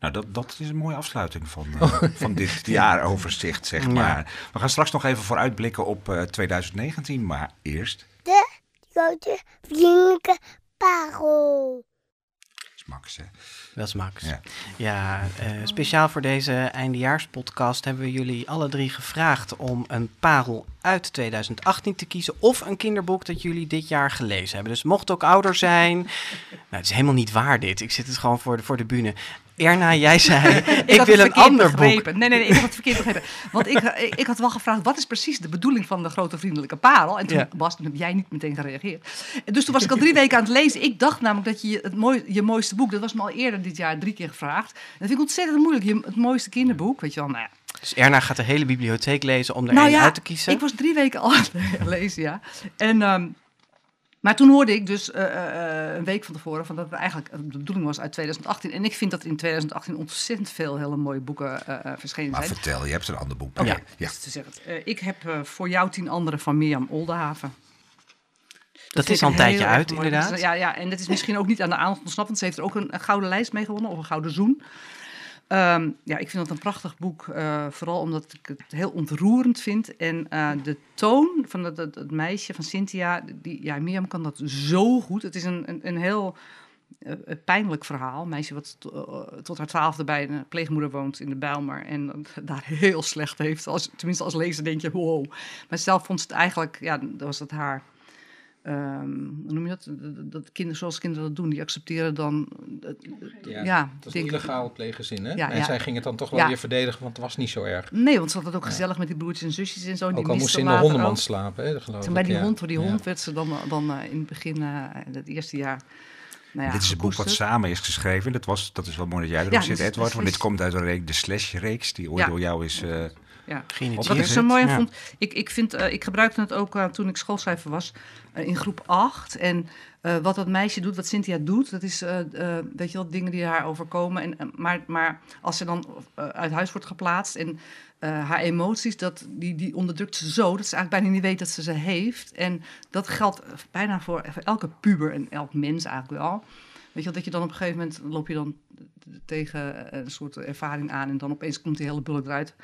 Nou, dat, dat is een mooie afsluiting van, eh, Oh. van dit jaaroverzicht, zeg Ja. maar. We gaan straks nog even vooruitblikken op eh, 2019, maar eerst... De grote vriendelijke parel. Max. Hè? Dat is Max. Ja. Ja, eh, speciaal voor deze eindejaarspodcast hebben we jullie alle drie gevraagd om een parel uit 2018 te kiezen of een kinderboek dat jullie dit jaar gelezen hebben. Dus mocht ook ouder zijn. nou, het is helemaal niet waar dit. Ik zit het gewoon voor de, voor de bühne. Erna, jij zei, ik, wil een ander boek. Nee, nee, nee, ik had het verkeerd begrepen. Want ik, ik, ik had wel gevraagd, wat is precies de bedoeling van de grote vriendelijke parel? En toen, Ja. Bas, toen heb jij niet meteen gereageerd. En dus toen was ik al drie weken aan het lezen. Ik dacht namelijk dat je je het mooi, je mooiste boek, dat was me al eerder dit jaar drie keer gevraagd. En dat vind ik ontzettend moeilijk, je, het mooiste kinderboek, weet je wel. Nou, ja. Dus Erna gaat de hele bibliotheek lezen om er nou ja, uit te kiezen. ik was drie weken al aan het lezen, ja. En... ehm, maar toen hoorde ik dus eh, eh, een week van tevoren van dat het eigenlijk de bedoeling was uit 2018. En ik vind dat in 2018 ontzettend veel hele mooie boeken eh, eh, verschenen Maar zijn. vertel, je hebt een ander boek. Ja. dus te zeggen. Eh, ik heb eh, voor jou tien andere van Mirjam Oldenhaven. Dat is al een tijdje uit, mooi. inderdaad. Ja, ja, en dat is misschien ook niet aan de aandacht ontsnapt, want ze heeft er ook een, een gouden lijst mee gewonnen, of een gouden zoen. Ehm, ja, ik vind dat een prachtig boek, eh, vooral omdat ik het heel ontroerend vind. En eh, de toon van het, het meisje, van Cynthia, die, ja, Mirjam kan dat zo goed. Het is een, een, een heel eh, pijnlijk verhaal. Een meisje wat to- tot haar twaalfde bij een pleegmoeder woont in de Bijlmer. En daar heel slecht heeft. Als, tenminste als lezer denk je, wow. Maar zelf vond ze het eigenlijk, ja, dat was het haar... ehm, hoe noem je dat? Dat, dat kinderen, zoals kinderen dat doen, die accepteren dan... eh, Ja, ja, dat is denk- illegaal plegen hè? Ja, en ja. zij ging het dan toch wel Ja. weer verdedigen, want het was niet zo erg. Nee, want ze had het ook gezellig met die broertjes en zusjes en zo. en Ook die al moest ze in de hondenmand ook. slapen, hè, geloof Toen bij ik, die ja. hond, door die Ja. hond werd ze dan, dan eh, in het begin, eh, het eerste jaar. Nou ja, dit is een boek wat samen is geschreven. Dat, was, dat is wel mooi dat jij erop Ja, zit, Edward. Want dit komt uit de, reek, de Slash-reeks, die ooit Ja. door jou is eh Ja. Wat ik zo mooi Ja. vond, ik, ik, vind, eh, ik gebruikte het ook eh, toen ik schoolschrijver was, eh, in groep 8. En eh, wat dat meisje doet, wat Cynthia doet, dat is, eh, eh, weet je wel, dingen die haar overkomen. En, maar, maar als ze dan uit huis wordt geplaatst en eh, haar emoties, dat, die, die onderdrukt ze zo, dat ze eigenlijk bijna niet weet dat ze ze heeft. En dat geldt bijna voor, voor elke puber en elk mens eigenlijk wel. Weet je wel, dat je dan op een gegeven moment loop je dan tegen een soort ervaring aan en dan opeens komt die hele bulk eruit.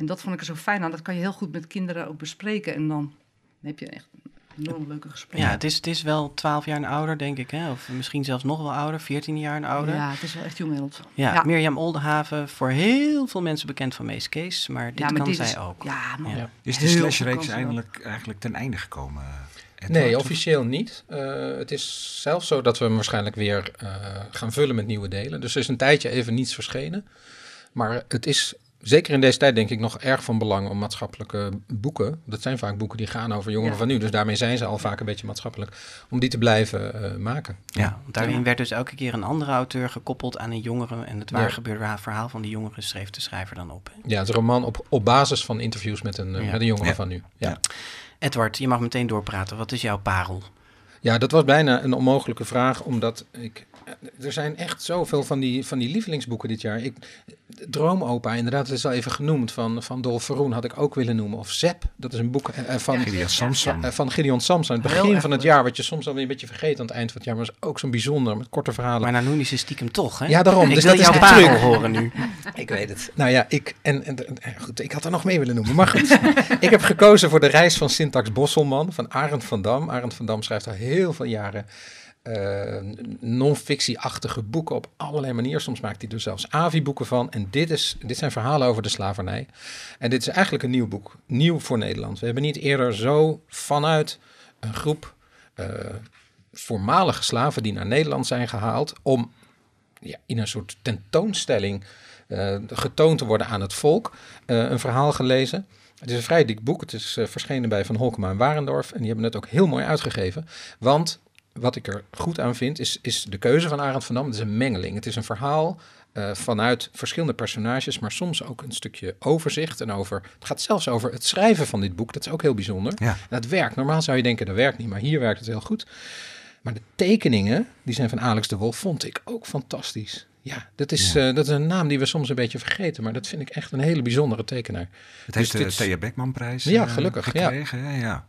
En dat vond ik er zo fijn aan. Dat kan je heel goed met kinderen ook bespreken. En dan heb je echt een enorm leuke gesprek. Ja, het is, het is wel 12 jaar en ouder, denk ik. Hè? Of misschien zelfs nog wel ouder, 14 jaar en ouder. Ja, het is wel echt jong. Ja, Ja. Mirjam Oldenhaven, voor heel veel mensen bekend van Mees Kees, maar dit Ja, maar kan dit zij is- ook. ja, man. Ja. Is de Slash-reeks wel. eigenlijk, eigenlijk ten einde gekomen? Edward? Nee, officieel niet. Eh, het is zelfs zo dat we hem waarschijnlijk weer eh, gaan vullen met nieuwe delen. Dus er is een tijdje even niets verschenen. Maar het is zeker in deze tijd denk ik nog erg van belang om maatschappelijke boeken, dat zijn vaak boeken die gaan over jongeren Ja. van nu, dus daarmee zijn ze al vaak een beetje maatschappelijk, om die te blijven eh, maken. Ja, want daarin werd dus elke keer een andere auteur gekoppeld aan een jongere. En het waar Ja. gebeurde verhaal van die jongere schreef de schrijver dan op. hè. Ja, het is een roman op, op basis van interviews met een, eh, Ja. met een jongere Ja. van nu. Ja. Edward, je mag meteen doorpraten. Wat is jouw parel? Ja, dat was bijna een onmogelijke vraag, omdat ik, er zijn echt zoveel van die, van die lievelingsboeken dit jaar. Ik, Droomopa, inderdaad, dat is al even genoemd, van, van Dolf Verroen had ik ook willen noemen. Of Zep, dat is een boek eh, van, Ja, Gideon Samson. eh, van Gideon Samson. Het begin van het jaar, wat je soms alweer een beetje vergeet aan het eind van het jaar, maar is ook zo'n bijzonder, met korte verhalen. Maar nou noem je ze stiekem toch, hè? Ja, daarom. Ik dus wil dat is jouw de parel truc. horen nu. Ik weet het. Nou ja, ik, en, en, en- goed, ik had er nog mee willen noemen. Maar goed, ik heb gekozen voor de reis van Syntax Bosselman van Arend van Dam. Arend van Dam schrijft al heel veel jaren eh, non-fictie-achtige boeken op allerlei manieren. Soms maakt hij er zelfs AVI-boeken van. En dit, is, dit zijn verhalen over de slavernij. En dit is eigenlijk een nieuw boek. Nieuw voor Nederland. We hebben niet eerder zo vanuit een groep eh, voormalige slaven die naar Nederland zijn gehaald... om ja, in een soort tentoonstelling eh, getoond te worden aan het volk. een verhaal gelezen. Het is een vrij dik boek. Het is verschenen bij Van Holkema en Warendorf. En die hebben het ook heel mooi uitgegeven. Want wat ik er goed aan vind, is, is de keuze van Arend van Dam. Het is een mengeling. Het is een verhaal eh, vanuit verschillende personages, maar soms ook een stukje overzicht. En over, het gaat zelfs over het schrijven van dit boek. Dat is ook heel bijzonder. Ja. Dat werkt. Normaal zou je denken, dat werkt niet. Maar hier werkt het heel goed. Maar de tekeningen, die zijn van Alex de Wolf, vond ik ook fantastisch. Ja, dat is, eh, dat is een naam die we soms een beetje vergeten. Maar dat vind ik echt een hele bijzondere tekenaar. Het heeft Dus de Thea Beckmanprijs Ja, eh, gelukkig, gekregen. Ja. Ja.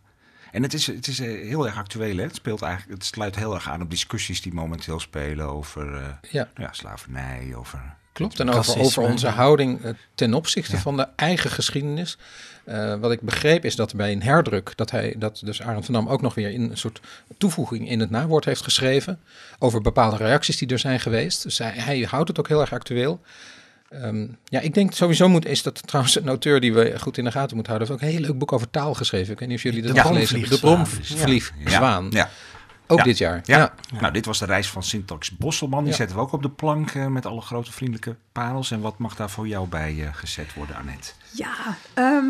En het is, het is eh, heel erg actueel. Hè? Het, speelt eigenlijk, het sluit heel erg aan op discussies die momenteel spelen over eh, Ja. slavernij, over Klopt, en over, over onze houding eh, ten opzichte van de eigen geschiedenis. Wat ik begreep is dat bij een herdruk, dat hij, dat dus Arend van Dam ook nog weer in een soort toevoeging in het nawoord heeft geschreven. Over bepaalde reacties die er zijn geweest. Dus hij, hij houdt het ook heel erg actueel. Ehm, ja, ik denk sowieso moet, is dat trouwens een auteur die we goed in de gaten moeten houden. heeft ook een heel leuk boek over taal geschreven. Ik weet niet of jullie dat De gelezen hebben. De. Bromvliegzwaan. Ja. Ook Ja. dit jaar. Ja. Ja. Nou, dit was de reis van Syntax Bosselman. Die Ja. zetten we ook op de plank eh, met alle grote vriendelijke parels. En wat mag daar voor jou bij eh, gezet worden, Annette? Ja, ehm,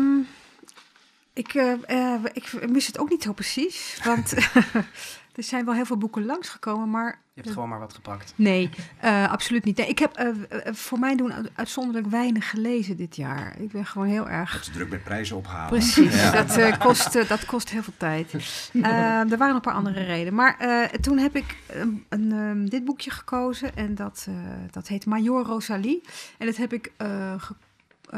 ik, eh, ik mis het ook niet zo precies. Want er zijn wel heel veel boeken langsgekomen, maar... Je hebt gewoon maar wat gepakt. Nee, eh, absoluut niet. Nee, ik heb eh, eh, voor mijn doen uit- uitzonderlijk weinig gelezen dit jaar. Ik ben gewoon heel erg... Druk met prijzen ophalen. Precies, Ja. dat, eh, kost, dat kost heel veel tijd. Er waren nog een paar andere redenen. Maar eh, toen heb ik een, een, ehm, dit boekje gekozen en dat, eh, dat heet Major Rosalie. En dat heb ik ge-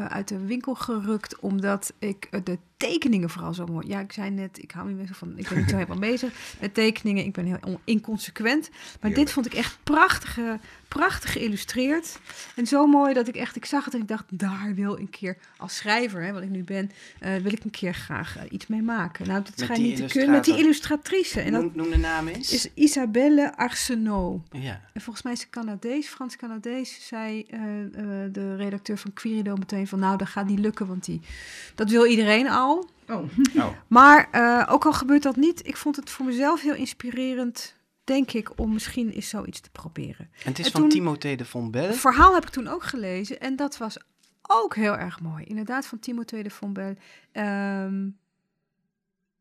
uit de winkel gerukt omdat ik de tekeningen vooral zo mooi... Ja, ik zei net, ik hou niet meer zo van... Ik ben niet zo helemaal bezig met tekeningen. Ik ben heel on- inconsequent. Maar dit vond ik echt prachtig, eh, prachtig geïllustreerd. En zo mooi dat ik echt... Ik zag het en ik dacht, daar wil ik een keer als schrijver, hè, wat ik nu ben... eh, wil ik een keer graag eh, iets mee maken. Nou, dat schijnt niet te kunnen. Met die illustratrice. En dat Noem, noem de naam eens. is Isabelle Arsenault. Ja. En volgens mij is ze Canadees, Frans-Canadees. Zei de redacteur van Querido meteen van... nou, dat gaat niet lukken, want die, dat wil iedereen al. Oh. Maar eh, ook al gebeurt dat niet... ik vond het voor mezelf heel inspirerend... denk ik, om misschien eens zoiets te proberen. En het is En van toen- Timothée de Fontbelle. Het verhaal heb ik toen ook gelezen en dat was ook heel erg mooi. Inderdaad, van Timothée de Fontbelle. Ehm,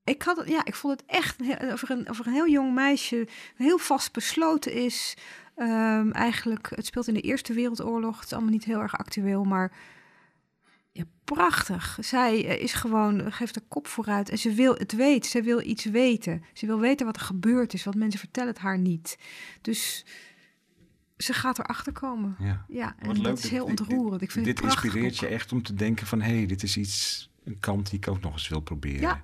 ik, had, het- ja, ik vond het echt heel- over, een, over een heel jong meisje, heel vast besloten is. Ehm, eigenlijk, het speelt in de Eerste Wereldoorlog. Het is allemaal niet heel erg actueel, maar ja, prachtig. Zij eh, is gewoon, geeft de kop vooruit en ze wil het weten. Ze wil iets weten. Ze wil weten wat er gebeurd is, want mensen vertellen het haar niet. Dus ze gaat erachter komen. Ja. Ja, en Wat leuk dat is heel dit- ontroerend. Ik vind dit het prachtig inspireert je echt om te denken van... hé, hey, dit is iets, een kant die ik ook nog eens wil proberen. Ja,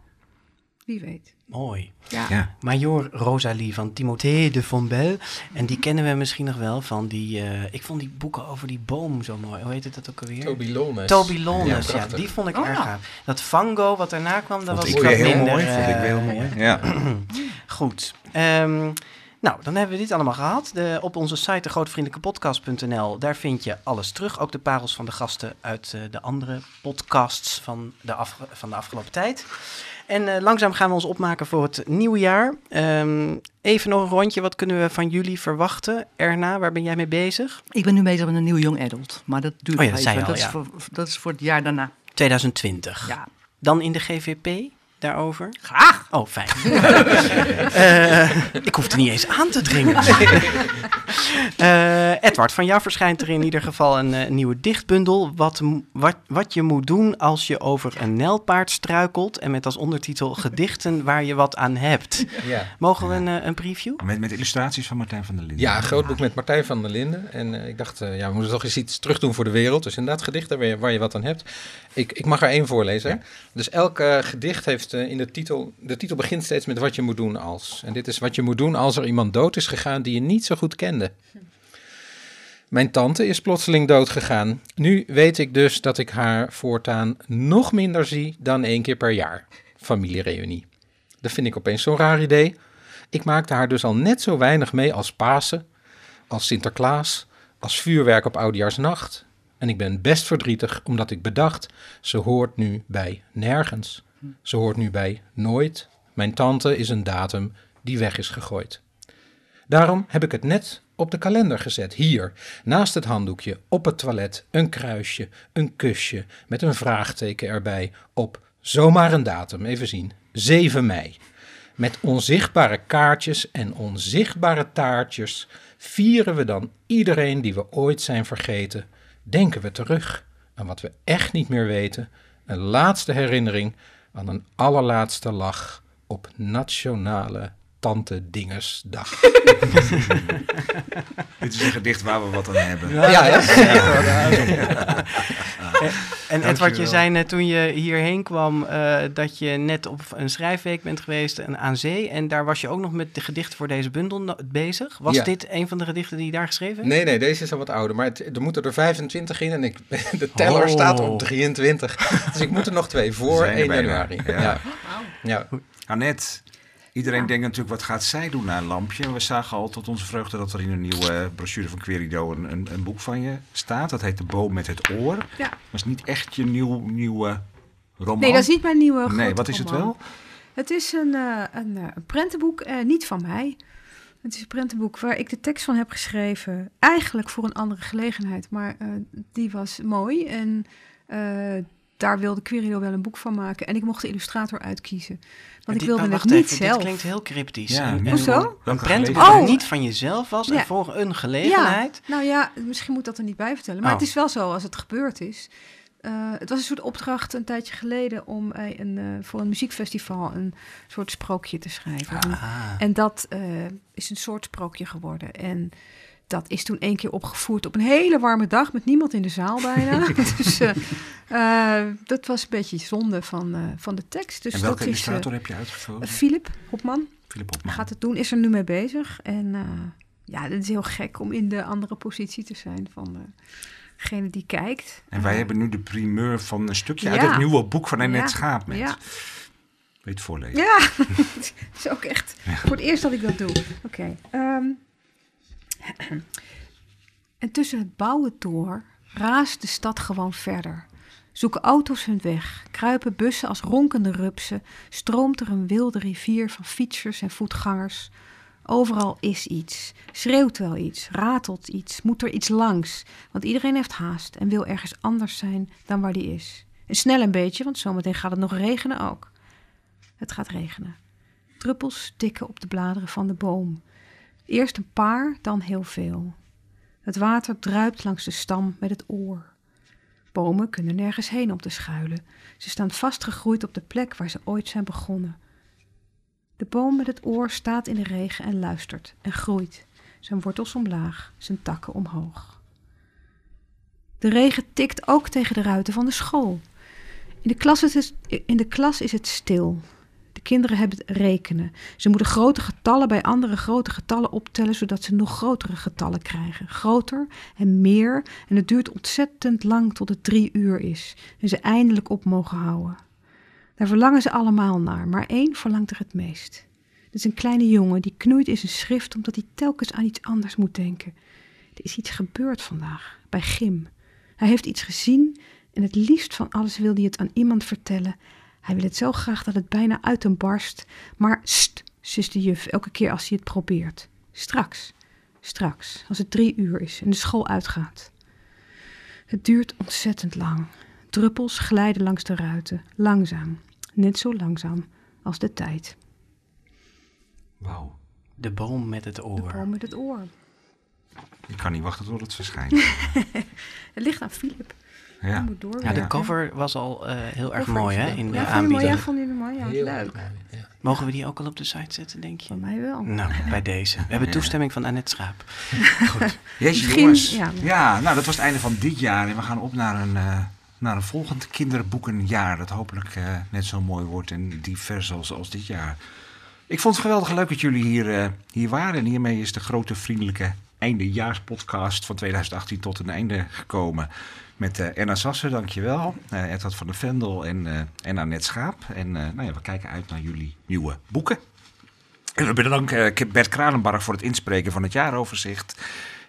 wie weet. Mooi. Ja. Ja. Major Rosalie van Timothée de Fontbelle. En die kennen we misschien nog wel van die... eh, ik vond die boeken over die boom zo mooi. Hoe heet het dat ook alweer? Toby Lawless. Toby Ja, ja, die vond ik Oh, erg ja. gaaf. Dat Fango wat daarna kwam, dat Vond was ik heel minder, mooi, vond ik heel eh, mooi. Ja. Goed. Ehm, nou, dan hebben we dit allemaal gehad. De, op onze site degrootvriendelijkepodcast.nl, daar vind je alles terug. Ook de parels van de gasten uit eh, de andere podcasts van de, van de afgelopen tijd. En eh, langzaam gaan we ons opmaken voor het nieuwe jaar. Ehm, even nog een rondje. Wat kunnen we van jullie verwachten? Erna, waar ben jij mee bezig? Ik ben nu bezig met een nieuw Young Adult, maar dat duurt Oh ja, dat al, ja. is voor, dat is voor het jaar daarna. 2020. Ja. Dan in de GVP daarover? Graag. Oh, fijn. Eh, ik hoef er niet eens aan te dringen. Eh, Edward, van jou verschijnt er in ieder geval een eh, nieuwe dichtbundel. Wat, wat, wat je moet doen als je over een nijlpaard struikelt. En met als ondertitel gedichten waar je wat aan hebt. Ja. Mogen we een, een preview? Met, met illustraties van Martijn van der Linden. Ja, een groot boek met Martijn van der Linden. En eh, ik dacht, eh, ja, we moeten toch eens iets terug doen voor de wereld. Dus inderdaad, gedichten waar je, waar je wat aan hebt. Ik, ik mag er één voorlezen. Dus elk eh, gedicht heeft eh, in de titel... De titel begint steeds met wat je moet doen als. En dit is wat je moet doen als er iemand dood is gegaan die je niet zo goed kende. Mijn tante is plotseling dood gegaan. Nu weet ik dus dat ik haar voortaan nog minder zie dan één keer per jaar. Familiereunie. Dat vind ik opeens zo'n raar idee. Ik maakte haar dus al net zo weinig mee als Pasen, als Sinterklaas, als vuurwerk op Oudjaarsnacht. En ik ben best verdrietig omdat ik bedacht, ze hoort nu bij nergens. Ze hoort nu bij nooit. Mijn tante is een datum die weg is gegooid. Daarom heb ik het net op de kalender gezet, hier, naast het handdoekje, op het toilet, een kruisje, een kusje, met een vraagteken erbij, op zomaar een datum, even zien, 7 mei. Met onzichtbare kaartjes en onzichtbare taartjes vieren we dan iedereen die we ooit zijn vergeten. Denken we terug aan wat we echt niet meer weten. Een laatste herinnering aan een allerlaatste lach op Nationale Tante Dingesdag. Dit is een gedicht waar we wat aan hebben. Ja, ja. Ja. En Edward, je zei net toen je hierheen kwam uh, dat je net op een schrijfweek bent geweest en aan zee. En daar was je ook nog met de gedichten voor deze bundel bezig. Was Ja. dit een van de gedichten die je daar geschreven hebt? Nee, nee, deze is al wat ouder. Maar het, er moeten er 25 in en ik, de teller Oh. staat op 23. Dus ik moet er nog twee voor Zijn er 1 bijna. januari. Ja. Ja. Ja. Annette, iedereen denkt natuurlijk, wat gaat zij doen na een lampje? En we zagen al tot onze vreugde dat er in een nieuwe brochure van Querido een, een, een boek van je staat. Dat heet De Boom met het Oor. Ja. Was niet echt je nieuw, nieuwe roman? Nee, dat is niet mijn nieuwe Nee, wat is het wel? Het is een, eh, een, eh, een prentenboek, eh, niet van mij. Het is een prentenboek waar ik de tekst van heb geschreven. Eigenlijk voor een andere gelegenheid, maar eh, die was mooi. En eh, daar wilde Querido wel een boek van maken. En ik mocht de illustrator uitkiezen. Want ik Dit- wilde het wacht niet even, zelf. Dit klinkt heel cryptisch. Ja, Hoezo? Een gelegenheid? dat Oh. niet van jezelf was en voor een gelegenheid. Ja, nou ja, misschien moet ik dat er niet bij vertellen. Maar Oh. het is wel zo als het gebeurd is. Eh, het was een soort opdracht een tijdje geleden om eh, een, eh, voor een muziekfestival een soort sprookje te schrijven. En- Ah. En dat eh, is een soort sprookje geworden. En dat is toen één keer opgevoerd op een hele warme dag met niemand in de zaal bijna. dus eh, eh, dat was een beetje zonde van, eh, van de tekst. Dus en welke dat illustrator heb je uitgekozen? eh, Philip Hopman Philip Hopman. gaat het doen, is er nu mee bezig. En ja, het is heel gek om in de andere positie te zijn van degene die kijkt. En wij hebben nu de primeur van een stukje uit Ja. het nieuwe boek van Annette Ja. Schaap. Met. Ja. Weet voorlezen? Ja, het is ook echt voor het eerst dat ik dat doe. Oké. ehm. en tussen het bouwen door raast de stad gewoon verder. Zoeken auto's hun weg, kruipen bussen als ronkende rupsen, stroomt er een wilde rivier van fietsers en voetgangers. Overal is iets, schreeuwt wel iets, ratelt iets, moet er iets langs. Want iedereen heeft haast en wil ergens anders zijn dan waar die is. En snel een beetje, want zometeen gaat het nog regenen ook. Het gaat regenen. Druppels tikken op de bladeren van de boom. Eerst een paar, dan heel veel. Het water druipt langs de stam met het oor. Bomen kunnen nergens heen om te schuilen. Ze staan vastgegroeid op de plek waar ze ooit zijn begonnen. De boom met het oor staat in de regen en luistert en groeit. Zijn wortels omlaag, zijn takken omhoog. De regen tikt ook tegen de ruiten van de school. In de klas is het, in de klas is het stil. De kinderen hebben rekenen. Ze moeten grote getallen bij andere grote getallen optellen, zodat ze nog grotere getallen krijgen. Groter en meer. En het duurt ontzettend lang tot het drie uur is. En ze eindelijk op mogen houden. Daar verlangen ze allemaal naar, maar één verlangt er het meest. Het is een kleine jongen die knoeit in zijn schrift omdat hij telkens aan iets anders moet denken. Er is iets gebeurd vandaag, bij Gim. Hij heeft iets gezien en het liefst van alles wil hij het aan iemand vertellen. Hij wil het zo graag dat het bijna uit hem barst. Maar st, sist de juf elke keer als hij het probeert. Straks, straks, als het drie uur is en de school uitgaat. Het duurt ontzettend lang. Druppels glijden langs de ruiten, langzaam, net zo langzaam als de tijd. Wauw. De boom met het oor. Boom met het oor. Ik kan niet wachten tot het verschijnt. Het ligt aan Philip. Ja. Hij moet door. Ja, de cover was al eh, heel erg mooi hè, in de ja, mooi? Ja, aanbieding. vond je hem mooi? Ja, Heel leuk. mooi, ja. Mogen we die ook al op de site zetten, denk je? Van mij wel. Nou, bij deze. We hebben Ja. toestemming van Annette Schaap. Goed. Jezus, Misschien- jongens. ja. Ja. nou, dat was het einde van dit jaar. En we gaan op naar een, eh, naar een volgend kinderboekenjaar. Dat hopelijk eh, net zo mooi wordt en divers als, als dit jaar. Ik vond het geweldig leuk dat jullie hier, eh, hier waren. En hiermee is de grote vriendelijke eindejaarspodcast van 2018 tot een einde gekomen. Met eh Erna Sassen, dankjewel. Eh Edward van der Vendel en, eh en Annette Schaap. En eh, nou ja, we kijken uit naar jullie nieuwe boeken. En we bedanken eh, Bert Kralenbarg voor het inspreken van het jaaroverzicht.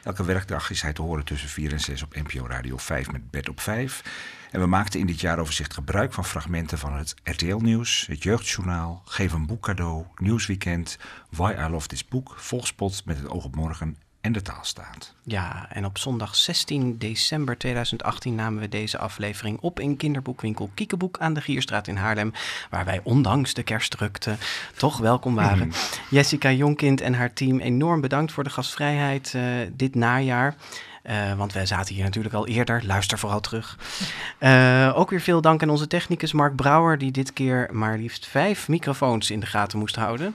Elke werkdag is hij te horen tussen 4 en 6 op NPO Radio 5 met Bert op 5. En we maakten in dit jaaroverzicht gebruik van fragmenten van het RTL-nieuws, het Jeugdjournaal, Geef een boek cadeau, Nieuwsweekend, Why I Love This Book, Volkspot met het oog op morgen en de taalstaat. Ja, en op zondag 16 december 2018 namen we deze aflevering op in kinderboekwinkel Kiekeboek aan de Gierstraat in Haarlem, waar wij ondanks de kerstdrukte toch welkom waren. Mhm. Jessica Jonkind en haar team enorm bedankt voor de gastvrijheid eh, dit najaar. Eh, want wij zaten hier natuurlijk al eerder. Luister vooral terug. Eh, ook weer veel dank aan onze technicus Mark Brouwer, die dit keer maar liefst vijf microfoons in de gaten moest houden.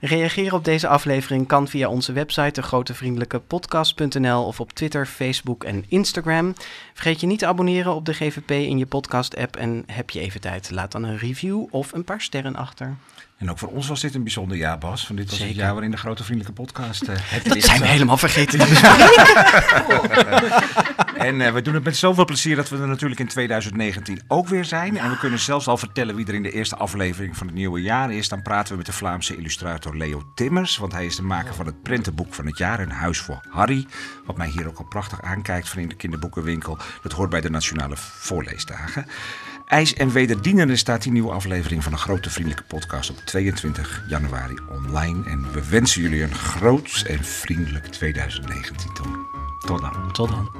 Reageren op deze aflevering kan via onze website, degrotevriendelijkepodcast.nl of op Twitter, Facebook en Instagram. Vergeet je niet te abonneren op de GVP in je podcast-app en heb je even tijd, laat dan een review of een paar sterren achter. En ook voor ons was dit een bijzonder jaar, Bas. Van dit was het jaar waarin de grote vriendelijke podcast. het Dat zijn we helemaal vergeten. en eh, we doen het met zoveel plezier dat we er natuurlijk in 2019 ook weer zijn. En we kunnen zelfs al vertellen wie er in de eerste aflevering van het nieuwe jaar is. Dan praten we met de Vlaamse illustrator Leo Timmers. Want hij is de maker van het prentenboek van het jaar, Een Huis voor Harry. Wat mij hier ook al prachtig aankijkt van in de kinderboekenwinkel. Dat hoort bij de Nationale Voorleesdagen. IJs en wederdienende staat die nieuwe aflevering van een grote vriendelijke podcast op 22 januari online. En we wensen jullie een groot en vriendelijk 2019 toe. Tot dan. Tot dan.